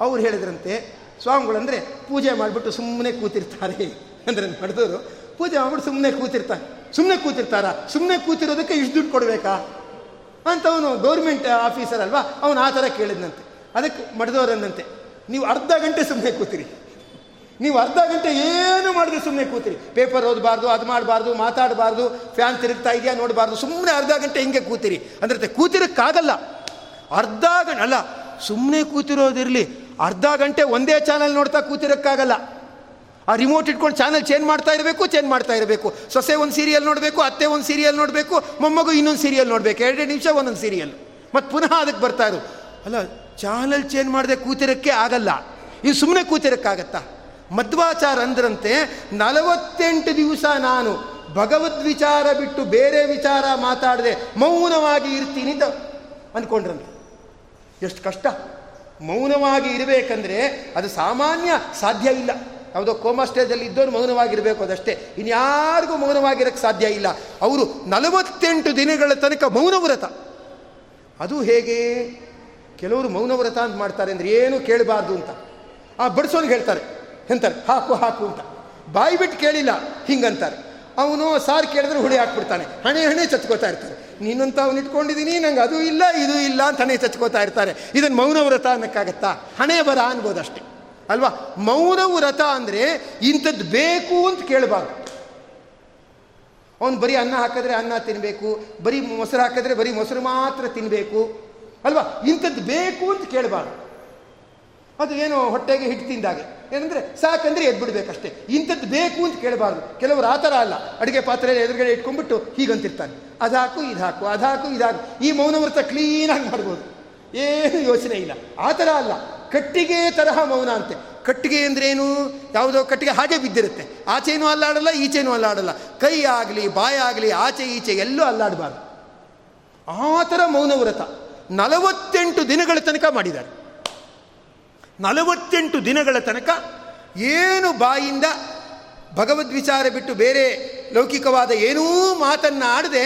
ಅವ್ರು ಹೇಳಿದ್ರಂತೆ, ಸ್ವಾಮಿಗಳಂದರೆ ಪೂಜೆ ಮಾಡಿಬಿಟ್ಟು ಸುಮ್ಮನೆ ಕೂತಿರ್ತಾರೆ ಅಂದರೆ ನಡೆದವರು ಪೂಜೆ ಮಾಡಿಬಿಟ್ಟು ಸುಮ್ಮನೆ ಕೂತಿರ್ತಾರೆ. ಸುಮ್ಮನೆ ಕೂತಿರ್ತಾರ? ಸುಮ್ಮನೆ ಕೂತಿರೋದಕ್ಕೆ ಇಷ್ಟು ದುಡ್ಡು ಕೊಡಬೇಕಾ? ಅಂತ ಅವನು ಗೌರ್ಮೆಂಟ್ ಆಫೀಸರ್ ಅಲ್ವಾ, ಅವನು ಆ ಥರ ಕೇಳಿದ್ನಂತೆ. ಅದಕ್ಕೆ ಮಡ್ದವರನ್ನಂತೆ ನೀವು ಅರ್ಧ ಗಂಟೆ ಸುಮ್ಮನೆ ಕೂತಿರಿ. ನೀವು ಅರ್ಧ ಗಂಟೆ ಏನು ಮಾಡಿದ್ರೆ ಸುಮ್ಮನೆ ಕೂತಿರಿ. ಪೇಪರ್ ಓದಬಾರ್ದು, ಅದು ಮಾಡಬಾರ್ದು, ಮಾತಾಡಬಾರ್ದು, ಫ್ಯಾನ್ ತಿರುಗ್ತಾ ಇದೆಯಾ ನೋಡಬಾರ್ದು ಸುಮ್ಮನೆ ಅರ್ಧ ಗಂಟೆ ಹಿಂಗೆ ಕೂತಿರಿ. ಅಂದ್ರೆ ಕೂತಿರಕ್ಕಾಗಲ್ಲ. ಅರ್ಧ ಗಂಟೆ, ಅಲ್ಲ ಸುಮ್ಮನೆ ಕೂತಿರೋದಿರಲಿ. ಅರ್ಧ ಗಂಟೆ ಒಂದೇ ಚಾನಲ್ ನೋಡ್ತಾ ಕೂತಿರೋಕ್ಕಾಗಲ್ಲ. ಆ ರಿಮೋಟ್ ಇಟ್ಕೊಂಡು ಚಾನಲ್ ಚೇಂಜ್ ಮಾಡ್ತಾ ಇರಬೇಕು ಚೇಂಜ್ ಮಾಡ್ತಾ ಇರಬೇಕು. ಸೊಸೆ ಒಂದು ಸೀರಿಯಲ್ ನೋಡಬೇಕು, ಅತ್ತೆ ಒಂದು ಸೀರಿಯಲ್ ನೋಡಬೇಕು, ಮೊಮ್ಮಗು ಇನ್ನೊಂದು ಸೀರಿಯಲ್ ನೋಡಬೇಕು. ಎರಡು ನಿಮಿಷ ಒಂದೊಂದು ಸೀರಿಯಲ್ ಮತ್ತು ಪುನಃ ಅದಕ್ಕೆ ಬರ್ತಾ ಇರು. ಅಲ್ಲ ಚಾನಲ್ ಚೇಂಜ್ ಮಾಡದೆ ಕೂತಿರೋಕ್ಕೆ ಆಗಲ್ಲ. ಇದು ಸುಮ್ಮನೆ ಕೂತಿರೋಕ್ಕಾಗತ್ತಾ? ಮಧ್ವಾಚಾರ ಅಂದ್ರಂತೆ ನಲವತ್ತೆಂಟು ದಿವಸ ನಾನು ಭಗವದ್ ವಿಚಾರ ಬಿಟ್ಟು ಬೇರೆ ವಿಚಾರ ಮಾತಾಡದೆ ಮೌನವಾಗಿ ಇರ್ತೀನಿ ಅಂತ ಅಂದ್ಕೊಂಡ್ರಂತೆ. ಎಷ್ಟು ಕಷ್ಟ. ಮೌನವಾಗಿ ಇರಬೇಕಂದ್ರೆ ಅದು ಸಾಮಾನ್ಯ ಸಾಧ್ಯ ಇಲ್ಲ. ಯಾವುದೋ ಕೋಮಾ ಸ್ಟೇಜಲ್ಲಿ ಇದ್ದವರು ಮೌನವಾಗಿರಬೇಕು ಅದಷ್ಟೇ. ಇನ್ಯಾರಿಗೂ ಮೌನವಾಗಿರೋಕ್ಕೆ ಸಾಧ್ಯ ಇಲ್ಲ. ಅವರು ನಲವತ್ತೆಂಟು ದಿನಗಳ ತನಕ ಮೌನವ್ರತ. ಅದು ಹೇಗೆ? ಕೆಲವರು ಮೌನವ್ರತ ಅಂತ ಮಾಡ್ತಾರೆ ಅಂದರೆ ಏನು ಕೇಳಬಾರ್ದು ಅಂತ. ಆ ಬಡಿಸೋನಿಗೆ ಹೇಳ್ತಾರೆ. ಎಂತಾರೆ, ಹಾಕು ಹಾಕು ಅಂತ. ಬಾಯಿ ಬಿಟ್ಟು ಕೇಳಿಲ್ಲ, ಹಿಂಗಂತಾರೆ. ಅವನು ಸಾರು ಕೇಳಿದ್ರೆ ಹುಳಿ ಹಾಕ್ಬಿಡ್ತಾನೆ. ಹಣೆ ಹಣೆ ಚಚ್ಕೋತಾ ಇರ್ತಾರೆ. ನೀನಂತ ಅವನು ಇಟ್ಕೊಂಡಿದ್ದೀನಿ ನಂಗೆ ಅದು ಇಲ್ಲ, ಇದು ಇಲ್ಲ ಅಂತ ಹಣೆ ಚಚ್ಕೋತಾ ಇರ್ತಾರೆ. ಇದನ್ನು ಮೌನವ್ರತ ಅನ್ನೋಕ್ಕಾಗತ್ತಾ? ಹಣೆ ಬರ ಅನ್ಬೋದಷ್ಟೇ. ಅಲ್ವಾ? ಮೌನ ವ್ರತ ಅಂದರೆ ಇಂಥದ್ದು ಬೇಕು ಅಂತ ಕೇಳಬಾರ್ದು. ಅವನು ಬರೀ ಅನ್ನ ಹಾಕಿದ್ರೆ ಅನ್ನ ತಿನ್ನಬೇಕು ಬರೀ ಮೊಸರು ಹಾಕಿದ್ರೆ ಬರೀ ಮೊಸರು ಮಾತ್ರ ತಿನ್ನಬೇಕು ಅಲ್ವಾ? ಇಂಥದ್ದು ಬೇಕು ಅಂತ ಕೇಳಬಾರ್ದು. ಅದು ಏನು ಹೊಟ್ಟೆಗೆ ಹಿಟ್ಟು ತಿಂದಾಗೆ. ಏನಂದರೆ ಸಾಕಂದ್ರೆ ಎದ್ಬಿಡ್ಬೇಕಷ್ಟೇ. ಇಂಥದ್ದು ಬೇಕು ಅಂತ ಕೇಳಬಾರ್ದು. ಕೆಲವರು ಆ ಥರ ಅಲ್ಲ. ಅಡುಗೆ ಪಾತ್ರೆಯಲ್ಲಿ ಎದುರುಗಡೆ ಇಟ್ಕೊಂಡ್ಬಿಟ್ಟು ಹೀಗಂತಿರ್ತಾನೆ ಅದಾಕು ಇದಾಕು ಇದು ಹಾಕು, ಅದು ಹಾಕು ಇದಾಕು ಈ ಮೌನವ್ರತ ಕ್ಲೀನಾಗಿ ಮಾಡ್ಬೋದು. ಏನು ಯೋಚನೆ ಇಲ್ಲ. ಆ ಥರ ಅಲ್ಲ. ಕಟ್ಟಿಗೆ ತರಹ ಮೌನ ಅಂತೆ. ಕಟ್ಟಿಗೆ ಅಂದ್ರೇನು? ಯಾವುದೋ ಕಟ್ಟಿಗೆ ಹಾಗೆ ಬಿದ್ದಿರುತ್ತೆ. ಆಚೆನೂ ಅಲ್ಲಾಡಲ್ಲ, ಈಚೆನೂ ಅಲ್ಲಾಡಲ್ಲ. ಕೈ ಆಗಲಿ ಬಾಯಾಗಲಿ ಆಚೆ, ಈಚೆ ಎಲ್ಲೂ ಅಲ್ಲಾಡಬಾರ್ದು. ಆ ಥರ ಮೌನವ್ರತ ನಲವತ್ತೆಂಟು ದಿನಗಳ ತನಕ ಮಾಡಿದ್ದಾರೆ. ನಲವತ್ತೆಂಟು ದಿನಗಳ ತನಕ ಏನು ಬಾಯಿಂದ ಭಗವದ್ ವಿಚಾರ ಬಿಟ್ಟು ಬೇರೆ ಲೌಕಿಕವಾದ ಏನೂ ಮಾತನ್ನು ಆಡದೆ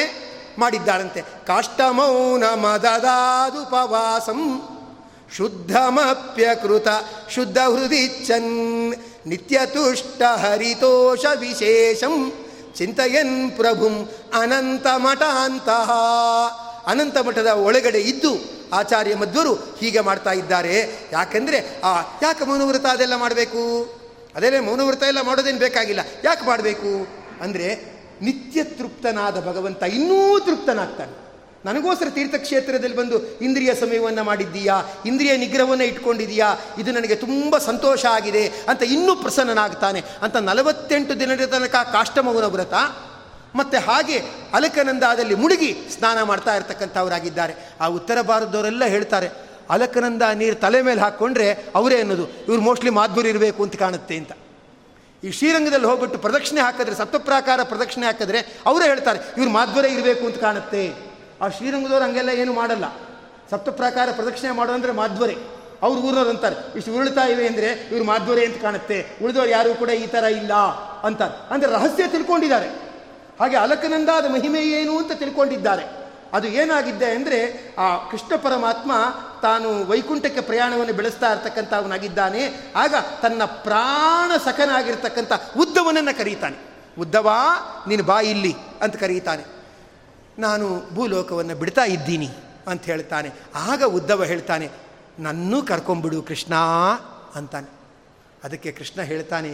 ಮಾಡಿದ್ದಾಳಂತೆ. ಕಾಷ್ಟಮೌನ ಮದದಾದುಪವಾಸಂ ಶುದ್ಧಮಪ್ಯಕೃತ ಶುದ್ಧ ಹೃದಿಚ್ಛನ್ ನಿತ್ಯತುಷ್ಟ ಹರಿತೋಷ ವಿಶೇಷಂ ಚಿಂತಯನ್ ಪ್ರಭುಂ ಅನಂತ ಮಠಾಂತಹ ಅನಂತ ಮಠದ ಒಳಗಡೆ ಇದ್ದು ಆಚಾರ್ಯ ಮಧ್ವರು ಹೀಗೆ ಮಾಡ್ತಾ ಇದ್ದಾರೆ. ಯಾಕೆಂದರೆ, ಆ, ಯಾಕೆ ಮೌನವ್ರತ ಅದೆಲ್ಲ ಮಾಡಬೇಕು? ಅದೇ ಮೌನವ್ರತ ಎಲ್ಲ ಮಾಡೋದೇನು ಬೇಕಾಗಿಲ್ಲ. ಯಾಕೆ ಮಾಡಬೇಕು? ಅಂದರೆ ನಿತ್ಯ ತೃಪ್ತನಾದ ಭಗವಂತ ಇನ್ನೂ ತೃಪ್ತನಾಗ್ತಾನೆ. ನನಗೋಸ್ಕರ ತೀರ್ಥಕ್ಷೇತ್ರದಲ್ಲಿ ಬಂದು ಇಂದ್ರಿಯ ಸಮಯವನ್ನು ಮಾಡಿದ್ದೀಯಾ? ಇಂದ್ರಿಯ ನಿಗ್ರಹವನ್ನು ಇಟ್ಕೊಂಡಿದೀಯಾ ಇದು ನನಗೆ ತುಂಬ ಸಂತೋಷ ಆಗಿದೆ ಅಂತ ಇನ್ನೂ ಪ್ರಸನ್ನನಾಗ್ತಾನೆ ಅಂತ ನಲವತ್ತೆಂಟು ದಿನದ ತನಕ ಕಾಷ್ಟಮೌನ ವ್ರತ ಮತ್ತು ಹಾಗೆ ಅಲಕನಂದಾದಲ್ಲಿ ಮುಳುಗಿ ಸ್ನಾನ ಮಾಡ್ತಾ ಇರ್ತಕ್ಕಂಥವರಾಗಿದ್ದಾರೆ. ಆ ಉತ್ತರ ಭಾರತದವರೆಲ್ಲ ಹೇಳ್ತಾರೆ, ಅಲಕನಂದ ನೀರು ತಲೆ ಮೇಲೆ ಹಾಕ್ಕೊಂಡ್ರೆ ಅವರೇ ಅನ್ನೋದು. ಇವ್ರು ಮೋಸ್ಟ್ಲಿ ಮಾಧ್ವರಿ ಇರಬೇಕು ಅಂತ ಕಾಣುತ್ತೆ ಅಂತ. ಈ ಶ್ರೀರಂಗದಲ್ಲಿ ಹೋಗ್ಬಿಟ್ಟು ಪ್ರದಕ್ಷಿಣೆ ಹಾಕಿದ್ರೆ ಸತ್ವಪ್ರಾಕಾರ ಪ್ರದಕ್ಷಿಣೆ ಹಾಕಿದ್ರೆ ಅವರೇ ಹೇಳ್ತಾರೆ, ಇವ್ರು ಮಾಧ್ವರೇ ಇರಬೇಕು ಅಂತ ಕಾಣುತ್ತೆ. ಆ ಶ್ರೀರಂಗದವ್ರು ಹಂಗೆಲ್ಲ ಏನು ಮಾಡಲ್ಲ. ಸಪ್ತಪ್ರಾಕಾರ ಪ್ರದಕ್ಷಿಣೆ ಮಾಡೋ ಅಂದರೆ ಮಾಧ್ವರೆ ಅವ್ರು ಊರವ್ರು ಅಂತಾರೆ, ಇಷ್ಟು ಉರುಳ್ತಾ ಇವೆ ಅಂದರೆ ಇವ್ರು ಮಾಧ್ವರೆ ಅಂತ ಕಾಣುತ್ತೆ. ಉಳಿದವರು ಯಾರೂ ಕೂಡ ಈ ಥರ ಇಲ್ಲ ಅಂತಾರೆ. ಅಂದರೆ ರಹಸ್ಯ ತಿಳ್ಕೊಂಡಿದ್ದಾರೆ. ಹಾಗೆ ಅಲಕನಂದಾದ ಮಹಿಮೆ ಏನು ಅಂತ ತಿಳ್ಕೊಂಡಿದ್ದಾರೆ. ಅದು ಏನಾಗಿದ್ದೆ ಅಂದರೆ ಆ ಕೃಷ್ಣ ಪರಮಾತ್ಮ ತಾನು ವೈಕುಂಠಕ್ಕೆ ಪ್ರಯಾಣವನ್ನು ಬೆಳೆಸ್ತಾ ಇರ್ತಕ್ಕಂಥವನಾಗಿದ್ದಾನೆ. ಆಗ ತನ್ನ ಪ್ರಾಣ ಸಖನಾಗಿರ್ತಕ್ಕಂಥ ಉದ್ದವನನ್ನು ಕರೀತಾನೆ. ಉದ್ದವಾ, ನೀನು ಬಾ ಇಲ್ಲಿ ಅಂತ ಕರೀತಾನೆ. ನಾನು ಭೂಲೋಕವನ್ನು ಬಿಡ್ತಾ ಇದ್ದೀನಿ ಅಂತ ಹೇಳ್ತಾನೆ. ಆಗ ಉದ್ದವ ಹೇಳ್ತಾನೆ, ನನ್ನೂ ಕರ್ಕೊಂಬಿಡು ಕೃಷ್ಣ ಅಂತಾನೆ. ಅದಕ್ಕೆ ಕೃಷ್ಣ ಹೇಳ್ತಾನೆ,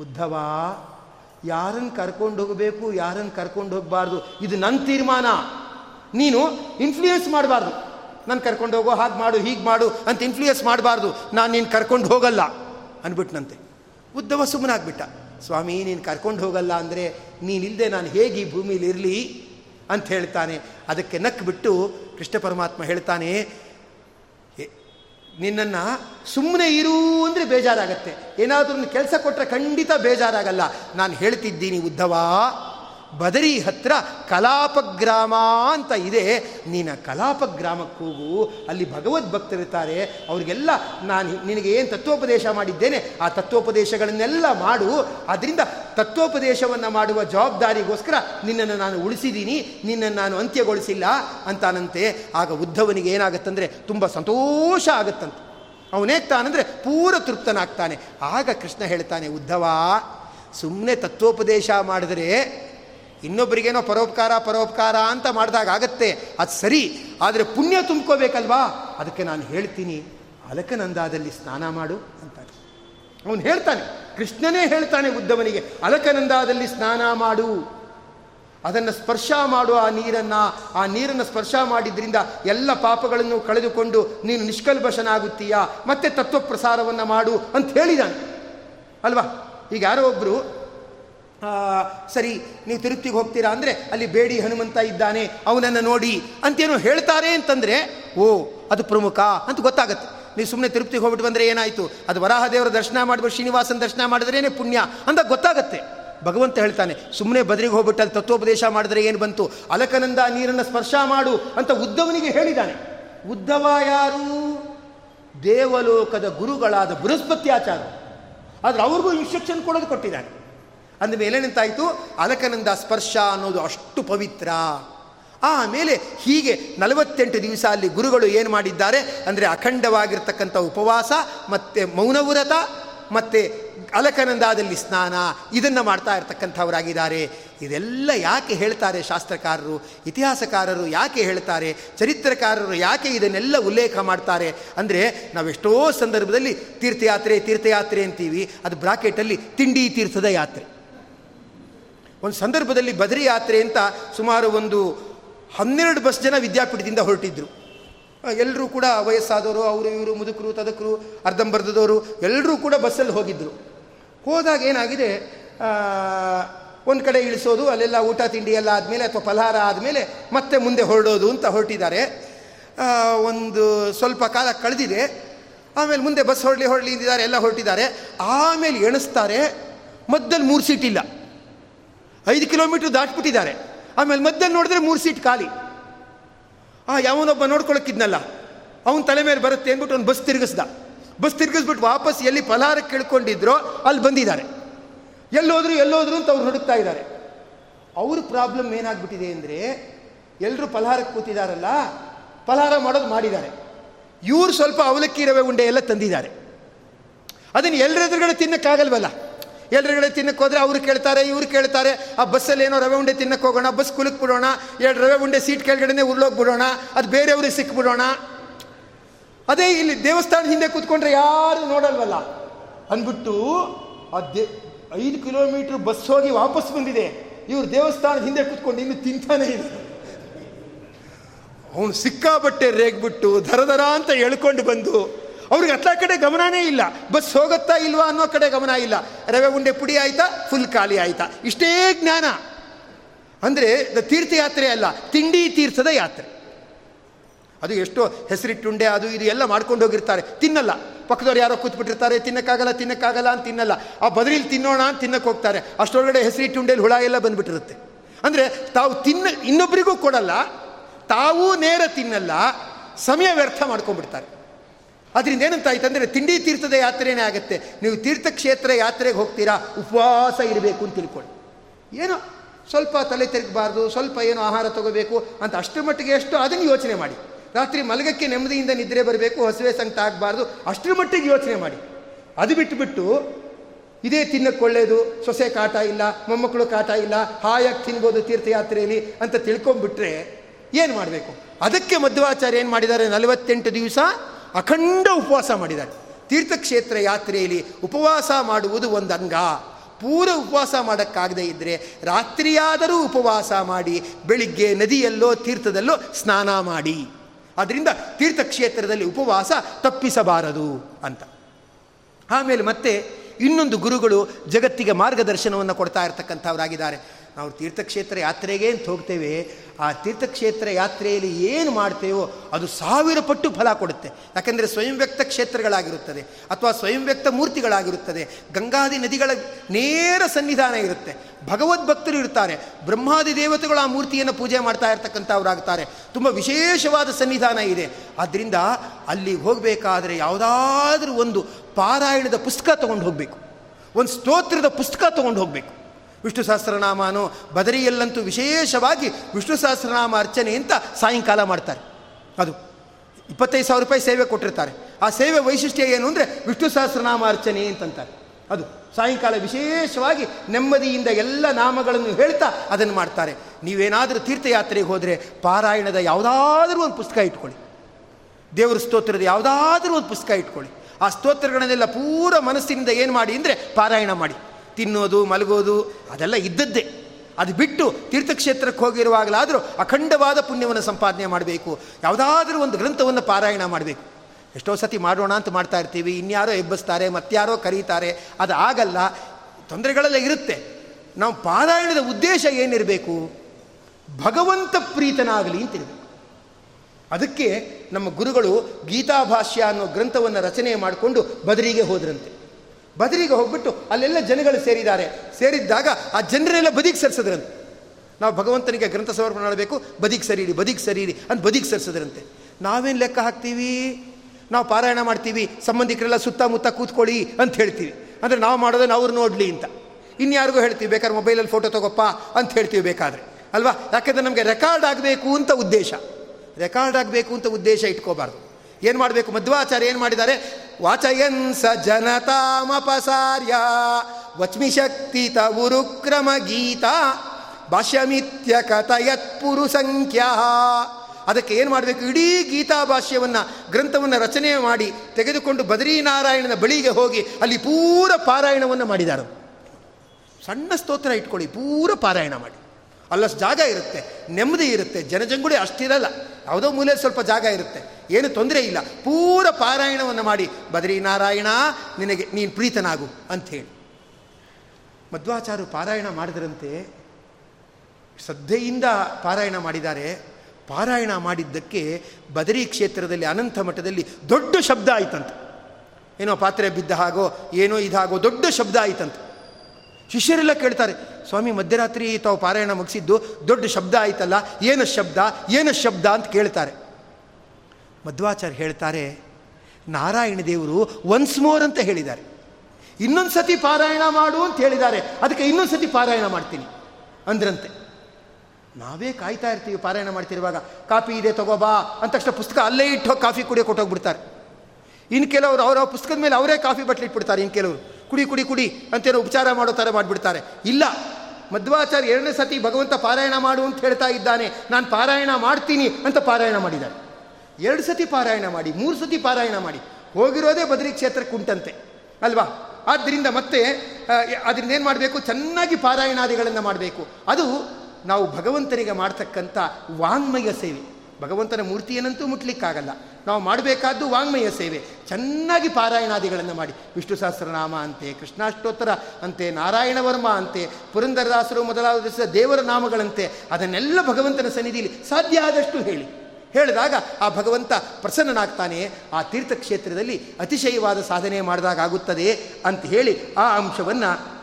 ಉದ್ದವ ಯಾರನ್ನು ಕರ್ಕೊಂಡು ಹೋಗಬೇಕು ಯಾರನ್ನು ಕರ್ಕೊಂಡು ಹೋಗಬಾರ್ದು, ಇದು ನನ್ನ ತೀರ್ಮಾನ. ನೀನು ಇನ್ಫ್ಲೂಯೆನ್ಸ್ ಮಾಡಬಾರ್ದು. ನಾನು ಕರ್ಕೊಂಡು ಹೋಗೋ ಹಾಗೆ ಮಾಡು, ಹೀಗೆ ಮಾಡು ಅಂತ ಇನ್ಫ್ಲೂಯೆನ್ಸ್ ಮಾಡಬಾರ್ದು. ನಾನು ನೀನು ಕರ್ಕೊಂಡು ಹೋಗಲ್ಲ ಅಂದ್ಬಿಟ್ನಂತೆ. ಉದ್ದವ ಸುಮ್ಮನಾಗ್ಬಿಟ್ಟ. ಸ್ವಾಮಿ, ನೀನು ಕರ್ಕೊಂಡು ಹೋಗಲ್ಲ ಅಂದರೆ ನೀನಿಲ್ಲದೆ ನಾನು ಹೇಗೆ ಈ ಭೂಮಿಲಿ ಇರಲಿ ಅಂತ ಹೇಳ್ತಾನೆ. ಅದಕ್ಕೆ ನಕ್ಬಿಟ್ಟು ಕೃಷ್ಣ ಪರಮಾತ್ಮ ಹೇಳ್ತಾನೆ ನಿನ್ನನ್ನು ಸುಮ್ಮನೆ ಇರು ಅಂದರೆ ಬೇಜಾರಾಗತ್ತೆ. ಏನಾದರೂ ಕೆಲಸ ಕೊಟ್ಟರೆ ಖಂಡಿತ ಬೇಜಾರಾಗಲ್ಲ. ನಾನು ಹೇಳ್ತಿದ್ದೀನಿ ಉದ್ದವಾ. ಬದರಿ ಹತ್ರ ಕಲಾಪ ಗ್ರಾಮ ಅಂತ ಇದೆ. ನೀನು ಕಲಾಪ ಗ್ರಾಮಕ್ಕೆ ಹೋಗು. ಅಲ್ಲಿ ಭಗವದ್ ಭಕ್ತರಿರ್ತಾರೆ ಅವರಿಗೆಲ್ಲ ನಾನು ನಿನಗೆ ಏನು ತತ್ವೋಪದೇಶ ಮಾಡಿದ್ದೇನೆ, ಆ ತತ್ವೋಪದೇಶಗಳನ್ನೆಲ್ಲ ಮಾಡು. ಅದರಿಂದ ತತ್ವೋಪದೇಶವನ್ನು ಮಾಡುವ ಜವಾಬ್ದಾರಿಗೋಸ್ಕರ ನಿನ್ನನ್ನು ನಾನು ಉಳಿಸಿದ್ದೀನಿ ನಿನ್ನನ್ನು ನಾನು ಅಂತ್ಯಗೊಳಿಸಿಲ್ಲ ಅಂತಾನಂತೆ. ಆಗ ಉದ್ಧವನಿಗೆ ಏನಾಗುತ್ತಂದರೆ ತುಂಬ ಸಂತೋಷ ಆಗುತ್ತಂತೆ. ಅವನೇಗ್ತಾನಂದರೆ ಪೂರ ತೃಪ್ತನಾಗ್ತಾನೆ. ಆಗ ಕೃಷ್ಣ ಹೇಳ್ತಾನೆ, ಉದ್ಧವ ಸುಮ್ಮನೆ ತತ್ವೋಪದೇಶ ಮಾಡಿದ್ರೆ ಇನ್ನೊಬ್ಬರಿಗೇನೋ ಪರೋಪಕಾರ ಪರೋಪಕಾರ ಅಂತ ಮಾಡಿದಾಗ ಆಗತ್ತೆ. ಅದು ಸರಿ. ಆದರೆ ಪುಣ್ಯ ತುಂಬ್ಕೋಬೇಕಲ್ವಾ? ಅದಕ್ಕೆ ನಾನು ಹೇಳ್ತೀನಿ, ಅಲಕನಂದಾದಲ್ಲಿ ಸ್ನಾನ ಮಾಡು ಅಂತಾನೆ. ಅವನು ಹೇಳ್ತಾನೆ, ಕೃಷ್ಣನೇ ಹೇಳ್ತಾನೆ ಉದ್ದವನಿಗೆ, ಅಲಕನಂದಾದಲ್ಲಿ ಸ್ನಾನ ಮಾಡು. ಅದನ್ನು ಸ್ಪರ್ಶ ಮಾಡು ಆ ನೀರನ್ನು. ಆ ನೀರನ್ನು ಸ್ಪರ್ಶ ಮಾಡಿದ್ರಿಂದ ಎಲ್ಲ ಪಾಪಗಳನ್ನು ಕಳೆದುಕೊಂಡು ನೀನು ನಿಷ್ಕಲ್ಭಶನಾಗುತ್ತೀಯಾ ಮತ್ತೆ ತತ್ವಪ್ರಸಾರವನ್ನು ಮಾಡು ಅಂತ ಹೇಳಿದಾನೆ. ಅಲ್ವಾ? ಈಗ ಯಾರೋ ಒಬ್ಬರು ಸರಿ ನೀವು ತಿರುಪ್ತಿಗೆ ಹೋಗ್ತೀರಾ ಅಂದರೆ ಅಲ್ಲಿ ಬೇಡಿ ಹನುಮಂತ ಇದ್ದಾನೆ, ಅವನನ್ನು ನೋಡಿ ಅಂತೇನು ಹೇಳ್ತಾರೆ ಅಂತಂದರೆ, ಓ, ಅದು ಪ್ರಮುಖ ಅಂತ ಗೊತ್ತಾಗುತ್ತೆ. ನೀವು ಸುಮ್ಮನೆ ತಿರುಪ್ತಿಗೆ ಹೋಗ್ಬಿಟ್ಟು ಬಂದರೆ ಏನಾಯಿತು? ಅದು ವರಾಹ ದೇವರ ದರ್ಶನ ಮಾಡಿಬಿಟ್ಟು ಶ್ರೀನಿವಾಸನ ದರ್ಶನ ಮಾಡಿದ್ರೇನೆ ಪುಣ್ಯ ಅಂತ ಗೊತ್ತಾಗತ್ತೆ. ಭಗವಂತ ಹೇಳ್ತಾನೆ ಸುಮ್ಮನೆ ಬದರಿಗೆ ಹೋಗ್ಬಿಟ್ಟು ಅಲ್ಲಿ ತತ್ವೋಪದೇಶ ಮಾಡಿದ್ರೆ ಏನು ಬಂತು? ಅಲಕನಂದ ನೀರನ್ನು ಸ್ಪರ್ಶ ಮಾಡು ಅಂತ ಉದ್ದವನಿಗೆ ಹೇಳಿದ್ದಾನೆ ಉದ್ದವ ಯಾರು? ದೇವಲೋಕದ ಗುರುಗಳಾದ ಬೃಹಸ್ಪತ್ಯಾಚಾರ ಆದರೆ ಅವ್ರಿಗೂ ಇನ್ಸ್ಟ್ರಕ್ಷನ್ ಕೊಡೋದು ಕೊಟ್ಟಿದ್ದಾನೆ ಅಂದಮೇಲೆ ನಿಂತಾಯಿತು ಅಲಕನಂದ ಸ್ಪರ್ಶ ಅನ್ನೋದು ಅಷ್ಟು ಪವಿತ್ರ. ಆಮೇಲೆ ಹೀಗೆ ನಲವತ್ತೆಂಟು ದಿವಸ ಅಲ್ಲಿ ಗುರುಗಳು ಏನು ಮಾಡಿದ್ದಾರೆ? ಅಂದರೆ ಅಖಂಡವಾಗಿರ್ತಕ್ಕಂಥ ಉಪವಾಸ, ಮತ್ತು ಮೌನವ್ರತ, ಮತ್ತು ಅಲಕನಂದಾದಲ್ಲಿ ಸ್ನಾನ, ಇದನ್ನು ಮಾಡ್ತಾ ಇರ್ತಕ್ಕಂಥವರಾಗಿದ್ದಾರೆ. ಇದೆಲ್ಲ ಯಾಕೆ ಹೇಳ್ತಾರೆ ಶಾಸ್ತ್ರಕಾರರು? ಇತಿಹಾಸಕಾರರು ಯಾಕೆ ಹೇಳ್ತಾರೆ? ಚರಿತ್ರಕಾರರು ಯಾಕೆ ಇದನ್ನೆಲ್ಲ ಉಲ್ಲೇಖ ಮಾಡ್ತಾರೆ? ಅಂದರೆ ನಾವೆಷ್ಟೋ ಸಂದರ್ಭದಲ್ಲಿ ತೀರ್ಥಯಾತ್ರೆ ತೀರ್ಥಯಾತ್ರೆ ಅಂತೀವಿ. ಅದು ಬ್ರಾಕೆಟಲ್ಲಿ ತಿಂಡಿ ತೀರ್ಥದ ಯಾತ್ರೆ. ಒಂದು ಸಂದರ್ಭದಲ್ಲಿ ಬದರಿ ಯಾತ್ರೆ ಅಂತ ಸುಮಾರು ಒಂದು ಹನ್ನೆರಡು ಬಸ್ ಜನ ವಿದ್ಯಾಪೀಠದಿಂದ ಹೊರಟಿದ್ರು. ಎಲ್ಲರೂ ಕೂಡ ವಯಸ್ಸಾದವರು, ಅವರು ಇವರು ಮುದುಕರು, ತದಕರು ಅರ್ಧಂಬರ್ಧದವರು ಎಲ್ಲರೂ ಕೂಡ ಬಸ್ಸಲ್ಲಿ ಹೋಗಿದ್ದರು ಹೋದಾಗ ಏನಾಗಿದೆ? ಒಂದು ಕಡೆ ಇಳಿಸೋದು, ಅಲ್ಲೆಲ್ಲ ಊಟ ತಿಂಡಿ ಎಲ್ಲ ಆದಮೇಲೆ ಅಥವಾ ಫಲಹಾರ ಆದಮೇಲೆ ಮತ್ತೆ ಮುಂದೆ ಹೊರಡೋದು ಅಂತ ಹೊರಟಿದ್ದಾರೆ. ಒಂದು ಸ್ವಲ್ಪ ಕಾಲ ಕಳೆದಿದೆ. ಆಮೇಲೆ ಮುಂದೆ ಬಸ್ ಹೊರಡಲಿ ಹೊರಡಲಿ ಇದ್ದಿದ್ದಾರೆ ಎಲ್ಲ ಹೊರಟಿದ್ದಾರೆ. ಆಮೇಲೆ ಎಣಿಸ್ತಾರೆ. ಮದ್ದಲ್ಲಿ ಮೂರು ಸೀಟ್ ಇಲ್ಲ. ಐದು ಕಿಲೋಮೀಟ್ರ್ ದಾಟ್ಬಿಟ್ಟಿದ್ದಾರೆ. ಆಮೇಲೆ ಮಧ್ಯದಲ್ಲಿ ನೋಡಿದ್ರೆ ಮೂರು ಸೀಟ್ ಖಾಲಿ. ಆ, ಯಾವನೊಬ್ಬ ನೋಡ್ಕೊಳಕ್ಕಿದ್ನಲ್ಲ, ಅವನ ತಲೆ ಮೇಲೆ ಬರುತ್ತೆ ಅಂದ್ಬಿಟ್ಟು ಅವ್ನು ಬಸ್ ತಿರುಗಿಸ್ದ. ಬಸ್ ತಿರುಗಿಸ್ಬಿಟ್ಟು ವಾಪಸ್ ಎಲ್ಲಿ ಫಲಹಾರ ಕೇಳ್ಕೊಂಡಿದ್ರೋ ಅಲ್ಲಿ ಬಂದಿದ್ದಾರೆ. ಎಲ್ಲೋದ್ರು ಎಲ್ಲೋದ್ರು ಅಂತ ಅವ್ರು ಹುಡುಕ್ತಾ ಇದ್ದಾರೆ. ಅವ್ರ ಪ್ರಾಬ್ಲಮ್ ಏನಾಗ್ಬಿಟ್ಟಿದೆ ಅಂದರೆ ಎಲ್ಲರೂ ಫಲಹಾರಕ್ಕೆ ಕೂತಿದಾರಲ್ಲ ಫಲಹಾರ ಮಾಡೋದು ಮಾಡಿದ್ದಾರೆ. ಇವ್ರು ಸ್ವಲ್ಪ ಅವಲಕ್ಕಿ ರವೆ ಉಂಡೆ ಎಲ್ಲ ತಂದಿದ್ದಾರೆ. ಅದನ್ನು ಎಲ್ಲರೆದುರುಗಡೆ ತಿನ್ನಕ್ಕಾಗಲ್ವಲ್ಲ? ಎಲ್ಲರುಗಡೆ ತಿನ್ನಕ್ಕೆ ಹೋದ್ರೆ ಅವರು ಕೇಳ್ತಾರೆ, ಇವ್ರು ಕೇಳ್ತಾರೆ, ಆ ಬಸ್ಸಲ್ಲಿ ಏನೋ ರವೆ ಉಂಡೆ ತಿನ್ನಕ್ಕೆ ಹೋಗೋಣ ಬಸ್ ಕುಲಕ್ಕೆ ಬಿಡೋಣ ಎರಡು ರವೆ ಉಂಡೆ ಸೀಟ್ ಕೆಳಗಡೆ ಉರ್ಲೋಗಿ ಬಿಡೋಣ, ಅದು ಬೇರೆಯವ್ರಿಗೆ ಸಿಕ್ಬಿಡೋಣ. ಅದೇ ಇಲ್ಲಿ ದೇವಸ್ಥಾನ ಹಿಂದೆ ಕೂತ್ಕೊಂಡ್ರೆ ಯಾರು ನೋಡಲ್ವಲ್ಲ? ಅಂದ್ಬಿಟ್ಟು ಆ ದೇ, ಐದು ಕಿಲೋಮೀಟ್ರ್ ಬಸ್ ಹೋಗಿ ವಾಪಸ್ ಬಂದಿದೆ. ಇವ್ರು ದೇವಸ್ಥಾನ ಹಿಂದೆ ಕೂತ್ಕೊಂಡು ಇನ್ನು ತಿಂತಾನೆ ಇದೆ ಅವನು ಸಿಕ್ಕಾಬಟ್ಟೆ ರೇಗ್ಬಿಟ್ಟು ದರ ದರ ಅಂತ ಎಳ್ಕೊಂಡು ಬಂದು ಅವ್ರಿಗೆ ಅತ್ತ ಕಡೆ ಗಮನನೇ ಇಲ್ಲ. ಬಸ್ ಹೋಗುತ್ತಾ ಇಲ್ವಾ ಅನ್ನೋ ಕಡೆ ಗಮನ ಇಲ್ಲ. ರವೆ ಉಂಡೆ ಪುಡಿ ಆಯ್ತಾ ಫುಲ್ ಖಾಲಿ ಆಯ್ತಾ. ಇಷ್ಟೇ ಜ್ಞಾನ. ಅಂದರೆ ತೀರ್ಥಯಾತ್ರೆ ಅಲ್ಲ, ತಿಂಡಿ ತೀರ್ಥದ ಯಾತ್ರೆ. ಅದು ಎಷ್ಟೋ ಹೆಸರಿಟ್ಟುಂಡೆ ಅದು ಇದು ಎಲ್ಲ ಮಾಡ್ಕೊಂಡು ಹೋಗಿರ್ತಾರೆ. ತಿನ್ನಲ್ಲ. ಪಕ್ಕದವ್ರು ಯಾರೋ ಕೂತ್ಬಿಟ್ಟಿರ್ತಾರೆ, ತಿನ್ನಕ್ಕಾಗಲ್ಲ ತಿನ್ನಕ್ಕಾಗಲ್ಲ ಅಂತ ತಿನ್ನಲ್ಲ. ಆ ಬದಲಿಲಿ ತಿನ್ನೋಣ ಅಂತ ತಿನ್ನಕ್ಕೆ ಹೋಗ್ತಾರೆ. ಅಷ್ಟೊಳಗಡೆ ಹೆಸರಿಟ್ಟುಂಡೆಲಿ ಹುಳ ಎಲ್ಲ ಬಂದ್ಬಿಟ್ಟಿರುತ್ತೆ. ಅಂದರೆ ತಾವು ತಿನ್ನ ಇನ್ನೊಬ್ಬರಿಗೂ ಕೊಡಲ್ಲ, ತಾವೂ ನೇರ ತಿನ್ನಲ್ಲ, ಸಮಯ ವ್ಯರ್ಥ ಮಾಡ್ಕೊಂಡ್ಬಿಡ್ತಾರೆ. ಅದರಿಂದ ಏನಂತ ಆಯ್ತು ಅಂದರೆ ತಿಂಡಿ ತೀರ್ಥದ ಯಾತ್ರೆನೇ ಆಗುತ್ತೆ, ನೀವು ತೀರ್ಥಕ್ಷೇತ್ರ ಯಾತ್ರೆಗೆ ಹೋಗ್ತೀರಾ, ಉಪವಾಸ ಇರಬೇಕು ಅಂತ ತಿಳ್ಕೊಳ್ಳಿ. ಏನೋ? ಸ್ವಲ್ಪ ತಲೆ ತಿರುಗಬಾರ್ದು, ಸ್ವಲ್ಪ ಏನೋ ಆಹಾರ ತಗೋಬೇಕು ಅಂತ ಅಷ್ಟರ ಮಟ್ಟಿಗೆ ಎಷ್ಟು, ಅದನ್ನು ಯೋಚನೆ ಮಾಡಿ. ರಾತ್ರಿ ಮಲಗಕ್ಕೆ ನೆಮ್ಮದಿಯಿಂದ ನಿದ್ರೆ ಬರಬೇಕು, ಹಸುವೆ ಸಂಕಟ ಆಗಬಾರ್ದು ಅಷ್ಟರ ಮಟ್ಟಿಗೆ ಯೋಚನೆ ಮಾಡಿ. ಅದು ಬಿಟ್ಟುಬಿಟ್ಟು ಇದೇ ತಿನ್ನಕ್ಕೆ ಒಳ್ಳೆಯದು ಸೊಸೆ ಕಾಟ ಇಲ್ಲ, ಮೊಮ್ಮಕ್ಕಳು ಕಾಟ ಇಲ್ಲ, ಹಾಯಾಗಿ ತಿನ್ಬೋದು ತೀರ್ಥಯಾತ್ರೆಯಲ್ಲಿ ಅಂತ ತಿಳ್ಕೊಂಬಿಟ್ರೆ ಏನು ಮಾಡಬೇಕು? ಅದಕ್ಕೆ ಮಧ್ವಾಚಾರ್ಯ ಏನು ಮಾಡಿದ್ದಾರೆ? ನಲವತ್ತೆಂಟು ದಿವಸ ಅಖಂಡ ಉಪವಾಸ ಮಾಡಿದ್ದಾರೆ. ತೀರ್ಥಕ್ಷೇತ್ರ ಯಾತ್ರೆಯಲ್ಲಿ ಉಪವಾಸ ಮಾಡುವುದು ಒಂದು ಅಂಗ. ಪೂರ ಉಪವಾಸ ಮಾಡೋಕ್ಕಾಗದೇ ಇದ್ದರೆ ರಾತ್ರಿಯಾದರೂ ಉಪವಾಸ ಮಾಡಿ, ಬೆಳಿಗ್ಗೆ ನದಿಯಲ್ಲೋ ತೀರ್ಥದಲ್ಲೋ ಸ್ನಾನ ಮಾಡಿ. ಆದ್ದರಿಂದ ತೀರ್ಥಕ್ಷೇತ್ರದಲ್ಲಿ ಉಪವಾಸ ತಪ್ಪಿಸಬಾರದು ಅಂತ. ಆಮೇಲೆ ಮತ್ತೆ ಇನ್ನೊಂದು ಗುರುಗಳು ಜಗತ್ತಿಗೆ ಮಾರ್ಗದರ್ಶನವನ್ನು ಕೊಡ್ತಾ ಇರ್ತಕ್ಕಂಥವರಾಗಿದ್ದಾರೆ. ನಾವು ತೀರ್ಥಕ್ಷೇತ್ರ ಯಾತ್ರೆಗೆ ಅಂತ ಹೋಗ್ತೇವೆ, ಆ ತೀರ್ಥಕ್ಷೇತ್ರ ಯಾತ್ರೆಯಲ್ಲಿ ಏನು ಮಾಡ್ತೇವೋ ಅದು ಸಾವಿರ ಪಟ್ಟು ಫಲ ಕೊಡುತ್ತೆ. ಯಾಕೆಂದರೆ ಸ್ವಯಂ ವ್ಯಕ್ತ ಕ್ಷೇತ್ರಗಳಾಗಿರುತ್ತದೆ, ಅಥವಾ ಸ್ವಯಂ ವ್ಯಕ್ತ ಮೂರ್ತಿಗಳಾಗಿರುತ್ತದೆ, ಗಂಗಾದಿ ನದಿಗಳ ನೇರ ಸನ್ನಿಧಾನ ಇರುತ್ತೆ. ಭಗವದ್ಭಕ್ತರು ಇರ್ತಾರೆ, ಬ್ರಹ್ಮಾದಿ ದೇವತೆಗಳು ಆ ಮೂರ್ತಿಯನ್ನು ಪೂಜೆ ಮಾಡ್ತಾ ಇರ್ತಕ್ಕಂಥವ್ರಾಗ್ತಾರೆ. ತುಂಬ ವಿಶೇಷವಾದ ಸನ್ನಿಧಾನ ಇದೆ. ಆದ್ದರಿಂದ ಅಲ್ಲಿ ಹೋಗಬೇಕಾದ್ರೆ ಯಾವುದಾದ್ರೂ ಒಂದು ಪಾರಾಯಣದ ಪುಸ್ತಕ ತೊಗೊಂಡು ಹೋಗಬೇಕು. ಒಂದು ಸ್ತೋತ್ರದ ಪುಸ್ತಕ ತೊಗೊಂಡು ಹೋಗಬೇಕು. ವಿಷ್ಣು ಸಹಸ್ರನಾಮನೋ ಬದರಿಯಲ್ಲಂತೂ ವಿಶೇಷವಾಗಿ ವಿಷ್ಣು ಸಹಸ್ರನಾಮ ಅರ್ಚನೆ ಅಂತ ಸಾಯಂಕಾಲ ಮಾಡ್ತಾರೆ. ಅದು ಇಪ್ಪತ್ತೈದು ಸಾವಿರ ರೂಪಾಯಿ ಸೇವೆ ಕೊಟ್ಟಿರ್ತಾರೆ. ಆ ಸೇವೆ ವೈಶಿಷ್ಟ್ಯ ಏನು ಅಂದರೆ ವಿಷ್ಣು ಸಹಸ್ರನಾಮ ಅರ್ಚನೆ ಅಂತಂತಾರೆ. ಅದು ಸಾಯಂಕಾಲ ವಿಶೇಷವಾಗಿ ನೆಮ್ಮದಿಯಿಂದ ಎಲ್ಲ ನಾಮಗಳನ್ನು ಹೇಳ್ತಾ ಅದನ್ನು ಮಾಡ್ತಾರೆ. ನೀವೇನಾದರೂ ತೀರ್ಥಯಾತ್ರೆಗೆ ಹೋದರೆ ಪಾರಾಯಣದ ಯಾವುದಾದ್ರೂ ಒಂದು ಪುಸ್ತಕ ಇಟ್ಕೊಳ್ಳಿ. ದೇವರ ಸ್ತೋತ್ರದ ಯಾವುದಾದ್ರೂ ಒಂದು ಪುಸ್ತಕ ಇಟ್ಕೊಳ್ಳಿ. ಆ ಸ್ತೋತ್ರಗಳನ್ನೆಲ್ಲ ಪೂರ ಮನಸ್ಸಿನಿಂದ ಏನು ಮಾಡಿ ಅಂದರೆ ಪಾರಾಯಣ ಮಾಡಿ. ತಿನ್ನೋದು, ಮಲಗೋದು, ಅದೆಲ್ಲ ಇದ್ದದ್ದೇ. ಅದು ಬಿಟ್ಟು ತೀರ್ಥಕ್ಷೇತ್ರಕ್ಕೆ ಹೋಗಿರುವಾಗಲಾದರೂ ಅಖಂಡವಾದ ಪುಣ್ಯವನ್ನು ಸಂಪಾದನೆ ಮಾಡಬೇಕು. ಯಾವುದಾದ್ರೂ ಒಂದು ಗ್ರಂಥವನ್ನು ಪಾರಾಯಣ ಮಾಡಬೇಕು. ಎಷ್ಟೋ ಸತಿ ಮಾಡೋಣ ಅಂತ ಮಾಡ್ತಾ ಇರ್ತೀವಿ. ಇನ್ಯಾರೋ ಎಬ್ಬಿಸ್ತಾರೆ ಮತ್ತಾರೋ ಕರೀತಾರೆ. ಅದು ಆಗಲ್ಲ. ತೊಂದರೆಗಳೆಲ್ಲ ಇರುತ್ತೆ. ನಾವು ಪಾರಾಯಣದ ಉದ್ದೇಶ ಏನಿರಬೇಕು? ಭಗವಂತ ಪ್ರೀತನಾಗಲಿ ಅಂತಿರಬೇಕು. ಅದಕ್ಕೆ ನಮ್ಮ ಗುರುಗಳು ಗೀತಾಭಾಷ್ಯ ಅನ್ನೋ ಗ್ರಂಥವನ್ನು ರಚನೆ ಮಾಡಿಕೊಂಡು ಬದರಿಗೆ ಹೋದ್ರಂತೆ. ಬದರಿಗೆ ಹೋಗ್ಬಿಟ್ಟು ಅಲ್ಲೆಲ್ಲ ಜನಗಳು ಸೇರಿದ್ದಾರೆ. ಸೇರಿದ್ದಾಗ ಆ ಜನರೆಲ್ಲ ಬದಿಗೆ ಸರಿಸಿದ್ರಂತೆ. ನಾವು ಭಗವಂತನಿಗೆ ಗ್ರಂಥ ಸಮರ್ಪಣೆ ಮಾಡಬೇಕು. ಬದಿಗೆ ಸರಿಯಿರಿ ಬದಿಗೆ ಸರಿಯಿರಿ ಅಂತ ಬದಿಗೆ ಸರಿಸಿದ್ರಂತೆ. ನಾವೇನು ಲೆಕ್ಕ ಹಾಕ್ತೀವಿ? ನಾವು ಪಾರಾಯಣ ಮಾಡ್ತೀವಿ, ಸಂಬಂಧಿಕರೆಲ್ಲ ಸುತ್ತಮುತ್ತ ಕೂತ್ಕೊಳ್ಳಿ ಅಂತ ಹೇಳ್ತೀವಿ. ಅಂದರೆ ನಾವು ಮಾಡೋದನ್ನು ಅವ್ರು ನೋಡಲಿ ಅಂತ. ಇನ್ಯಾರಿಗೂ ಹೇಳ್ತೀವಿ, ಬೇಕಾದ್ರೆ ಮೊಬೈಲಲ್ಲಿ ಫೋಟೋ ತಗೋಪ್ಪ ಅಂತ ಹೇಳ್ತೀವಿ ಬೇಕಾದರೆ. ಅಲ್ವಾ? ಯಾಕೆಂದರೆ ನಮಗೆ ರೆಕಾರ್ಡ್ ಆಗಬೇಕು ಅಂತ ಉದ್ದೇಶ. ರೆಕಾರ್ಡ್ ಆಗಬೇಕು ಅಂತ ಉದ್ದೇಶ ಇಟ್ಕೋಬಾರ್ದು. ಏನು ಮಾಡಬೇಕು? ಮಧ್ವಾಚಾರ್ಯ ಏನು ಮಾಡಿದ್ದಾರೆ? ವಾಚಯನ್ ಸ ಜನತಾಮಪಸಾರ್ಯ ವಚ್ಮಿಶಕ್ತಿ ಉರುಕ್ರಮ ಗೀತಾ ಭಾಷ್ಯಮಿತ್ಯ ಕಥಯತ್ ಪುರು ಸಂಖ್ಯಾ ಅದಕ್ಕೆ ಏನು ಮಾಡಬೇಕು? ಇಡೀ ಗೀತಾ ಭಾಷ್ಯವನ್ನು, ಗ್ರಂಥವನ್ನು ರಚನೆ ಮಾಡಿ ತೆಗೆದುಕೊಂಡು ಬದರೀನಾರಾಯಣನ ಬಳಿಗೆ ಹೋಗಿ ಅಲ್ಲಿ ಪೂರ ಪಾರಾಯಣವನ್ನು ಮಾಡಿದ್ದಾರೆ ಸಣ್ಣ ಸ್ತೋತ್ರ ಇಟ್ಕೊಳ್ಳಿ, ಪೂರ ಪಾರಾಯಣ ಮಾಡಿ. ಅಲ್ಲಷ್ಟು ಜಾಗ ಇರುತ್ತೆ, ನೆಮ್ಮದಿ ಇರುತ್ತೆ ಜನಜಂಗುಳಿ ಅಷ್ಟಿರಲ್ಲ. ಯಾವುದೋ ಮೂಲೆ ಸ್ವಲ್ಪ ಜಾಗ ಇರುತ್ತೆ. ಏನು ತೊಂದರೆ ಇಲ್ಲ. ಪೂರ ಪಾರಾಯಣವನ್ನು ಮಾಡಿ ಬದ್ರಿನಾರಾಯಣ ನಿನಗೆ ನೀನು ಪ್ರೀತನಾಗು ಅಂಥೇಳಿ ಮಧ್ವಾಚಾರ್ಯ ಪಾರಾಯಣ ಮಾಡಿದ್ರಂತೆ, ಶ್ರದ್ಧೆಯಿಂದ ಪಾರಾಯಣ ಮಾಡಿದ್ದಾರೆ. ಪಾರಾಯಣ ಮಾಡಿದ್ದಕ್ಕೆ ಬದರಿ ಕ್ಷೇತ್ರದಲ್ಲಿ ಅನಂತ ಮಠದಲ್ಲಿ ದೊಡ್ಡ ಶಬ್ದ ಆಯ್ತಂತೆ. ಏನೋ ಪಾತ್ರೆ ಬಿದ್ದ ಹಾಗೋ, ಏನೋ ಇದಾಗೋ ದೊಡ್ಡ ಶಬ್ದ ಆಯ್ತಂತೆ. ಶಿಷ್ಯರೆಲ್ಲ ಕೇಳ್ತಾರೆ ಸ್ವಾಮಿ, ಮಧ್ಯರಾತ್ರಿ ತಾವು ಪಾರಾಯಣ ಮುಗಿಸಿದ್ದು ದೊಡ್ಡ ಶಬ್ದ ಆಯ್ತಲ್ಲ, ಏನು ಶಬ್ದ ಏನು ಶಬ್ದ ಅಂತ ಕೇಳ್ತಾರೆ. ಮಧ್ವಾಚಾರ್ಯ ಹೇಳ್ತಾರೆ, ನಾರಾಯಣ ದೇವರು ಒನ್ಸ್ ಮೋರ್ ಅಂತ ಹೇಳಿದ್ದಾರೆ. ಇನ್ನೊಂದು ಸತಿ ಪಾರಾಯಣ ಮಾಡು ಅಂತ ಹೇಳಿದ್ದಾರೆ. ಅದಕ್ಕೆ ಇನ್ನೊಂದು ಸತಿ ಪಾರಾಯಣ ಮಾಡ್ತೀನಿ ಅಂದ್ರಂತೆ. ನಾವೇ ಕಾಯ್ತಾ ಇರ್ತೀವಿ ಪಾರಾಯಣ ಮಾಡ್ತಿರುವಾಗ ಕಾಫಿ ಇದೆ ತಗೋಬಾ ಅಂತ ತಕ್ಷಣ ಪುಸ್ತಕ ಅಲ್ಲೇ ಇಟ್ಟು ಕಾಫಿ ಕುಡಿಯೋ ಕೊಟ್ಟೋಗ್ಬಿಡ್ತಾರೆ ಇನ್ನು ಕೆಲವರು ಅವರ ಪುಸ್ತಕದ ಮೇಲೆ ಅವರೇ ಕಾಫಿ ಬಟ್ಲಿ ಇಟ್ಬಿಡ್ತಾರೆ ಇನ್ನು ಕೆಲವರು. ಕುಡಿ ಕುಡಿ ಕುಡಿ ಅಂತೇನೋ ಉಪಚಾರ ಮಾಡೋ ಥರ ಮಾಡಿಬಿಡ್ತಾರೆ. ಇಲ್ಲ, ಮಧ್ವಾಚಾರ್ಯ ಎರಡನೇ ಸತಿ ಭಗವಂತ ಪಾರಾಯಣ ಮಾಡು ಅಂತ ಹೇಳ್ತಾ ಇದ್ದಾನೆ. ನಾನು ಪಾರಾಯಣ ಮಾಡ್ತೀನಿ ಅಂತ ಪಾರಾಯಣ ಮಾಡಿದ್ದಾರೆ. ಎರಡು ಸತಿ ಪಾರಾಯಣ ಮಾಡಿ, ಮೂರು ಸತಿ ಪಾರಾಯಣ ಮಾಡಿ. ಹೋಗಿರೋದೇ ಬದರಿ ಕ್ಷೇತ್ರಕ್ಕೆ ಉಂಟಂತೆ ಅಲ್ವಾ? ಆದ್ದರಿಂದ ಮತ್ತೆ ಅದರಿಂದ ಏನು ಮಾಡಬೇಕು? ಚೆನ್ನಾಗಿ ಪಾರಾಯಣಾದಿಗಳನ್ನು ಮಾಡಬೇಕು. ಅದು ನಾವು ಭಗವಂತನಿಗೆ ಮಾಡ್ತಕ್ಕಂಥ ವಾಂಗ್ಮಯ ಸೇವೆ. ಭಗವಂತನ ಮೂರ್ತಿಯನ್ನಂತೂ ಮುಟ್ಲಿಕ್ಕಾಗಲ್ಲ. ನಾವು ಮಾಡಬೇಕಾದ್ದು ವಾಂಗ್ಮಯ ಸೇವೆ. ಚೆನ್ನಾಗಿ ಪಾರಾಯಣಾದಿಗಳನ್ನು ಮಾಡಿ. ವಿಷ್ಣು ಸಹಸ್ರನಾಮ ಅಂತೆ, ಕೃಷ್ಣಾಷ್ಟೋತ್ತರ ಅಂತೆ ನಾರಾಯಣ ವರ್ಮ ಅಂತೆ, ಪುರಂದರದಾಸರು ಮೊದಲಾದ ದೇವರ ನಾಮಗಳಂತೆ, ಅದನ್ನೆಲ್ಲ ಭಗವಂತನ ಸನ್ನಿಧಿಯಲ್ಲಿ ಸಾಧ್ಯ ಆದಷ್ಟು ಹೇಳಿ. ಹೇಳಿದಾಗ ಆ ಭಗವಂತ ಪ್ರಸನ್ನನಾಗ್ತಾನೆ. ಆ ತೀರ್ಥಕ್ಷೇತ್ರದಲ್ಲಿ ಅತಿಶಯವಾದ ಸಾಧನೆ ಮಾಡಿದಾಗ ಆಗುತ್ತದೆ ಅಂತ ಹೇಳಿ ಆ ಅಂಶವನ್ನು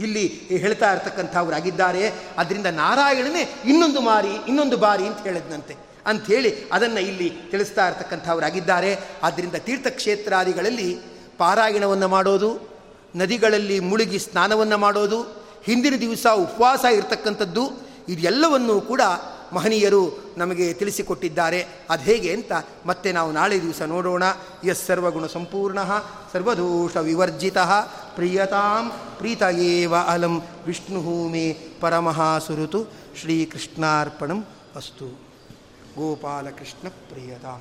ಇಲ್ಲಿ ಹೇಳ್ತಾ ಇರ್ತಕ್ಕಂಥವ್ರಾಗಿದ್ದಾರೆ. ಅದರಿಂದ ನಾರಾಯಣನೇ ಇನ್ನೊಂದು ಮಾರಿ, ಇನ್ನೊಂದು ಬಾರಿ ಅಂತ ಹೇಳಿದ್ನಂತೆ. ಅಂಥೇಳಿ ಅದನ್ನು ಇಲ್ಲಿ ತಿಳಿಸ್ತಾ ಇರತಕ್ಕಂಥವರಾಗಿದ್ದಾರೆ. ಆದ್ದರಿಂದ ತೀರ್ಥಕ್ಷೇತ್ರಾದಿಗಳಲ್ಲಿ ಪಾರಾಯಣವನ್ನು ಮಾಡೋದು, ನದಿಗಳಲ್ಲಿ ಮುಳುಗಿ ಸ್ನಾನವನ್ನು ಮಾಡೋದು, ಹಿಂದಿನ ದಿವಸ ಉಪವಾಸ ಇರತಕ್ಕಂಥದ್ದು, ಇದೆಲ್ಲವನ್ನೂ ಕೂಡ ಮಹನೀಯರು ನಮಗೆ ತಿಳಿಸಿಕೊಟ್ಟಿದ್ದಾರೆ. ಅದು ಹೇಗೆ ಅಂತ ಮತ್ತೆ ನಾವು ನಾಳೆ ದಿವಸ ನೋಡೋಣ. ಎಸ್ ಸರ್ವಗುಣ ಸಂಪೂರ್ಣ, ಸರ್ವದೋಷ ವಿವರ್ಜಿತ, ಪ್ರಿಯತಾಂ ಪ್ರೀತಯೇವ ಅಲಂ ವಿಷ್ಣು ಮೇ ಶ್ರೀಕೃಷ್ಣಾರ್ಪಣಂ ಅಸ್ತು. ಗೋಪಾಲಕೃಷ್ಣ ಪ್ರಿಯತಾಂ.